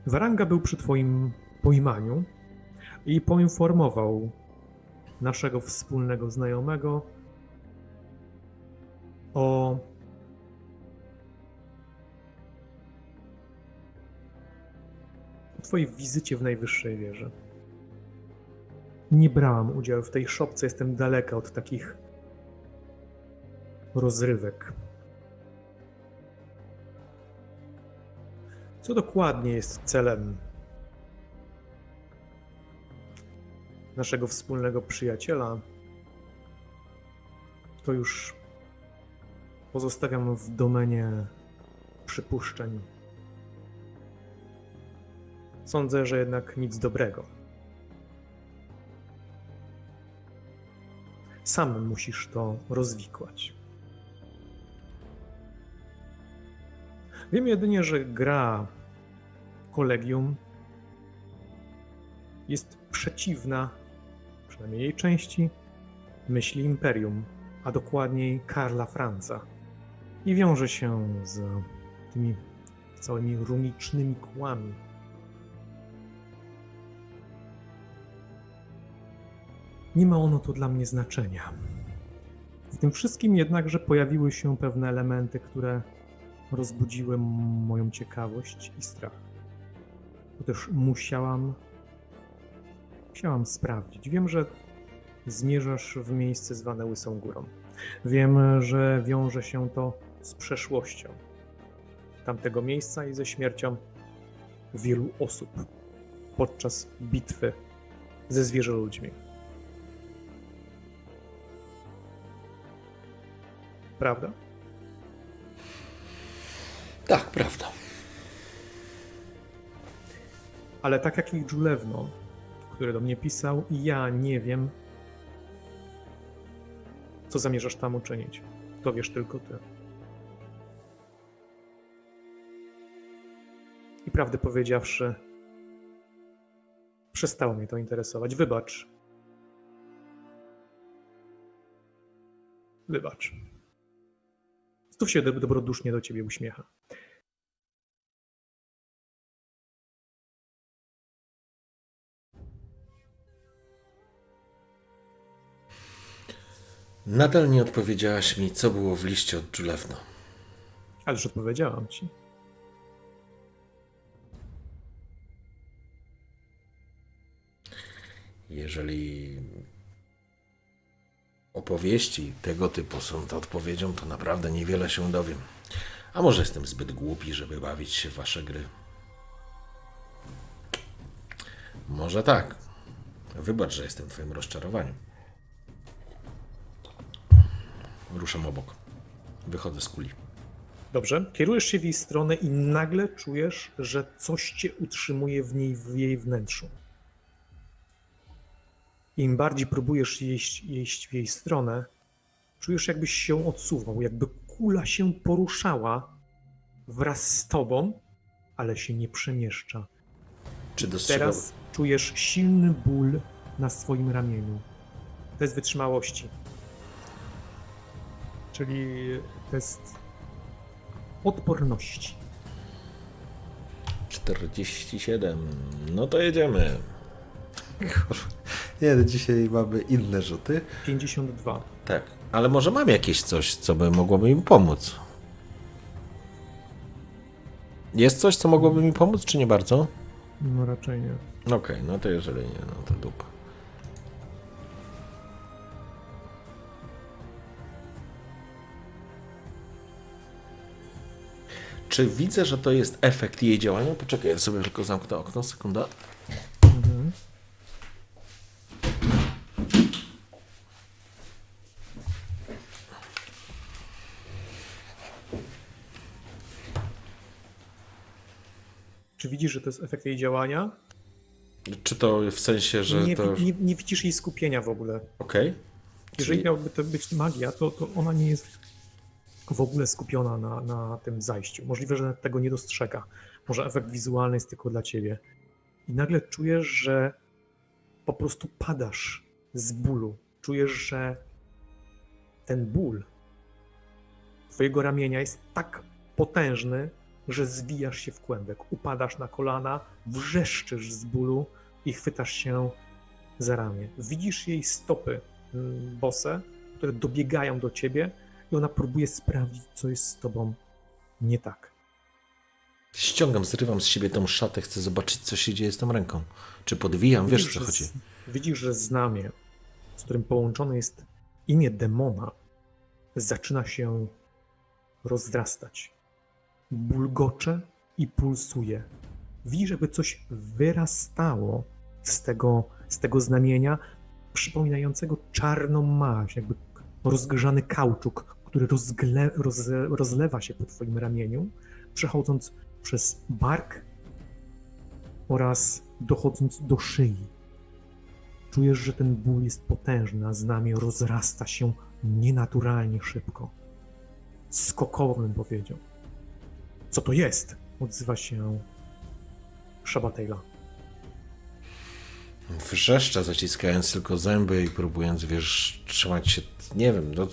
S3: Waranga był przy twoim pojmaniu i poinformował naszego wspólnego znajomego o twojej wizycie w najwyższej wieży. Nie brałam udziału w tej szopce, jestem daleka od takich rozrywek. Co dokładnie jest celem naszego wspólnego przyjaciela, to już pozostawiam w domenie przypuszczeń. Sądzę, że jednak nic dobrego. Sam musisz to rozwikłać. Wiem jedynie, że gra kolegium jest przeciwna, przynajmniej jej części, myśli imperium, a dokładniej Karla Franca. I wiąże się z tymi całymi runicznymi kłami. Nie ma ono tu dla mnie znaczenia. W tym wszystkim jednakże pojawiły się pewne elementy, które rozbudziły m- moją ciekawość i strach. Bo też musiałam, musiałam sprawdzić. Wiem, że zmierzasz w miejsce zwane Łysą Górą. Wiem, że wiąże się to z przeszłością tamtego miejsca i ze śmiercią wielu osób podczas bitwy ze zwierzoludźmi. Prawda?
S2: Tak, prawda.
S3: Ale tak jak i Julewno, który do mnie pisał, ja nie wiem, co zamierzasz tam uczynić. To wiesz tylko ty. I prawdę powiedziawszy, przestało mnie to interesować. Wybacz. Wybacz. Znów się do- dobrodusznie do ciebie uśmiecha.
S2: Nadal nie odpowiedziałaś mi, co było w liście od Julewno.
S3: Ależ odpowiedziałam ci.
S2: Jeżeli opowieści tego typu są to odpowiedzią, to naprawdę niewiele się dowiem. A może jestem zbyt głupi, żeby bawić się w wasze gry? Może tak. Wybacz, że jestem twoim rozczarowaniem. Ruszam obok. Wychodzę z kuli.
S3: Dobrze, kierujesz się w jej stronę i nagle czujesz, że coś cię utrzymuje w niej, w jej wnętrzu. Im bardziej próbujesz jeść, jeść w jej stronę, czujesz jakbyś się odsuwał, jakby kula się poruszała wraz z tobą, ale się nie przemieszcza.
S2: Czy dostrzegam...
S3: Teraz czujesz silny ból na swoim ramieniu. Test wytrzymałości. Czyli test odporności.
S2: 47. No to jedziemy. (laughs) Nie, dzisiaj mamy inne rzuty.
S3: 52.
S2: Tak, ale może mam jakieś coś, co by mogłoby im pomóc. Jest coś, co mogłoby mi pomóc, czy nie bardzo?
S3: No raczej nie.
S2: Okej, no to jeżeli nie, no to dupa. Czy widzę, że to jest efekt jej działania? Poczekaj, ja sobie tylko zamknę okno, sekunda.
S3: Czy widzisz, że to jest efekt jej działania?
S2: Czy to w sensie, że
S3: Nie,
S2: to...
S3: nie, nie widzisz jej skupienia w ogóle.
S2: Okej.
S3: Jeżeli
S2: Czyli-
S3: miałaby to być magia, to, to ona nie jest w ogóle skupiona na, na tym zajściu. Możliwe, że tego nie dostrzega. Może efekt wizualny jest tylko dla ciebie. I nagle czujesz, że po prostu padasz z bólu. Czujesz, że ten ból twojego ramienia jest tak potężny, że zwijasz się w kłębek, upadasz na kolana, wrzeszczysz z bólu i chwytasz się za ramię. Widzisz jej stopy mm, bose, które dobiegają do ciebie i ona próbuje sprawdzić, co jest z tobą nie tak.
S2: Ściągam, zrywam z siebie tą szatę, chcę zobaczyć, co się dzieje z tą ręką. Czy podwijam, wiesz,
S3: Widzisz,
S2: co
S3: że
S2: chodzi.
S3: Widzisz, że znamie, z którym połączone jest imię demona, zaczyna się rozrastać. Bulgocze i pulsuje. Widzisz, jakby coś wyrastało z tego, z tego znamienia, przypominającego czarną maź, jakby rozgrzany kauczuk, który rozgle, roz, rozlewa się po twoim ramieniu, przechodząc przez bark oraz dochodząc do szyi. Czujesz, że ten ból jest potężny, a znamie rozrasta się nienaturalnie szybko. Skokowo bym powiedział. Co to jest? Odzywa się Szabatejla.
S2: Wrzeszcza, zaciskając tylko zęby i próbując, wiesz, trzymać się, nie wiem, no,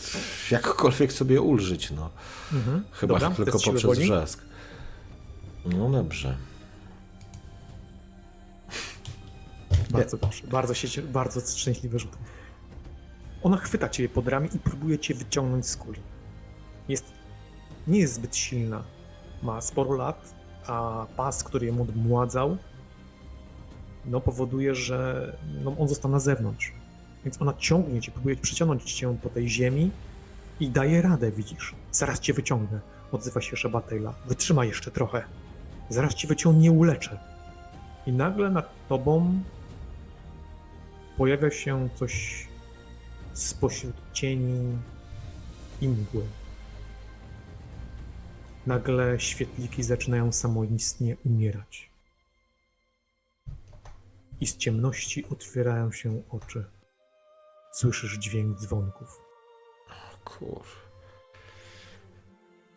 S2: jakkolwiek sobie ulżyć, no.
S3: Mhm.
S2: Chyba
S3: Dobra,
S2: tylko poprzez wrzask. No dobrze.
S3: Bardzo dobrze, bardzo, się, bardzo szczęśliwy rzut. Ona chwyta cię pod ramię i próbuje cię wyciągnąć z kuli. Jest, nie jest zbyt silna. Ma sporo lat, a pas, który ją odmładzał, no powoduje, że no, on został na zewnątrz. Więc ona ciągnie cię, próbuje przyciągnąć cię po tej ziemi i daje radę, widzisz. Zaraz cię wyciągnę, odzywa się Szabatejla. Wytrzymaj jeszcze trochę. Zaraz cię wyciągnie, uleczę. I nagle nad tobą pojawia się coś spośród cieni i mgły. Nagle świetliki zaczynają samoistnie umierać. I z ciemności otwierają się oczy. Słyszysz dźwięk dzwonków.
S2: Kur...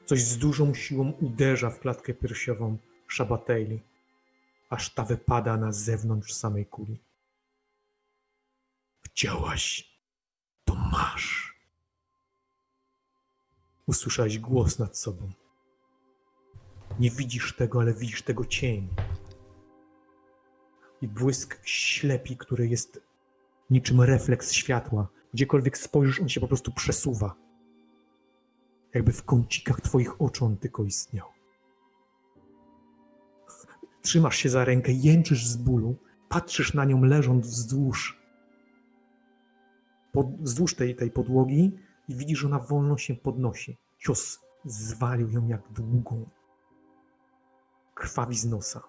S3: Coś z dużą siłą uderza w klatkę piersiową Szabatejli, aż ta wypada na zewnątrz samej kuli. Chciałaś, to masz. Usłyszałeś głos nad sobą. Nie widzisz tego, ale widzisz tego cień. I błysk ślepi, który jest niczym refleks światła. Gdziekolwiek spojrzysz, on się po prostu przesuwa. Jakby w kącikach twoich oczu on tylko istniał. Trzymasz się za rękę, jęczysz z bólu, patrzysz na nią leżąc wzdłuż, pod, wzdłuż tej, tej podłogi i widzisz, że ona wolno się podnosi. Cios zwalił ją jak długą. Krwawi z nosa.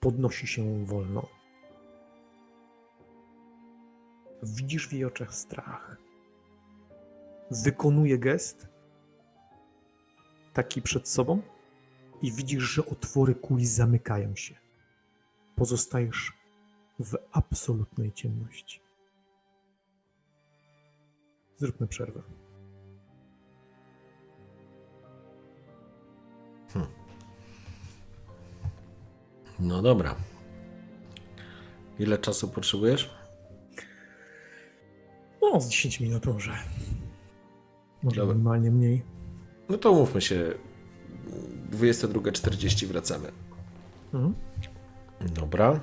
S3: Podnosi się wolno. Widzisz w jej oczach strach. Wykonuje gest taki przed sobą i widzisz, że otwory kuli zamykają się. Pozostajesz w absolutnej ciemności. Zróbmy przerwę.
S2: No dobra. Ile czasu potrzebujesz?
S3: No, z 10 minut może. Może
S2: Dobra.
S3: minimalnie mniej.
S2: No to umówmy się. 22.40 wracamy.
S3: Mhm.
S2: Dobra.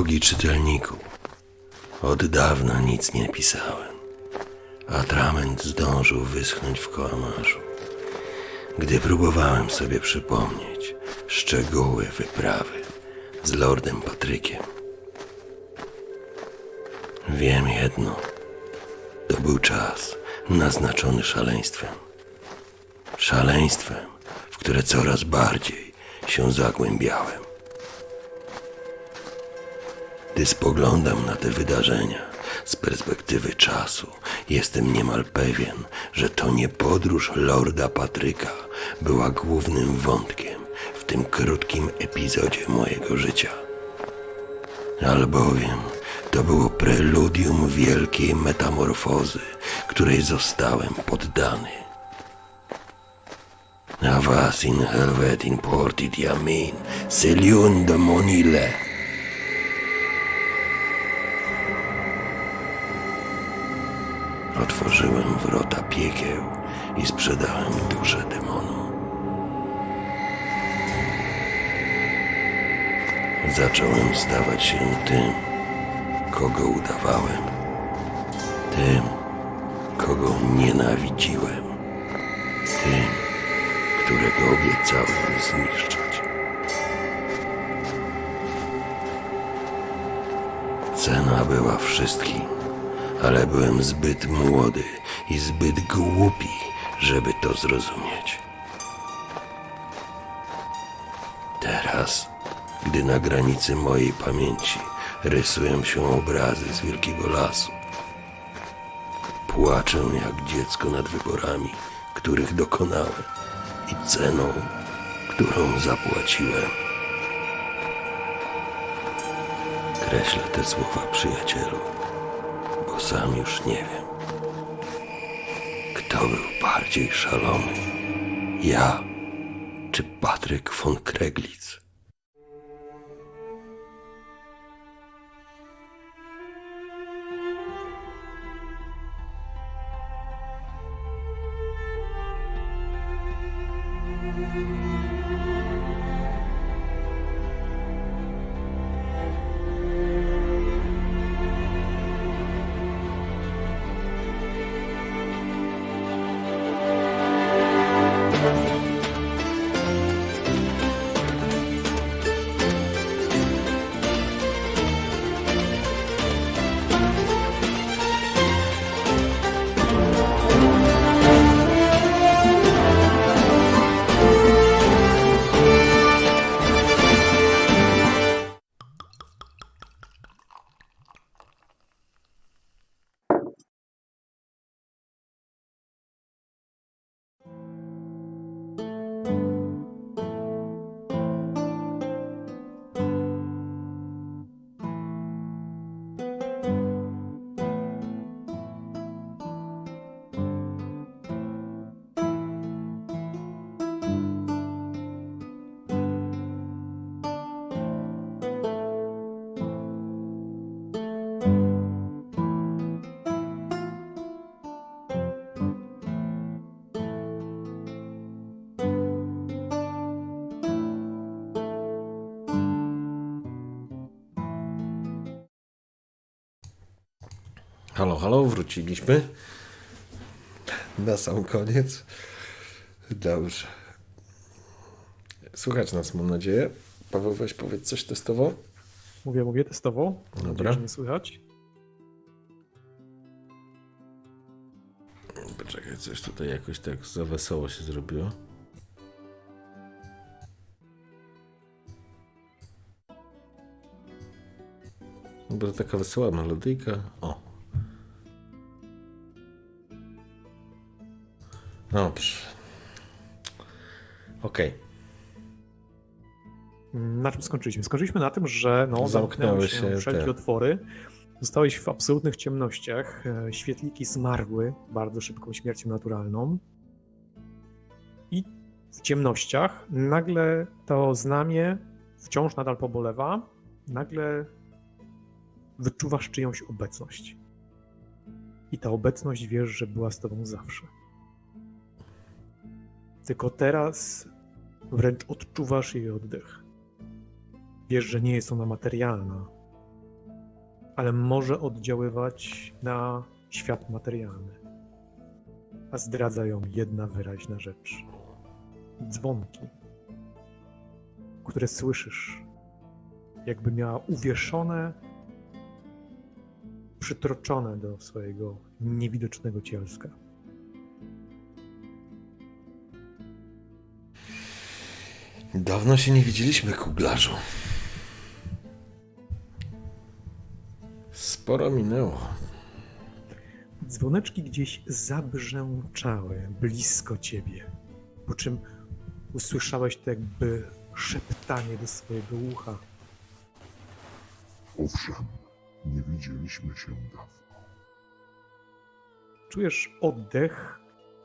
S1: Drogi czytelniku, od dawna nic nie pisałem. Atrament zdążył wyschnąć w kołamarzu. Gdy próbowałem sobie przypomnieć szczegóły wyprawy z lordem Patrykiem. Wiem jedno. To był czas naznaczony szaleństwem. Szaleństwem, w które coraz bardziej się zagłębiałem. Gdy spoglądam na te wydarzenia z perspektywy czasu, jestem niemal pewien, że to nie podróż lorda Patryka była głównym wątkiem w tym krótkim epizodzie mojego życia. Albowiem to było preludium wielkiej metamorfozy, której zostałem poddany. Avas in helvet in portit yamin, seliun de monile. Otworzyłem wrota piekieł i sprzedałem duszę demonom. Zacząłem stawać się tym, kogo udawałem, tym, kogo nienawidziłem, tym, którego obiecałem zniszczyć. Cena była wszystkim, ale byłem zbyt młody i zbyt głupi, żeby to zrozumieć. Teraz, gdy na granicy mojej pamięci rysują się obrazy z wielkiego lasu, płaczę jak dziecko nad wyborami, których dokonałem i ceną, którą zapłaciłem. Kreślę te słowa, przyjacielu, sam już nie wiem, kto był bardziej szalony, ja czy Patryk von Kreglitz.
S2: Halo, halo, wróciliśmy. Na sam koniec. Dobrze. Słuchać nas, mam nadzieję. Paweł, weź powiedz coś testowo.
S3: Mówię, mówię testowo.
S2: Dobra.
S3: nadzieję, że mnie słychać.
S2: Poczekaj, coś tutaj jakoś tak za wesoło się zrobiło. Bo taka wesoła melodyjka. O. Dobrze. Okej.
S3: Na czym skończyliśmy? Skończyliśmy na tym, że no,
S2: Zamknęły
S3: zamknęły
S2: się
S3: się wszelkie
S2: te-
S3: otwory. Zostałeś w absolutnych ciemnościach. e, Świetliki zmarły bardzo szybką śmiercią naturalną. I w ciemnościach nagle to znamie wciąż nadal pobolewa. Nagle wyczuwasz czyjąś obecność. I ta obecność wiesz, że była z tobą zawsze. Tylko teraz wręcz odczuwasz jej oddech. Wiesz, że nie jest ona materialna, ale może oddziaływać na świat materialny. A zdradza ją jedna wyraźna rzecz. Dzwonki, które słyszysz, jakby miała uwieszone, przytroczone do swojego niewidocznego cielska.
S2: Dawno się nie widzieliśmy, kuglarzu. Sporo minęło.
S3: Dzwoneczki gdzieś zabrzęczały blisko ciebie, po czym usłyszałeś to jakby szeptanie do swojego ucha.
S8: Owszem, nie widzieliśmy się dawno.
S3: Czujesz oddech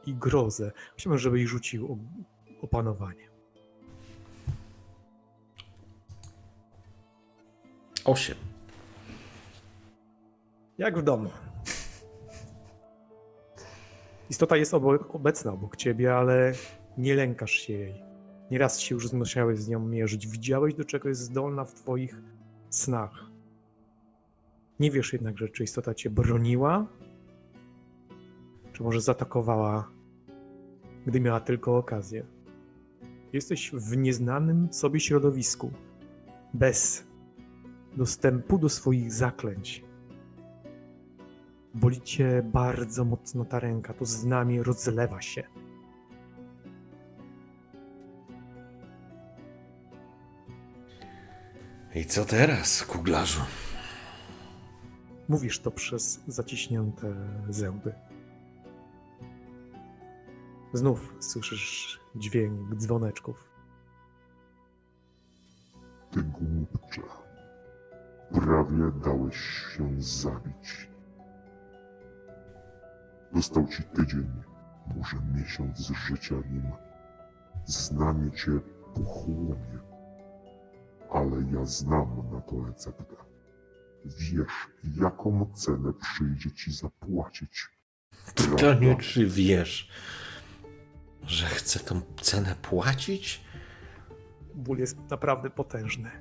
S3: i grozę. Chciałbym, żebyś rzucił o, opanowanie.
S2: Osiem.
S3: Jak w domu. Istota jest obok, obecna obok ciebie, ale nie lękasz się jej. Nieraz się już musiałeś z nią mierzyć. Widziałeś, do czego jest zdolna w twoich snach. Nie wiesz jednakże, czy istota cię broniła, czy może zaatakowała, gdy miała tylko okazję. Jesteś w nieznanym sobie środowisku, bez dostępu do swoich zaklęć. Boli cię bardzo mocno ta ręka, to znamie rozlewa się.
S2: I co teraz, kuglarzu?
S3: Mówisz to przez zaciśnięte zęby. Znów słyszysz dźwięk dzwoneczków.
S8: Ty głupcze. Prawie dałeś się zabić. Został ci tydzień, może miesiąc życia nim. Znamie cię pochłonie. Ale ja znam na to receptę. Wiesz, jaką cenę przyjdzie ci zapłacić.
S2: Pytanie,
S8: Prawda?
S2: czy wiesz, że chcę tą cenę płacić?
S3: Ból jest naprawdę potężny.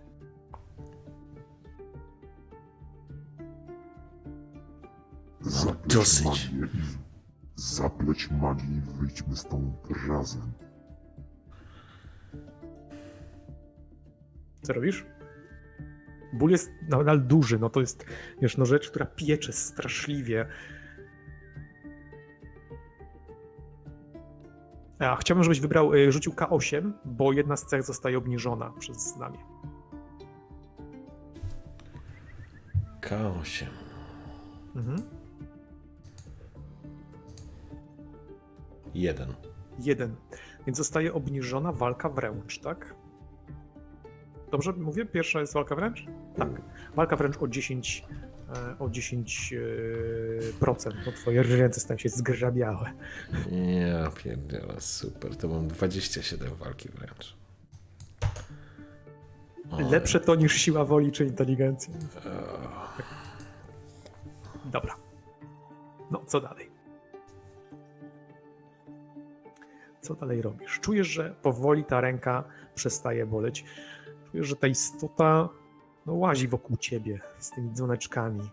S8: Zapleć
S2: Dosyć.
S8: magię i zapleć magię i wyjdźmy stąd razem.
S3: Co robisz? Ból jest nadal duży, no to jest, wiesz, no rzecz, która piecze straszliwie. A, chciałbym, żebyś wybrał, y, rzucił K8, bo jedna z cech zostaje obniżona przez znamie.
S2: K8.
S3: Mhm.
S2: Jeden.
S3: Jeden. Więc zostaje obniżona walka wręcz, tak? Dobrze mówię? Pierwsza jest walka wręcz? Tak. Walka wręcz o 10, e, o 10 e, procent. No twoje ręce stają się zgrabiałe.
S2: Ja pierdzielę, super. To mam 27 walki wręcz. O,
S3: Lepsze to niż siła woli czy inteligencja. Dobra. No, co dalej? Co dalej robisz? Czujesz, że powoli ta ręka przestaje boleć. Czujesz, że ta istota no, łazi wokół ciebie z tymi dzwoneczkami.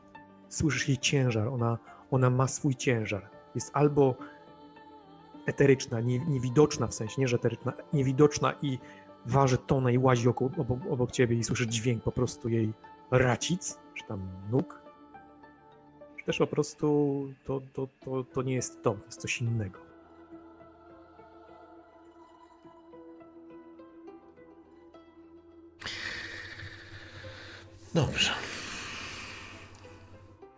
S3: Słyszysz jej ciężar, ona, ona ma swój ciężar. Jest albo eteryczna, nie, niewidoczna w sensie, nie że eteryczna, niewidoczna i waży tonę i łazi obok, obok, obok ciebie i słyszysz dźwięk po prostu jej racic, czy tam nóg. Czy też po prostu to, to, to, to nie jest to, to jest coś innego.
S2: Dobrze.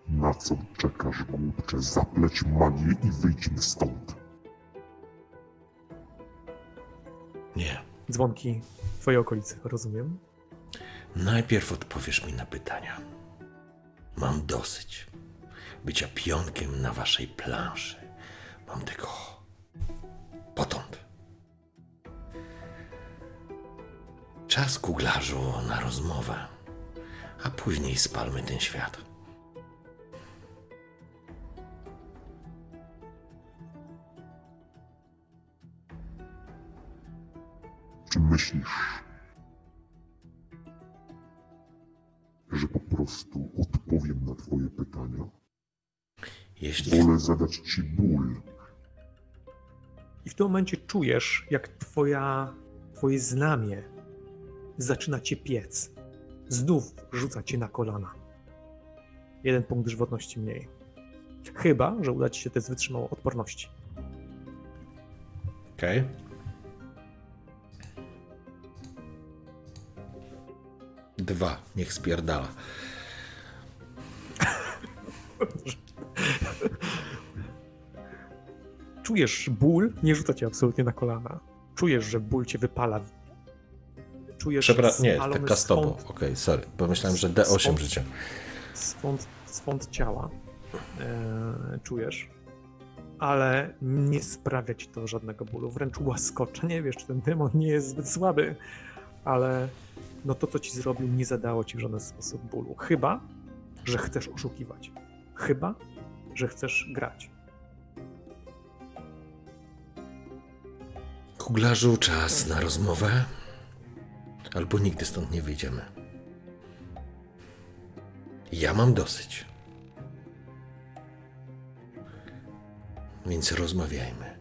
S8: Na co czekasz, głupcze? Zapleć magię i wyjdźmy stąd.
S2: Nie.
S3: Dzwonki w twojej okolicy, rozumiem.
S2: Najpierw odpowiesz mi na pytania. Mam dosyć bycia pionkiem na waszej planszy. Mam tego potąd. Czas, kuglarzu, na rozmowę, a później spalmy ten świat.
S8: Czy myślisz, że po prostu odpowiem na twoje pytania?
S2: Jeśli
S8: Wolę zadać ci ból,
S3: I w tym momencie czujesz, jak twoja, twoje znamie zaczyna cię piec. Znów rzuca cię na kolana. Jeden punkt żywotności mniej. Chyba, że uda ci się test wytrzymał odporności.
S9: Okej. Dwa, niech spierdala.
S3: Czujesz ból, nie rzuca cię absolutnie na kolana. Czujesz, że ból cię wypala. Czujesz
S9: Przepraszam, nie, stopo.
S3: swąd-
S9: Okej, sorry. Pomyślałem, że D8
S3: Swąd-
S9: życia.
S3: swąd, swąd ciała e, czujesz, ale nie sprawia ci to żadnego bólu, wręcz łaskocza. Nie wiesz, czy ten demon nie jest zbyt słaby, ale no to, co ci zrobił, nie zadało ci w żaden sposób bólu. Chyba, że chcesz oszukiwać. Chyba, że chcesz grać.
S2: Kuglarzu, czas na rozmowę, albo nigdy stąd nie wyjdziemy. Ja mam dosyć. Więc rozmawiajmy.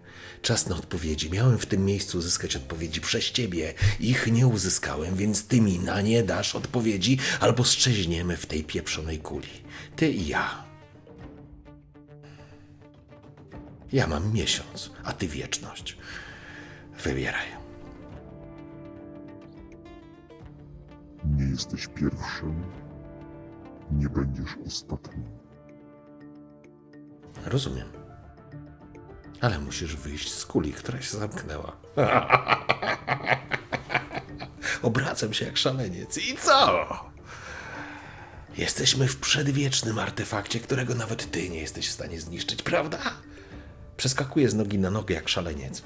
S2: Czas na odpowiedzi. Miałem w tym miejscu uzyskać odpowiedzi przez ciebie. Ich nie uzyskałem, więc ty mi na nie dasz odpowiedzi, albo strzeźniemy w tej pieprzonej kuli. Ty i ja. Ja mam miesiąc, a ty wieczność. Wybieraj.
S8: Nie jesteś pierwszym, nie będziesz ostatnim.
S2: Rozumiem. Ale musisz wyjść z kuli, która się zamknęła. (laughs) Obracam się jak szaleniec. I co? Jesteśmy w przedwiecznym artefakcie, którego nawet ty nie jesteś w stanie zniszczyć, prawda? Przeskakuję z nogi na nogę jak szaleniec.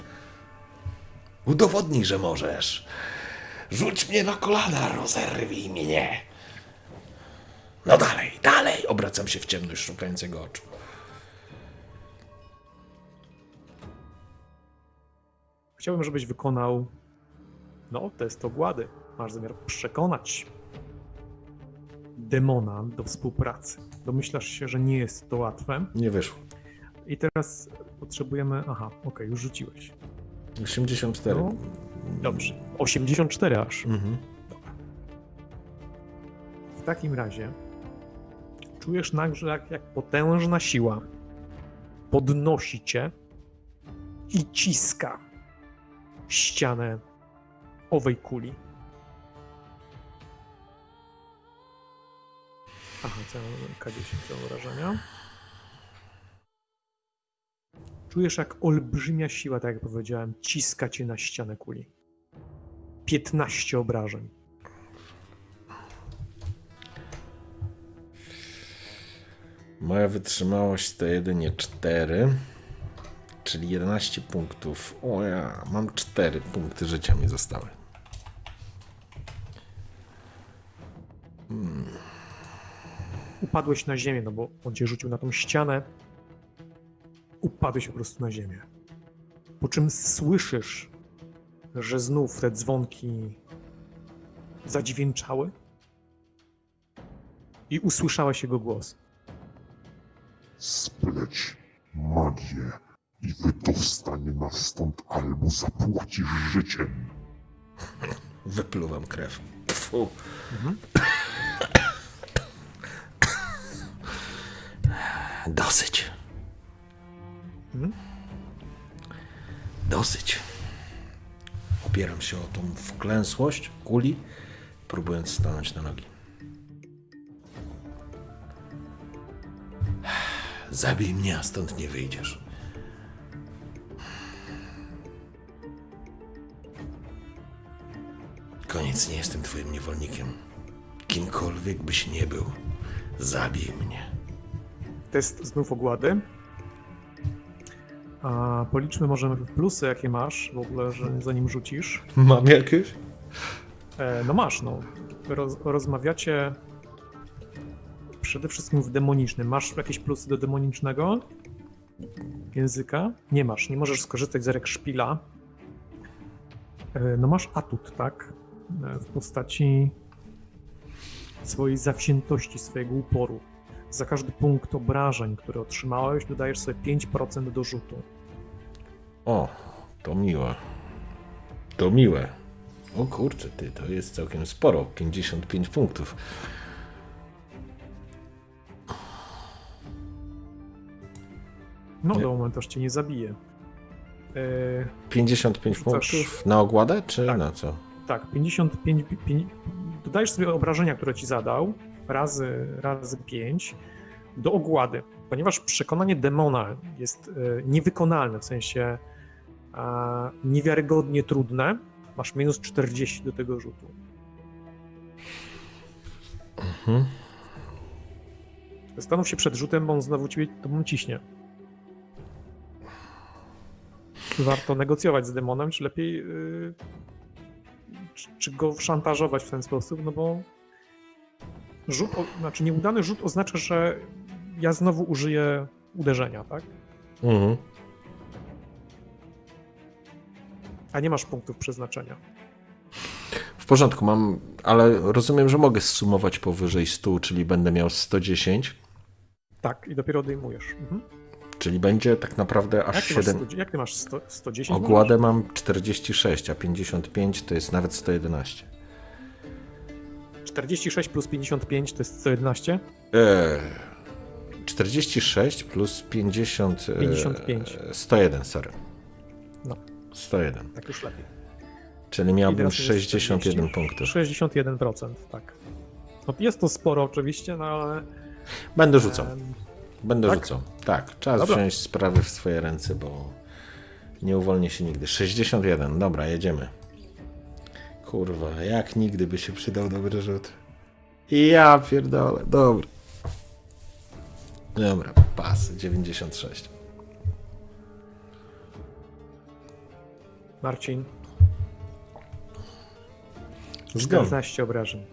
S2: Udowodnij, że możesz. Rzuć mnie na kolana, rozerwij mnie. No dalej, dalej! Obracam się w ciemność szukającego oczu.
S3: Chciałbym, żebyś wykonał no, test ogłady. Masz zamiar przekonać demona do współpracy. Domyślasz się, że nie jest to łatwe.
S9: Nie wyszło.
S3: I teraz potrzebujemy. Aha, okej, już rzuciłeś.
S9: 84.
S3: No, dobrze. 84 aż.
S9: Mhm.
S3: W takim razie czujesz nagle, jak, jak potężna siła podnosi cię i ciska ścianę owej kuli. Aha, mam K10 do wrażenia. Czujesz, jak olbrzymia siła, tak jak powiedziałem, ciska cię na ścianę kuli. 15 obrażeń.
S9: Moja wytrzymałość to jedynie 4, czyli 11 punktów. O ja, mam 4 punkty życia mi zostały.
S3: upadłeś na ziemię, no bo on cię rzucił na tą ścianę. Upadłeś po prostu na ziemię. Po czym słyszysz, że znów te dzwonki zadźwięczały i usłyszałeś jego głos.
S8: Spleć magię i wydostanie nas stąd albo zapłacisz życiem.
S2: Wypluwam krew. Fu. Dosyć. Dosyć. Opieram się o tą wklęsłość kuli, próbując stanąć na nogi. Zabij mnie, a stąd nie wyjdziesz. Koniec, nie jestem twoim niewolnikiem. Kimkolwiek byś nie był, zabij mnie.
S3: Test znów ogłady. A policzmy może plusy, jakie masz w ogóle, że zanim rzucisz.
S2: Mam jakieś?
S3: E, no masz, no. Roz, rozmawiacie przede wszystkim w demonicznym. Masz jakieś plusy do demonicznego języka? Nie masz. Nie możesz skorzystać z rek szpila. E, no masz atut, tak? E, w postaci swojej zawziętości, swojego uporu. Za każdy punkt obrażeń, który otrzymałeś, dodajesz sobie 5% do rzutu.
S2: O, to miłe. To miłe. O kurczę, ty, to jest całkiem sporo. 55 punktów.
S3: No, do momentu aż cię nie zabije. E,
S2: 55
S3: Rzucasz-
S2: punktów na ogładę, czy
S3: Tak.
S2: na co?
S3: Tak, 55. pięć- dodajesz sobie obrażenia, które ci zadał, razy, razy 5 do ogłady, ponieważ przekonanie demona jest e, niewykonalne, w sensie niewiarygodnie trudne. Masz minus 40 do tego rzutu. Zastanów się przed rzutem, bo on znowu ciebie tobą ciśnie. Warto negocjować z demonem, czy lepiej yy, czy, czy go szantażować w ten sposób, no bo rzut, o, znaczy nieudany rzut oznacza, że ja znowu użyję uderzenia, tak?
S2: Mhm.
S3: A nie masz punktów przeznaczenia.
S2: W porządku, mam, ale rozumiem, że mogę zsumować powyżej 100, czyli będę miał 110,
S3: Tak, i dopiero odejmujesz. Mhm.
S2: czyli będzie tak naprawdę aż
S3: Jak, ty masz
S2: 7.
S3: 100, jak ty masz 100, 110?
S2: Ogładę mam 46, a 55 to jest nawet 111.
S3: Masz? 46 plus 55 to jest 111?
S2: Eee, 46 plus 50. e,
S3: 55.
S2: 101, sorry.
S3: No.
S2: 101.
S3: Tak już lepiej.
S2: Czyli
S3: I
S2: miałbym
S3: teraz jest
S2: 61
S3: 40,
S2: punktów.
S3: 61%, tak. No, jest to sporo oczywiście, no ale...
S2: Będę rzucał. Będę
S3: tak?
S2: rzucał. Tak, czas
S3: Dobra.
S2: wziąć sprawy w swoje ręce, bo nie uwolnię się nigdy. 61, dobra, jedziemy. Kurwa, jak nigdy by się przydał dobry rzut. Ja pierdolę, dobra. Dobra, pas, 96.
S3: Marcin,
S2: Zgon.
S3: 14 obrażeń.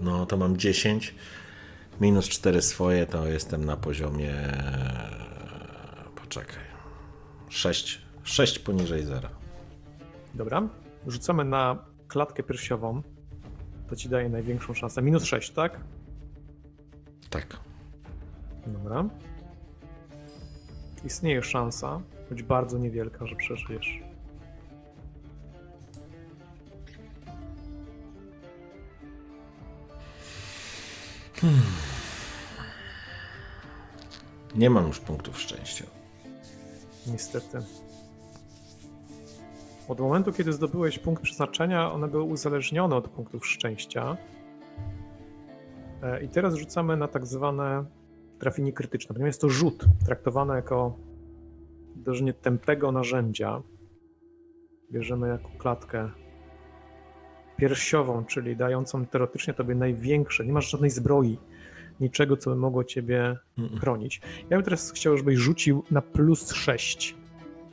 S2: No to mam 10. Minus 4 swoje, to jestem na poziomie. Poczekaj. 6. 6 poniżej zera.
S3: Dobra. Rzucamy na klatkę piersiową. To ci daje największą szansę. Minus 6, tak?
S2: Tak.
S3: Dobra. Istnieje szansa, choć bardzo niewielka, że przeżyjesz.
S2: Nie mam już punktów szczęścia.
S3: Niestety. Od momentu, kiedy zdobyłeś punkt przeznaczenia, one były uzależnione od punktów szczęścia. E, I teraz rzucamy na tak zwane trafienie krytyczne, ponieważ jest to rzut traktowane jako uderzenie tępego narzędzia. Bierzemy jako klatkę piersiową, czyli dającą teoretycznie tobie największe. Nie masz żadnej zbroi, niczego, co by mogło ciebie chronić. Ja bym teraz chciał, żebyś rzucił na plus 6.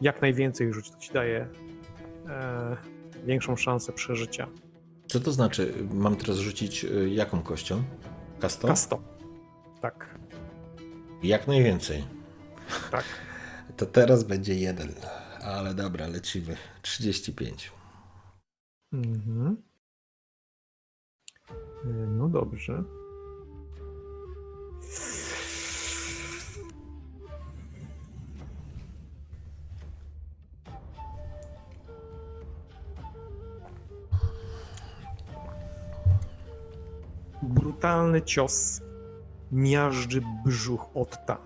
S3: Jak najwięcej rzuć, to ci daje e, większą szansę przeżycia.
S2: Co to znaczy? Mam teraz rzucić y, jaką kością? Kasto?
S3: Kasto. Tak,
S2: Jak najwięcej.
S3: tak. (laughs)
S2: To teraz będzie jeden. Ale dobra, lecimy. 35.
S3: Mhm. E, no dobrze. Brutalny cios miażdży brzuch Otta,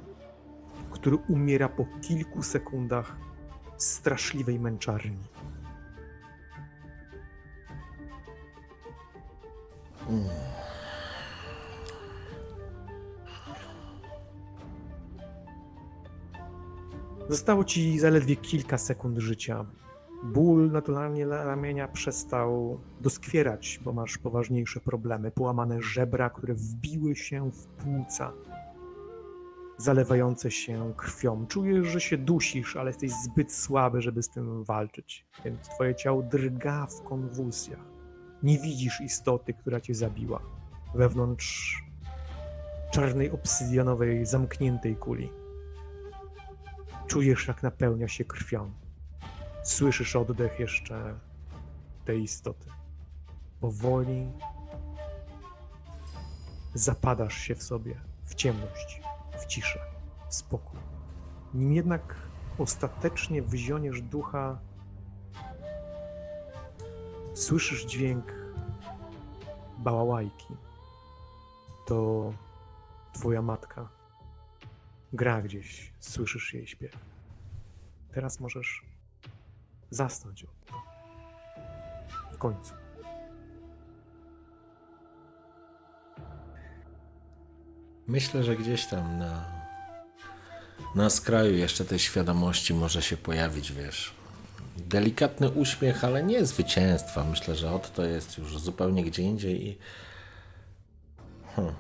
S3: który umiera po kilku sekundach straszliwej męczarni. Zostało ci zaledwie kilka sekund życia. Ból naturalnie na ramienia przestał doskwierać, bo masz poważniejsze problemy. Połamane żebra, które wbiły się w płuca, zalewające się krwią. Czujesz, że się dusisz, ale jesteś zbyt słaby, żeby z tym walczyć, więc twoje ciało drga w konwulsjach. Nie widzisz istoty, która cię zabiła. Wewnątrz czarnej, obsydianowej, zamkniętej kuli. Czujesz, jak napełnia się krwią. Słyszysz oddech jeszcze tej istoty. Powoli zapadasz się w sobie, w ciemność, w ciszę, w spokój. Nim jednak ostatecznie wyzioniesz ducha, słyszysz dźwięk bałałajki. To twoja matka. Gra gdzieś, słyszysz jej śpiew. Teraz możesz zasnąć od to. W końcu.
S2: Myślę, że gdzieś tam na, na skraju jeszcze tej świadomości może się pojawić, wiesz, delikatny uśmiech, ale nie zwycięstwa. Myślę, że od to jest już zupełnie gdzie indziej i hmm.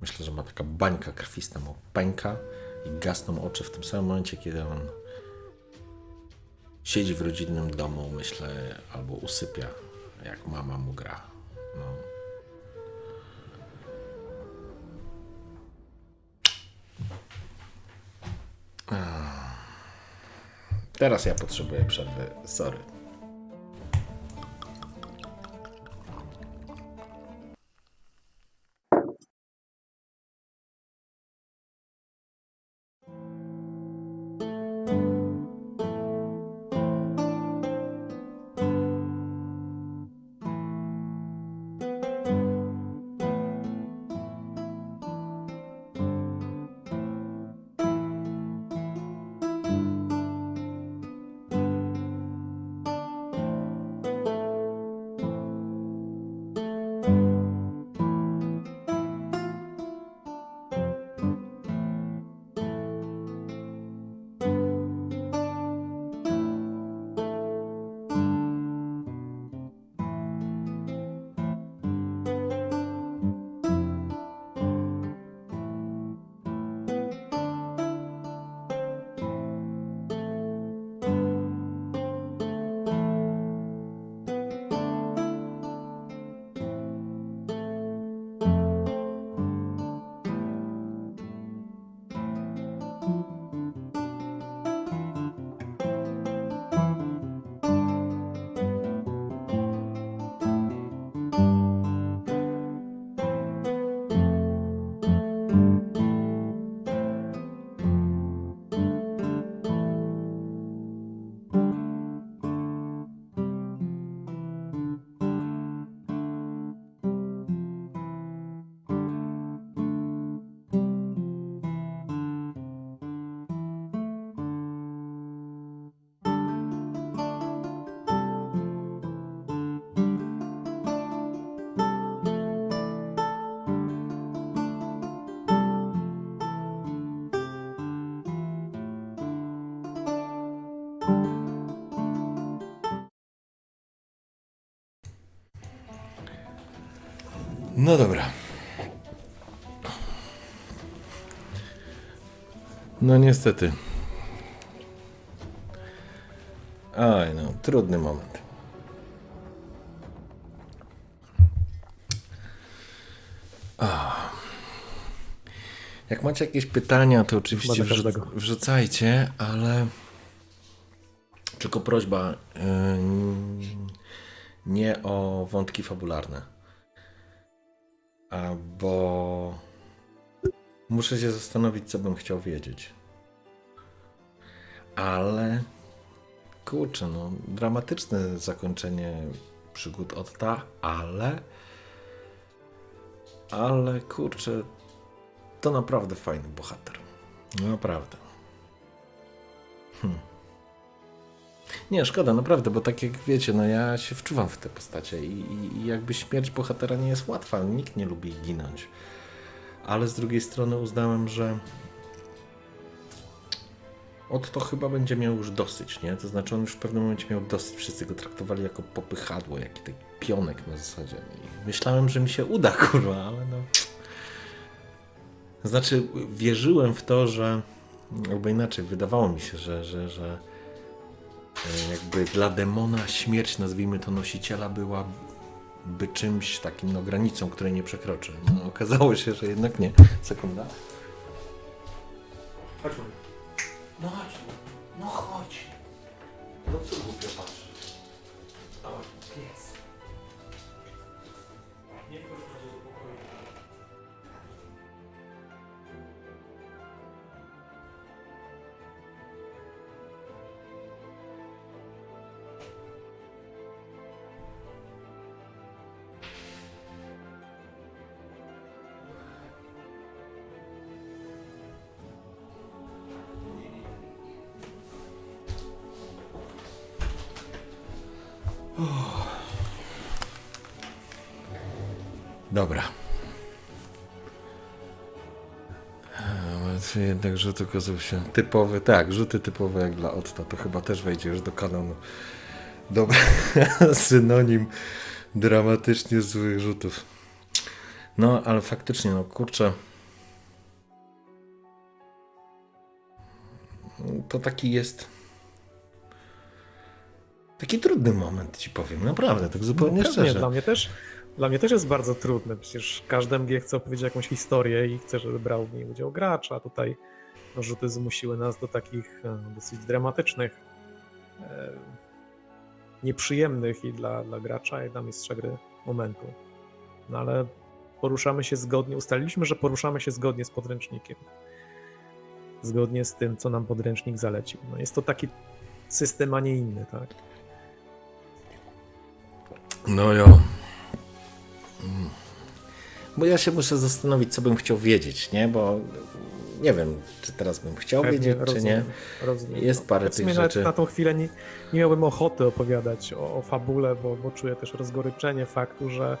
S2: myślę, że ma taka bańka krwista mu pęka i gasną oczy w tym samym momencie, kiedy on siedzi w rodzinnym domu, myślę, albo usypia, jak mama mu gra. No. Teraz ja potrzebuję przerwy. Sorry. No dobra. No niestety. Aj, no, trudny moment. Jak macie jakieś pytania, to oczywiście wrzucajcie, ale tylko prośba, yy, nie o wątki fabularne. Bo muszę się zastanowić, co bym chciał wiedzieć. Ale kurczę, no, dramatyczne zakończenie przygód Otta, ale ale kurczę, to naprawdę fajny bohater. Naprawdę. Hmm. Nie, szkoda, naprawdę, bo tak jak wiecie, no ja się wczuwam w te postacie i, i, jakby śmierć bohatera nie jest łatwa, nikt nie lubi ginąć. Ale z drugiej strony uznałem, że Otto chyba będzie miał już dosyć, nie? To znaczy on już w pewnym momencie miał dosyć. Wszyscy go traktowali jako popychadło, jaki taki pionek na zasadzie. I myślałem, że mi się uda, (laughs) kurwa, ale no... Znaczy, wierzyłem w to, że... Albo inaczej, wydawało mi się, że, że, że jakby dla demona śmierć, nazwijmy to nosiciela, byłaby czymś takim, no granicą, której nie przekroczy. No, okazało się, że jednak nie. Sekunda. Chodźmy. No chodź, no chodź. No co głupio patrzysz? Jednak rzut okazał się typowy. Tak, rzuty typowe jak dla Otta. To chyba też wejdzie już do kanonu. Dobra, (laughs) synonim dramatycznie złych rzutów. No, ale faktycznie, no kurczę. To taki jest. Taki trudny moment, ci powiem, naprawdę, tak zupełnie
S3: Pewnie,
S2: szczerze.
S3: dla mnie też. Dla mnie też jest bardzo trudne. Przecież każdy MG chce opowiedzieć jakąś historię i chce, żeby brał w niej udział gracz, a tutaj no, rzuty zmusiły nas do takich e, dosyć dramatycznych, e, nieprzyjemnych i dla, dla gracza, i dla mistrza gry momentu. No ale poruszamy się zgodnie, ustaliliśmy, że poruszamy się zgodnie z podręcznikiem. Zgodnie z tym, co nam podręcznik zalecił. No, jest to taki system, a nie inny, tak?
S2: No jo. Mm. Bo ja się muszę zastanowić, co bym chciał wiedzieć, nie? Bo nie wiem, czy teraz bym chciał
S3: Pewnie,
S2: wiedzieć, czy nie.
S3: rozumiem, rozumiem.
S2: Jest parę
S3: W sumie
S2: tych rzeczy.
S3: Na tą chwilę nie, nie miałbym ochoty opowiadać o, o fabule, bo, bo czuję też rozgoryczenie faktu, że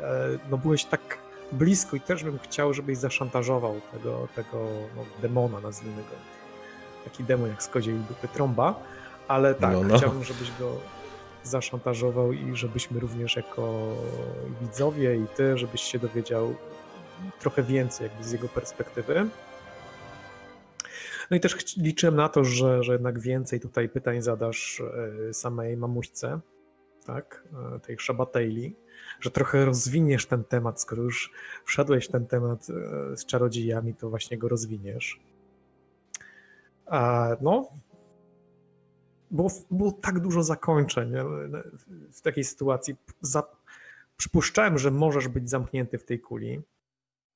S3: e, no byłeś tak blisko i też bym chciał, żebyś zaszantażował tego, tego no, demona, nazwijmy go. Taki demon jak z koziej dupy trąba, ale tak,
S2: No, no.
S3: chciałbym, żebyś go zaszantażował i żebyśmy również jako widzowie i ty, żebyś się dowiedział trochę więcej jakby z jego perspektywy. No i też liczyłem na to, że, że jednak więcej tutaj pytań zadasz e, samej mamuśce, tak, e, tej Szabatejli, że trochę rozwiniesz ten temat, skoro już wszedłeś w ten temat e, z czarodziejami, to właśnie go rozwiniesz. A, no, było, było tak dużo zakończeń w takiej sytuacji. Za, przypuszczałem, że możesz być zamknięty w tej kuli.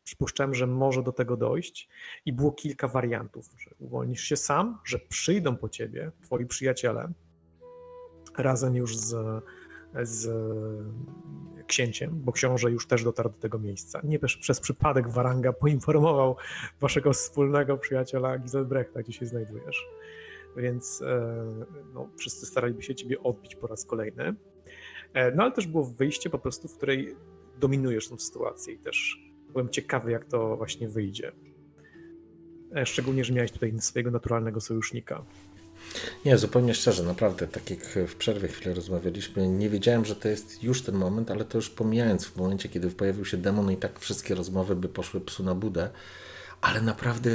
S3: Przypuszczałem, że może do tego dojść i było kilka wariantów, że uwolnisz się sam, że przyjdą po ciebie twoi przyjaciele razem już z, z księciem, bo książę już też dotarł do tego miejsca. Nie przez, przypadek Waranga poinformował waszego wspólnego przyjaciela Giselbrechta, gdzie się znajdujesz. Więc e, no, wszyscy staraliby się ciebie odbić po raz kolejny. E, No ale też było wyjście po prostu, w której dominujesz tą sytuację i też byłem ciekawy, jak to właśnie wyjdzie. E, Szczególnie, że miałeś tutaj swojego naturalnego sojusznika.
S2: Nie, zupełnie szczerze, naprawdę, tak jak w przerwie chwilę rozmawialiśmy, nie wiedziałem, że to jest już ten moment, ale to już pomijając w momencie, kiedy pojawił się demon i tak wszystkie rozmowy by poszły psu na budę, ale naprawdę,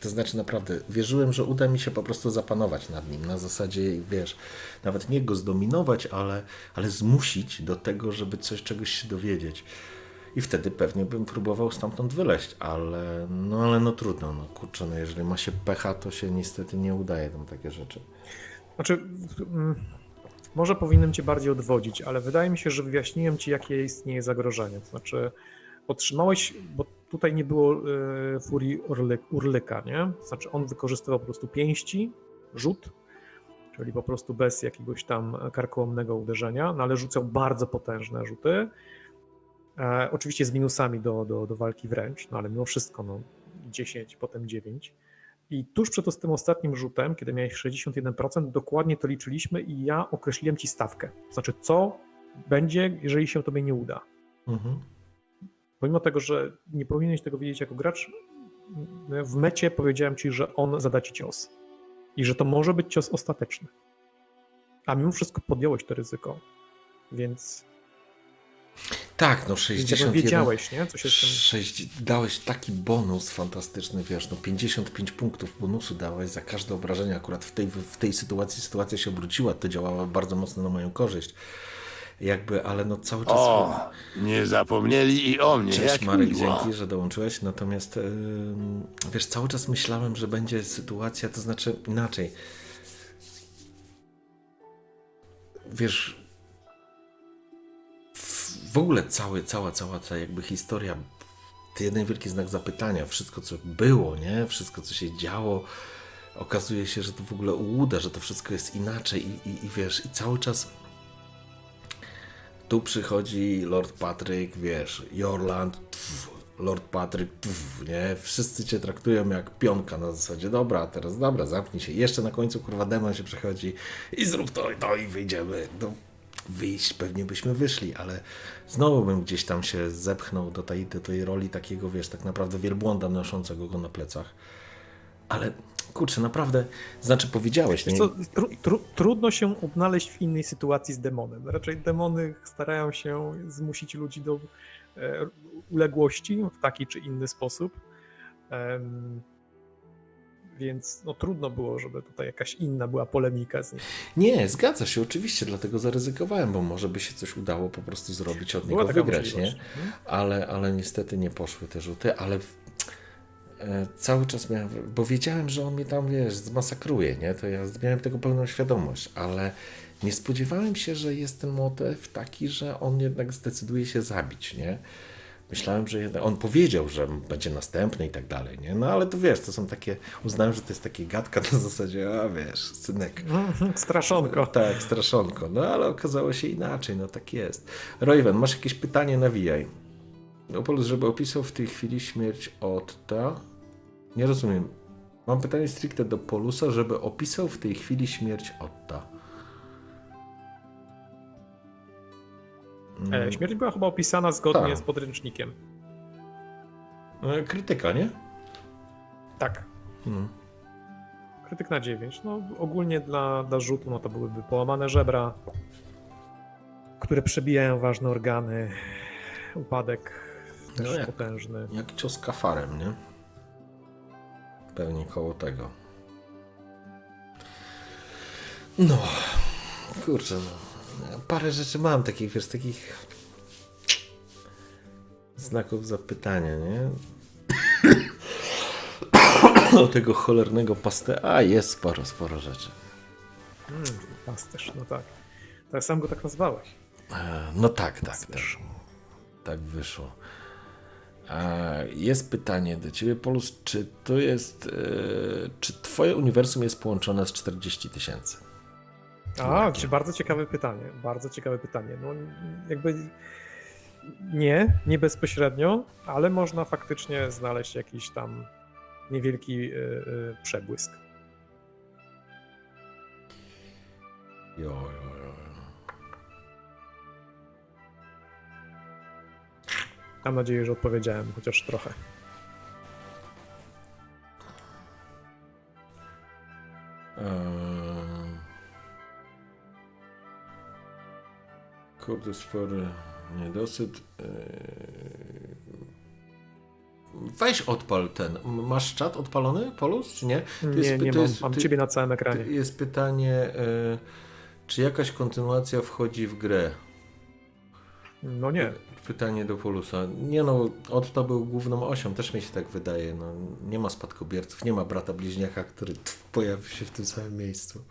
S2: to znaczy naprawdę, wierzyłem, że uda mi się po prostu zapanować nad nim, na zasadzie, wiesz, nawet nie go zdominować, ale, ale zmusić do tego, żeby coś, czegoś się dowiedzieć. I wtedy pewnie bym próbował stamtąd wyleźć, ale no, ale no trudno, no kurczę, no jeżeli ma się pecha, to się niestety nie udaje tam takie rzeczy.
S3: Znaczy, mm, może powinienem cię bardziej odwodzić, ale wydaje mi się, że wyjaśniłem ci, jakie istnieje zagrożenie. To znaczy, otrzymałeś, bo tutaj nie było e, furii urly, urlyka, nie? To znaczy, on wykorzystywał po prostu pięści, rzut, czyli po prostu bez jakiegoś tam karkołomnego uderzenia, no ale rzucał bardzo potężne rzuty. E, oczywiście z minusami do, do, do walki wręcz, no ale mimo wszystko no, 10, potem 9. I tuż przed tym ostatnim rzutem, kiedy miałeś 61%, dokładnie to liczyliśmy i ja określiłem ci stawkę. Znaczy, co będzie, jeżeli się tobie nie uda.
S2: Mhm.
S3: Pomimo tego, że nie powinieneś tego wiedzieć jako gracz, w mecie powiedziałem ci, że on zada ci cios. I że to może być cios ostateczny. A mimo wszystko podjąłeś to ryzyko. Więc
S2: Tak, no
S3: Więc
S2: 61.
S3: jakby wiedziałeś, nie? Co się z tym...
S2: Sześć, dałeś taki bonus fantastyczny, wiesz, no 55 punktów bonusu dałeś za każde obrażenie. Akurat w tej, w tej sytuacji sytuacja się obróciła, to działało bardzo mocno na moją korzyść. Jakby, ale no cały czas...
S7: O, nie zapomnieli i o mnie.
S2: Cześć
S7: jak
S2: Marek,
S7: miło.
S2: dzięki, że dołączyłeś. Natomiast wiesz, cały czas myślałem, że będzie sytuacja, to znaczy inaczej. Wiesz, w- ogóle cały, cała, cała ta jakby historia, to jeden wielki znak zapytania, wszystko co było, nie? Wszystko co się działo, okazuje się, że to w ogóle ułuda, że to wszystko jest inaczej i, i, i wiesz, i cały czas tu przychodzi Lord Patryk, wiesz, Jorland, pff, Lord Patryk, pff, nie? Wszyscy cię traktują jak pionka na zasadzie, dobra, teraz dobra, zamknij się. Jeszcze na końcu, kurwa, demon się przechodzi i zrób to i to i wyjdziemy. No, wyjść pewnie byśmy wyszli, ale znowu bym gdzieś tam się zepchnął do tej, do tej roli takiego, wiesz, tak naprawdę wielbłąda noszącego go na plecach. Ale, kurczę, naprawdę, znaczy powiedziałeś, nie?
S3: co, tru, tru, trudno się odnaleźć w innej sytuacji z demonem. Raczej demony starają się zmusić ludzi do e, uległości w taki czy inny sposób. Więc no, trudno było, żeby tutaj jakaś inna była polemika z nim.
S2: Nie, zgadza się, oczywiście, dlatego zaryzykowałem, bo może by się coś udało po prostu zrobić od
S3: Była
S2: niego wygrać, nie?
S3: Mhm.
S2: Ale, ale niestety nie poszły te rzuty, ale e, cały czas miałem, bo wiedziałem, że on mnie tam, wiesz, zmasakruje, nie? To ja miałem tego pełną świadomość, ale nie spodziewałem się, że jest ten motyw taki, że on jednak zdecyduje się zabić, nie? Myślałem, że jednak, on powiedział, że będzie następny i tak dalej, nie? No ale to wiesz, to są takie, uznałem, że to jest takie gadka na zasadzie, a wiesz, synek,
S3: Mhm, Straszonko.
S2: tak, straszonko. No ale okazało się inaczej, no tak jest. Royven, masz jakieś pytanie? Nawijaj. Opolus, żeby opisał w tej chwili śmierć Otta. Nie rozumiem. Mam pytanie stricte do Polusa, żeby opisał w tej chwili śmierć Otta.
S3: E, Śmierć była chyba opisana zgodnie
S2: Tak.
S3: z podręcznikiem.
S2: e, Krytyka, nie?
S3: Tak.
S2: Mm.
S3: Krytyk na 9. No, ogólnie dla, dla rzutu no to byłyby połamane żebra, które przebijają ważne organy, upadek też
S2: No jak-
S3: potężny.
S2: Jak cios kafarem, nie? Pewnie koło tego. No, kurczę, no. Parę rzeczy mam takich, wiesz, takich znaków zapytania, nie? (coughs) O tego cholernego pastę. A, jest sporo, sporo rzeczy.
S3: Mm, pasterz, no tak. Tak sam go tak nazwałeś.
S2: E, No tak, tak, tak. Tak wyszło. E, Jest pytanie do ciebie, Polus, czy to jest, e, czy twoje uniwersum jest połączone z 40 tysięcy?
S3: A, czy bardzo ciekawe pytanie. Bardzo ciekawe pytanie. No, jakby nie, nie bezpośrednio, ale można faktycznie znaleźć jakiś tam niewielki y, y, przebłysk.
S2: Jo, jo, jo.
S3: Mam nadzieję, że odpowiedziałem chociaż trochę.
S2: Eee... Kurde, spory niedosyt. Eee... Weź odpal ten. Masz czat odpalony, Polus, czy nie? To
S3: Nie, nie
S2: to
S3: mam.
S2: jest-
S3: mam ciebie na całym ekranie.
S2: Jest pytanie, e, czy jakaś kontynuacja wchodzi w grę?
S3: No nie.
S2: Pytanie do Polusa. Nie no, Otto był główną osią, też mi się tak wydaje. No, nie ma spadkobierców, nie ma brata bliźniaka, który tf, pojawi się w tym samym miejscu.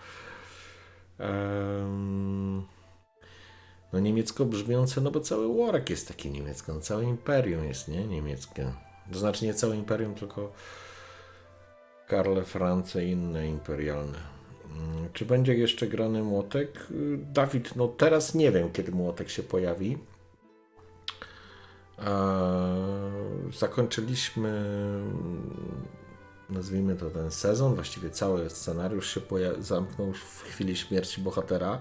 S2: Em, no niemiecko brzmiące, no bo cały Warek jest taki niemiecki, no całe imperium jest, nie? Niemieckie. To znaczy nie całe imperium, tylko Karle, France i inne imperialne. Mm, Czy będzie jeszcze grany młotek? Y, Dawid, no teraz nie wiem, kiedy młotek się pojawi. Eee, zakończyliśmy, nazwijmy to ten sezon, właściwie cały scenariusz się zamknął w chwili śmierci bohatera.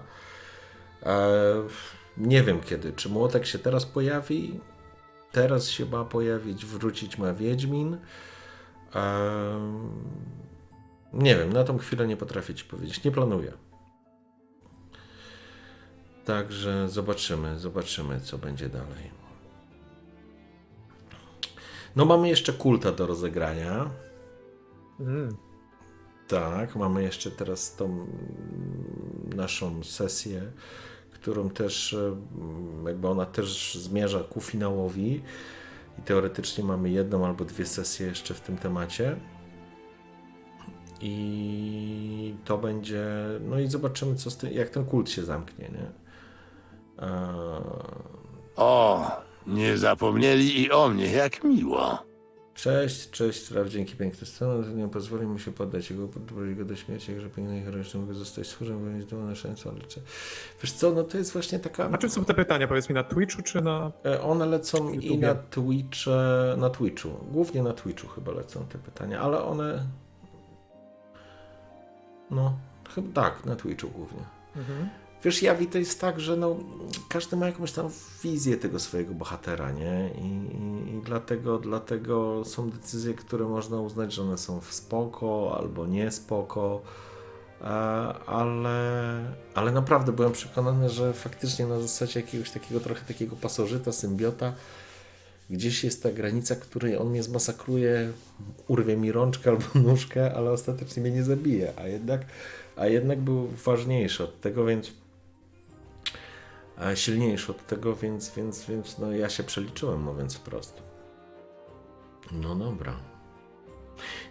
S2: Eee, nie wiem kiedy, czy młotek się teraz pojawi, teraz się ma pojawić, wrócić ma Wiedźmin. Eee, nie wiem, na tą chwilę nie potrafię ci powiedzieć, nie planuję. Także zobaczymy, zobaczymy, co będzie dalej. No mamy jeszcze kulta do rozegrania.
S3: Mm.
S2: Tak, mamy jeszcze teraz tą naszą sesję, którą też e, jakby ona też zmierza ku finałowi i teoretycznie mamy jedną albo dwie sesje jeszcze w tym temacie. I to będzie, no i zobaczymy co z tym, jak ten kult się zamknie, nie? Eee,
S7: O, nie zapomnieli i o mnie, jak miło.
S2: Cześć, cześć, Raf, dzięki piękne strony, nie pozwoli mu się poddać jego, podprowadzić go do śmierci, jakże piękny i heroiczny mógł zostać służem, bo mieć dumę na szansę, ale czy... Wiesz co, no to jest właśnie taka...
S3: A czym są te pytania? Powiedz mi na Twitchu czy na.
S2: E, One lecą i
S3: YouTubie.
S2: na Twitche, na Twitchu, głównie na Twitchu chyba lecą te pytania, ale one... No, chyba tak, na Twitchu głównie.
S3: Mhm.
S2: Wiesz, Jawi to jest tak, że no, każdy ma jakąś tam wizję tego swojego bohatera, nie? I, i, i dlatego, dlatego są decyzje, które można uznać, że one są w spoko albo nie spoko. E, Ale, ale naprawdę byłem przekonany, że faktycznie na zasadzie jakiegoś takiego trochę takiego pasożyta, symbiota, gdzieś jest ta granica, której on mnie zmasakruje, urwie mi rączkę albo (laughs) nóżkę, ale ostatecznie mnie nie zabije, a jednak, a jednak był ważniejszy od tego, więc silniejszy od tego, więc, więc, więc no ja się przeliczyłem, mówiąc wprost. No dobra.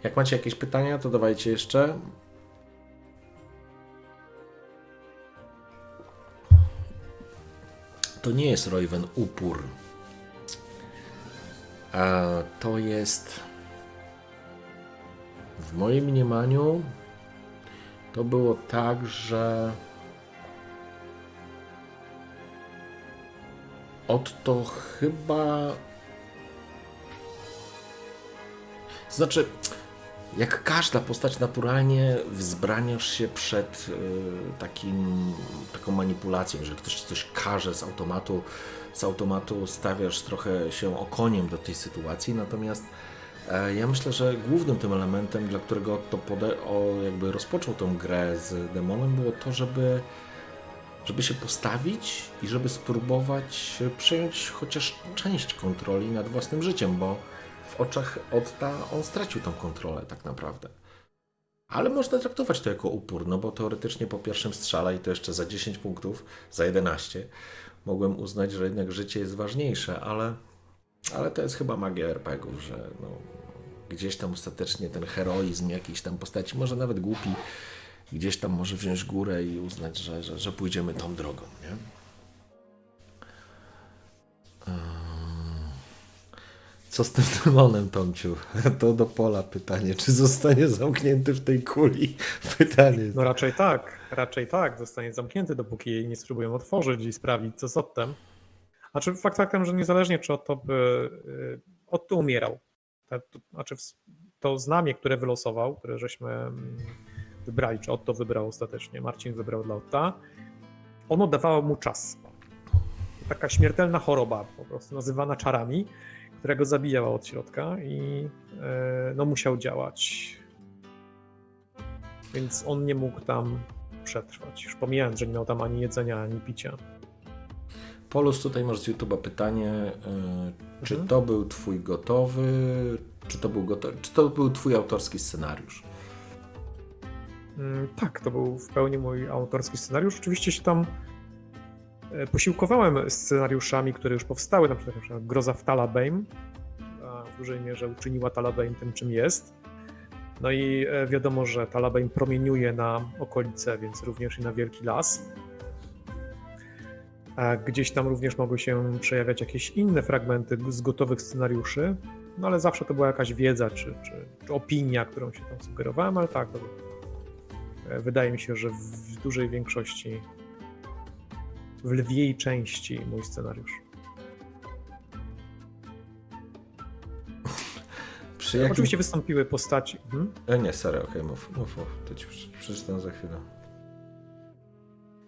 S2: Jak macie jakieś pytania, to dawajcie jeszcze. To nie jest Royven upór. A to jest w moim mniemaniu to było tak, że Otto chyba. Znaczy, jak każda postać, naturalnie wzbraniasz się przed y, takim, taką manipulacją, że ktoś coś każe z automatu, z automatu stawiasz trochę się okoniem do tej sytuacji, natomiast e, ja myślę, że głównym tym elementem, dla którego Otto pode- o, jakby rozpoczął tą grę z demonem, było to, żeby żeby się postawić i żeby spróbować przejąć chociaż część kontroli nad własnym życiem, bo w oczach Otta on stracił tą kontrolę tak naprawdę. Ale można traktować to jako upór, no bo teoretycznie po pierwszym strzale i to jeszcze za 10 punktów, za 11, mogłem uznać, że jednak życie jest ważniejsze, ale, ale to jest chyba magia RPGów, że no, gdzieś tam ostatecznie ten heroizm jakiejś tam postaci, może nawet głupi, gdzieś tam może wziąć górę i uznać, że, że, że pójdziemy tą drogą, nie? Eee, Co z tym demonem, Tomciu? (laughs) To do pola pytanie. Czy zostanie zamknięty w tej kuli? (laughs) Pytanie.
S3: No raczej tak, raczej tak. Zostanie zamknięty, dopóki jej nie spróbują otworzyć i sprawdzić, co z Ottem. Znaczy, fakt faktem, że niezależnie czy Otto by. y, Otto umierał. Ta- to- Znaczy, ws- to znamie, które wylosował, które żeśmy mm, wybrali, czy Otto wybrał ostatecznie, Marcin wybrał dla Otta, ono dawało mu czas. Taka śmiertelna choroba, po prostu nazywana czarami, która go zabijała od środka i e, no, musiał działać. Więc on nie mógł tam przetrwać. Już pomijając, że nie miał tam ani jedzenia, ani picia.
S2: Polus, tutaj masz z YouTube'a pytanie, yy, czy
S3: Mhm.
S2: to był twój gotowy, czy to był gotowy, czy to był twój autorski scenariusz?
S3: Mm, Tak, to był w pełni mój autorski scenariusz. Oczywiście się tam e, posiłkowałem scenariuszami, które już powstały, na przykład, na przykład Groza w Talabheim. a W dużej mierze uczyniła Talabheim tym, czym jest. No i e, wiadomo, że Talabheim promieniuje na okolice, więc również i na Wielki Las. Gdzieś tam również mogły się przejawiać jakieś inne fragmenty z gotowych scenariuszy, no ale zawsze to była jakaś wiedza czy, czy, czy opinia, którą się tam sugerowałem, ale tak, to E, Wydaje mi się, że w dużej większości, w lwiej części mój scenariusz.
S2: Czy jakim...
S3: Oczywiście wystąpiły postaci. Hmm?
S2: E, nie, sorry, okej, mów, mów, mów, to ci prze- przeczytam za chwilę.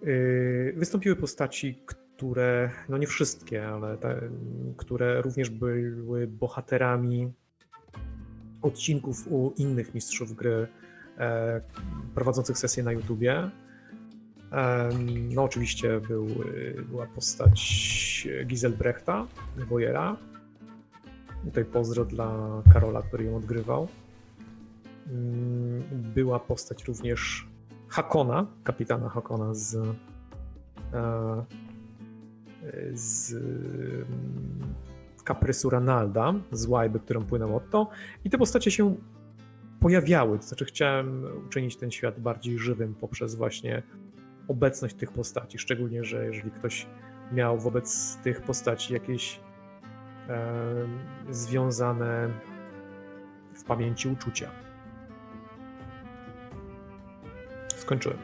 S3: Yy, Wystąpiły postaci, które, no nie wszystkie, ale te, które również były bohaterami odcinków u innych mistrzów gry prowadzących sesje na YouTubie. No oczywiście był, y, była postać Giselbrechta, Wojera. Tutaj pozdro dla Karola, który ją odgrywał. Była postać również Hakona, kapitana Hakona z, e, z kaprysu Ranalda, z łajby, którą płynął Otto. I te postacie się pojawiały. To znaczy, chciałem uczynić ten świat bardziej żywym poprzez właśnie obecność tych postaci. Szczególnie, że jeżeli ktoś miał wobec tych postaci jakieś e, związane w pamięci uczucia. Skończyłem.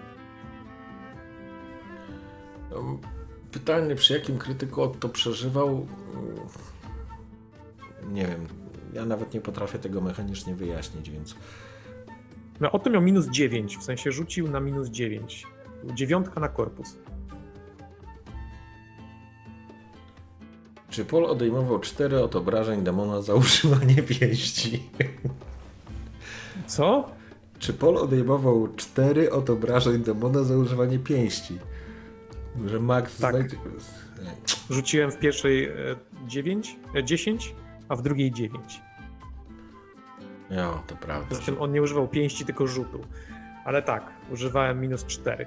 S2: Pytanie, przy jakim krytyku Otto przeżywał? Mm, Nie wiem. Ja nawet nie potrafię tego mechanicznie wyjaśnić, więc
S3: No, Otto miał minus 9, w sensie rzucił na minus 9. Dziewiątka na korpus.
S2: Czy Paul odejmował cztery od obrażeń demona za używanie pięści?
S3: Co?
S2: Czy Paul odejmował cztery od obrażeń demona za używanie pięści? Że Max
S3: Tak.
S2: znajdzie...
S3: Rzuciłem w pierwszej e, 9, e, 10, a w drugiej 9.
S2: Ja, to prawda.
S3: Tym on nie używał pięści, tylko rzutu. Ale tak, używałem minus 4.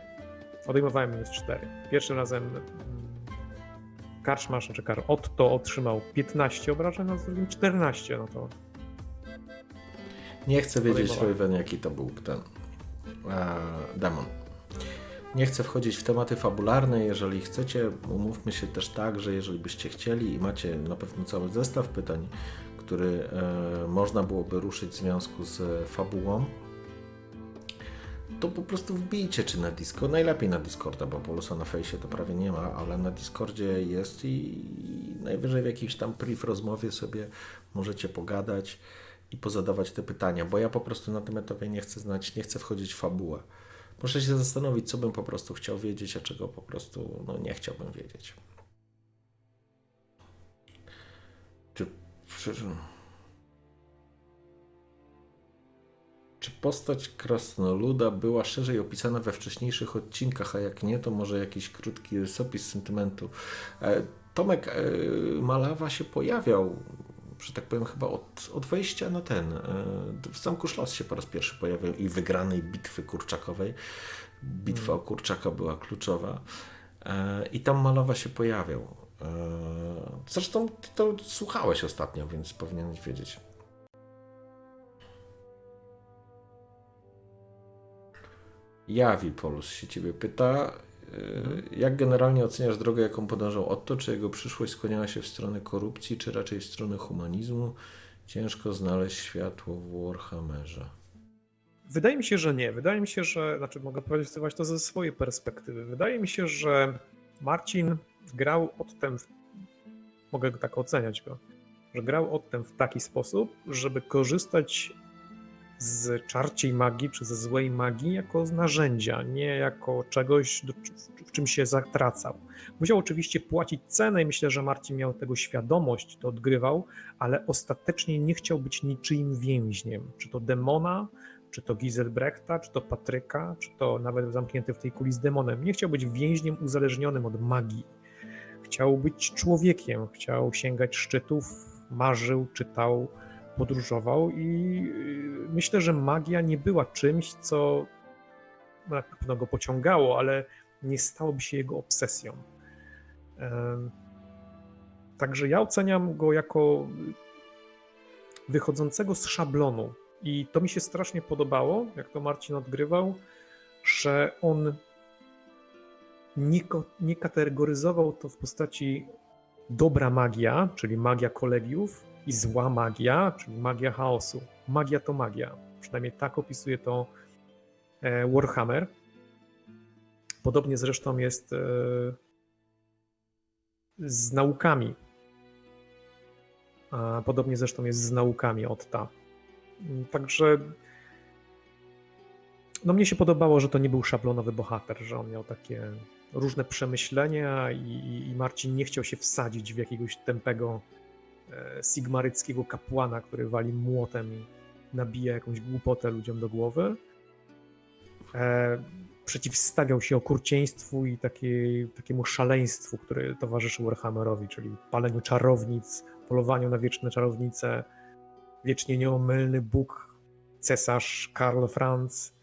S3: Odejmowałem minus 4. Pierwszym razem mm, Karczmasz, znaczy Kar Otto otrzymał 15 obrażeń, a z drugim 14. No to
S2: Nie chcę wiedzieć. Royven, jaki to był ten e, demon. Nie chcę wchodzić w tematy fabularne. Jeżeli chcecie, umówmy się też tak, że jeżeli byście chcieli i macie na pewno cały zestaw pytań, który e, można byłoby ruszyć w związku z e, fabułą, to po prostu wbijcie, czy na Discord, najlepiej na Discorda, bo Polusa na fejsie to prawie nie ma, ale na Discordzie jest i najwyżej w jakiejś tam priv rozmowie sobie możecie pogadać i pozadawać te pytania, bo ja po prostu na tym etapie nie chcę znać, nie chcę wchodzić w fabułę. Muszę się zastanowić, co bym po prostu chciał wiedzieć, a czego po prostu no, nie chciałbym wiedzieć. Czy, czy, postać krasnoluda była szerzej opisana we wcześniejszych odcinkach, a jak nie, to może jakiś krótki rysopis sentymentu. E, Tomek e, Malawa się pojawiał, że tak powiem, chyba od, od wejścia na ten. e, W Zamku Szlos się po raz pierwszy pojawił i wygranej bitwy kurczakowej. Bitwa o kurczaka była kluczowa. E, I tam Malawa się pojawiał. E, Zresztą ty to słuchałeś ostatnio, więc powinieneś wiedzieć. Jawi Polus się ciebie pyta, y, jak generalnie oceniasz drogę, jaką podążał Otto? Czy jego przyszłość skłaniała się w stronę korupcji, czy raczej w stronę humanizmu? Ciężko znaleźć światło w Warhammerze.
S3: Wydaje mi się, że nie. Wydaje mi się, że, znaczy mogę powiedzieć to ze swojej perspektywy. Wydaje mi się, że Marcin grał Ottem, w, mogę tak oceniać go, że grał Ottem w taki sposób, żeby korzystać z czarciej magii czy ze złej magii jako narzędzia, nie jako czegoś, w czym się zatracał. Musiał oczywiście płacić cenę i myślę, że Marcin miał tego świadomość, to odgrywał, ale ostatecznie nie chciał być niczyim więźniem. Czy to demona, czy to Giselbrechta, czy to Patryka, czy to nawet zamknięty w tej kuli z demonem. Nie chciał być więźniem uzależnionym od magii. Chciał być człowiekiem, chciał sięgać szczytów, marzył, czytał, podróżował i yy, myślę, że magia nie była czymś, co na pewno go pociągało, ale nie stałoby się jego obsesją. Także ja oceniam go jako wychodzącego z szablonu. I to mi się strasznie podobało, jak to Marcin odgrywał, że on nie kategoryzował to w postaci dobra magia, czyli magia kolegiów, i zła magia, czyli magia chaosu. Magia to magia. Przynajmniej tak opisuje to e, Warhammer. Podobnie zresztą jest e, z naukami. Podobnie zresztą jest z naukami Otta. Także no mnie się podobało, że to nie był szablonowy bohater, że on miał takie różne przemyślenia i, i Marcin nie chciał się wsadzić w jakiegoś tępego e, sigmaryckiego kapłana, który wali młotem i nabija jakąś głupotę ludziom do głowy. E, przeciwstawiał się okrucieństwu i takiej, takiemu szaleństwu, które towarzyszy Warhammerowi, czyli paleniu czarownic, polowaniu na wieczne czarownice, wiecznie nieomylny Bóg, cesarz Karl Franz.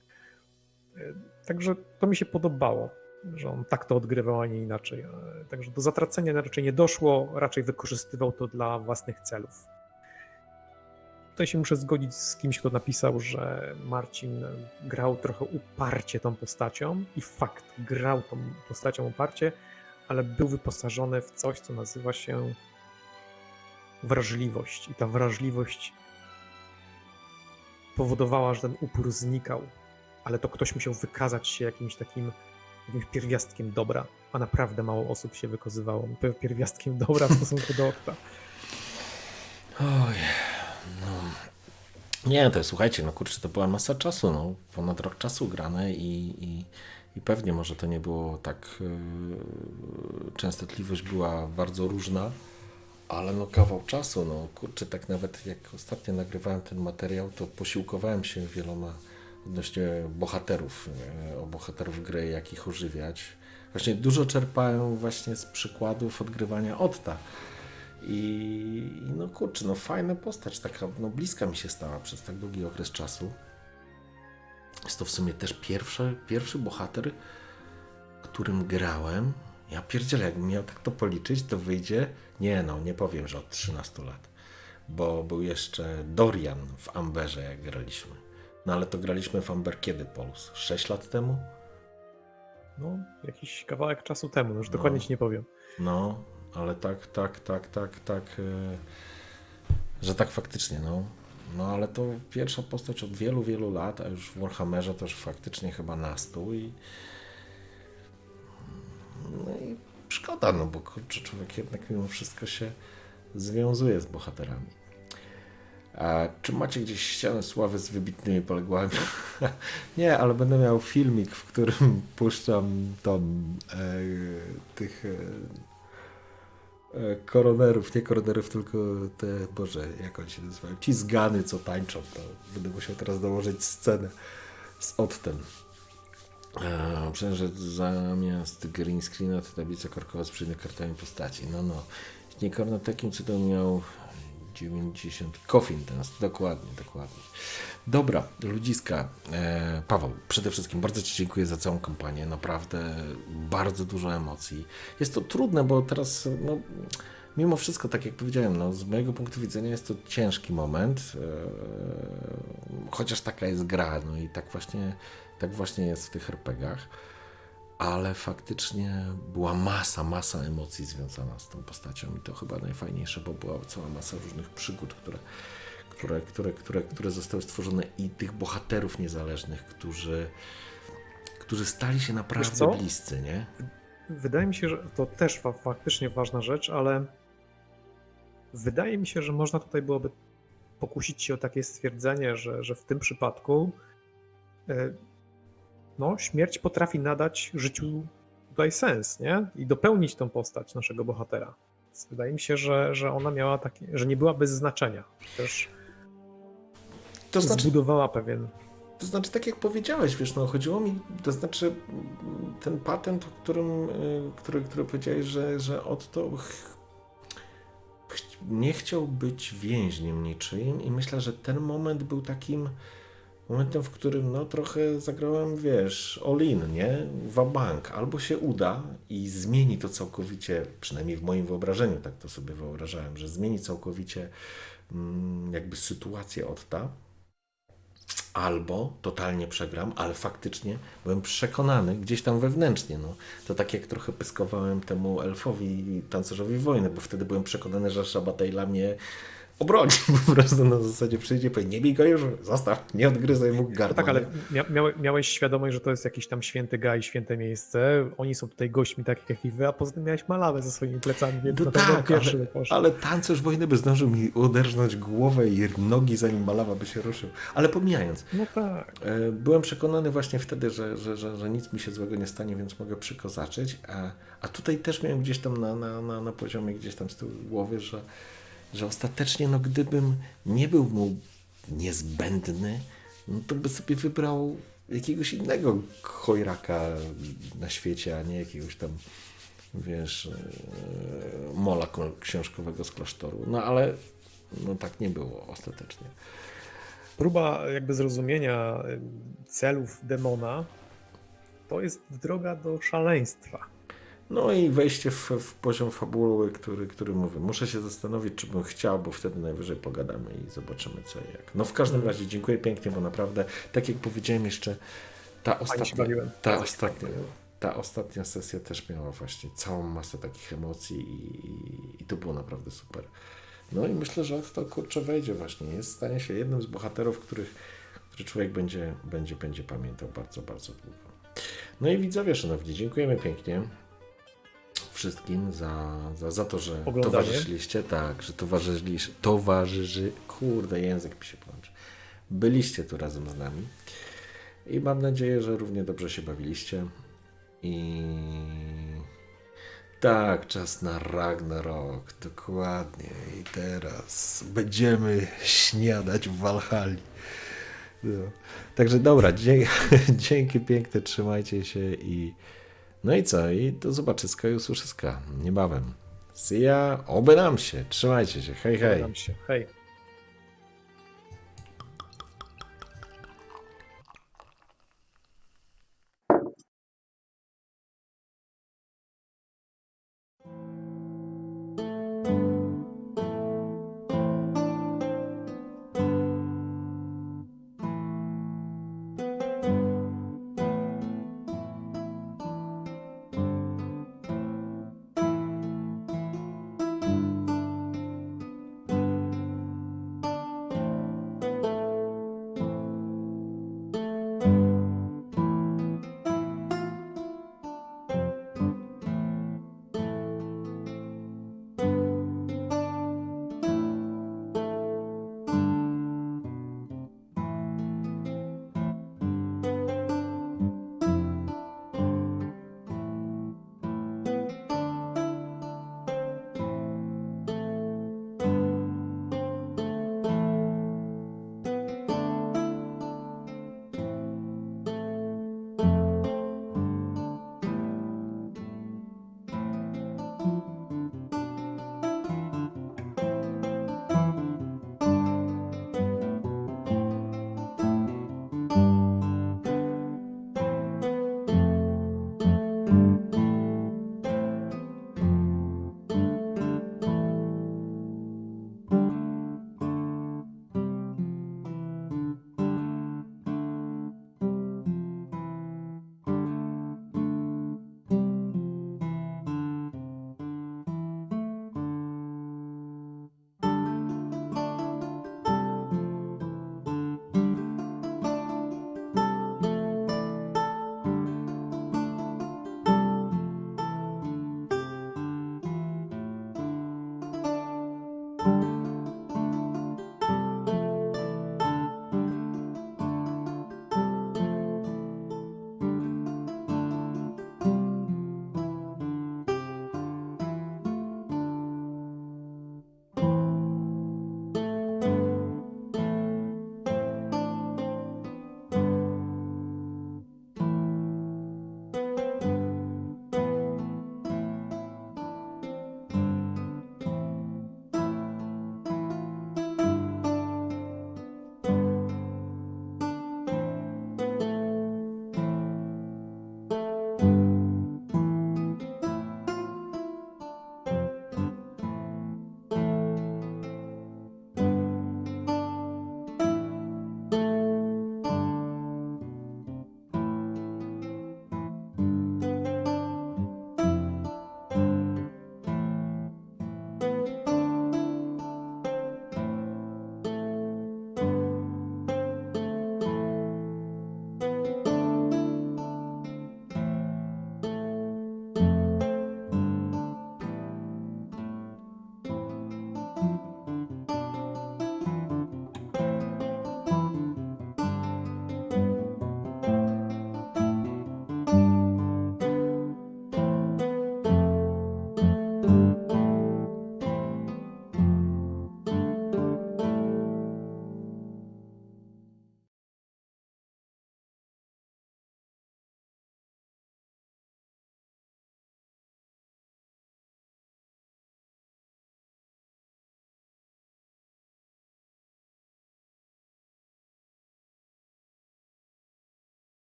S3: E, Także to mi się podobało, że on tak to odgrywał, a nie inaczej. E, Także do zatracenia raczej nie doszło, raczej wykorzystywał to dla własnych celów. Tutaj się muszę zgodzić z kimś, kto napisał, że Marcin grał trochę uparcie tą postacią i fakt, grał tą postacią uparcie, ale był wyposażony w coś, co nazywa się wrażliwość. I ta wrażliwość powodowała, że ten upór znikał, ale to ktoś musiał wykazać się jakimś takim jakimś pierwiastkiem dobra, a naprawdę mało osób się wykazywało pierwiastkiem dobra w stosunku do Okta.
S2: Oj, no. Nie, to słuchajcie, no kurczę, to była masa czasu, no. Ponad rok czasu grane i, i, i pewnie może to nie było tak. Yy, częstotliwość była bardzo różna, ale no kawał czasu, no kurczę, tak nawet jak ostatnio nagrywałem ten materiał, to posiłkowałem się wieloma odnośnie bohaterów, e, o bohaterów gry, jak ich ożywiać. Właśnie dużo czerpałem właśnie z przykładów odgrywania Otta. I no kurczę, no fajna postać, taka no bliska mi się stała przez tak długi okres czasu. Jest to w sumie też pierwszy, pierwszy bohater, którym grałem. Ja pierdzielę, jakbym miał tak to policzyć, to wyjdzie, nie no, nie powiem, że od 13 lat. Bo był jeszcze Dorian w Amberze, jak graliśmy. No ale to graliśmy w Amber kiedy, Polus? 6 lat temu?
S3: No, jakiś kawałek czasu temu, no już dokładnie ci nie powiem.
S2: No, ale tak, tak, tak, tak, tak, e, że tak faktycznie, no. No ale to pierwsza postać od wielu, wielu lat, a już w Warhammerze to już faktycznie chyba na stół i no i szkoda, no bo kurczę, człowiek jednak mimo wszystko się związuje z bohaterami. Czy macie gdzieś ścianę sławy z wybitnymi poległami? (laughs) Nie, ale będę miał filmik, w którym (laughs) puszczam tam e, tych e, e, koronerów, nie koronerów, tylko te, boże, jak oni się nazywają, ci zgany, co tańczą, to będę musiał teraz dołożyć scenę z Ottem. E, że zamiast green screena to tablica korkowa z przednimi kartami postaci. No, no. Nie takim cudem miał 90. Coffin teraz, dokładnie, dokładnie. Dobra, ludziska. E, Paweł, przede wszystkim bardzo Ci dziękuję za całą kampanię. Naprawdę bardzo dużo emocji. Jest to trudne, bo teraz, no, mimo wszystko, tak jak powiedziałem, no, z mojego punktu widzenia jest to ciężki moment. E, chociaż taka jest gra, no i tak właśnie, tak właśnie jest w tych RPGach ale faktycznie była masa, masa emocji związana z tą postacią i to chyba najfajniejsze, bo była cała masa różnych przygód, które, które, które, które, które zostały stworzone i tych bohaterów niezależnych, którzy, którzy stali się naprawdę bliscy, nie?
S3: Wydaje mi się, że to też fa- faktycznie ważna rzecz, ale wydaje mi się, że można tutaj byłoby pokusić się o takie stwierdzenie, że, że w tym przypadku e, no, śmierć potrafi nadać życiu tutaj sens, nie? I dopełnić tą postać naszego bohatera. Więc wydaje mi się, że, że ona miała takie, że nie była bez znaczenia. Też
S2: To znaczy,
S3: zbudowała pewien.
S2: To znaczy, tak jak powiedziałeś, wiesz, no chodziło mi, to znaczy ten patent, o którym, y, który, który powiedziałeś, że, że Otto ch- nie chciał być więźniem niczym i myślę, że ten moment był takim momentem, w którym no trochę zagrałem, wiesz, all in, nie? Wabank. Albo się uda i zmieni to całkowicie, przynajmniej w moim wyobrażeniu, tak to sobie wyobrażałem, że zmieni całkowicie mm, jakby sytuację Otta, albo totalnie przegram, ale faktycznie byłem przekonany gdzieś tam wewnętrznie. No. To tak jak trochę pyskowałem temu elfowi tancerzowi wojny, bo wtedy byłem przekonany, że Szabatejla mnie obroni (laughs) po prostu na zasadzie przyjdzie, powie, nie bij go już, zostaw, nie odgryzaj mu
S3: No
S2: gardła.
S3: tak, ale mia miałe- miałeś świadomość, że to jest jakiś tam święty gaj, święte miejsce. Oni są tutaj gośćmi takich jak i wy, a poza tym miałeś malawę ze swoimi plecami, więc
S2: No
S3: na
S2: tak,
S3: pierwszy
S2: ale, ale tancerz wojny by zdążył mi uderznąć głowę i nogi, zanim malawa by się ruszył. Ale pomijając,
S3: No tak.
S2: e, byłem przekonany właśnie wtedy, że, że, że, że nic mi się złego nie stanie, więc mogę przykozaczyć. A, a tutaj też miałem gdzieś tam na, na, na, na poziomie, gdzieś tam z tyłu głowy, że, że ostatecznie, no gdybym nie był mu niezbędny, no to by sobie wybrał jakiegoś innego chojraka na świecie, a nie jakiegoś tam, wiesz, e, mola ko- książkowego z klasztoru. No ale no tak nie było ostatecznie.
S3: Próba jakby zrozumienia celów demona to jest droga do szaleństwa.
S2: No i wejście w, w poziom fabuły, który, który mówię. Muszę się zastanowić, czy bym chciał, bo wtedy najwyżej pogadamy i zobaczymy co i jak. No w każdym razie dziękuję pięknie, bo naprawdę, tak jak powiedziałem jeszcze, ta ostatnia, ta ostatnia, ta ostatnia sesja też miała właśnie całą masę takich emocji i, i, i to było naprawdę super. No i myślę, że to kurczę wejdzie właśnie. Jest stanie się jednym z bohaterów, których, który człowiek będzie, będzie, będzie pamiętał bardzo, bardzo długo. No i widzowie, szanowni, dziękujemy pięknie wszystkim za, za, za to, że
S3: Oglądanie.
S2: towarzyszyliście, tak, że towarzyszyliście, towarzyszy, kurde, język mi się plącze. Byliście tu razem z nami i mam nadzieję, że równie dobrze się bawiliście i tak, czas na Ragnarok, dokładnie i teraz będziemy śniadać w Walhali. No. Także dobra, dzie- (laughs) dzięki piękne, trzymajcie się i no i co? I do zobaczyska i usłyszyska niebawem. See ya, oby nam się, trzymajcie się, hej hej.
S3: Nam się. Hej.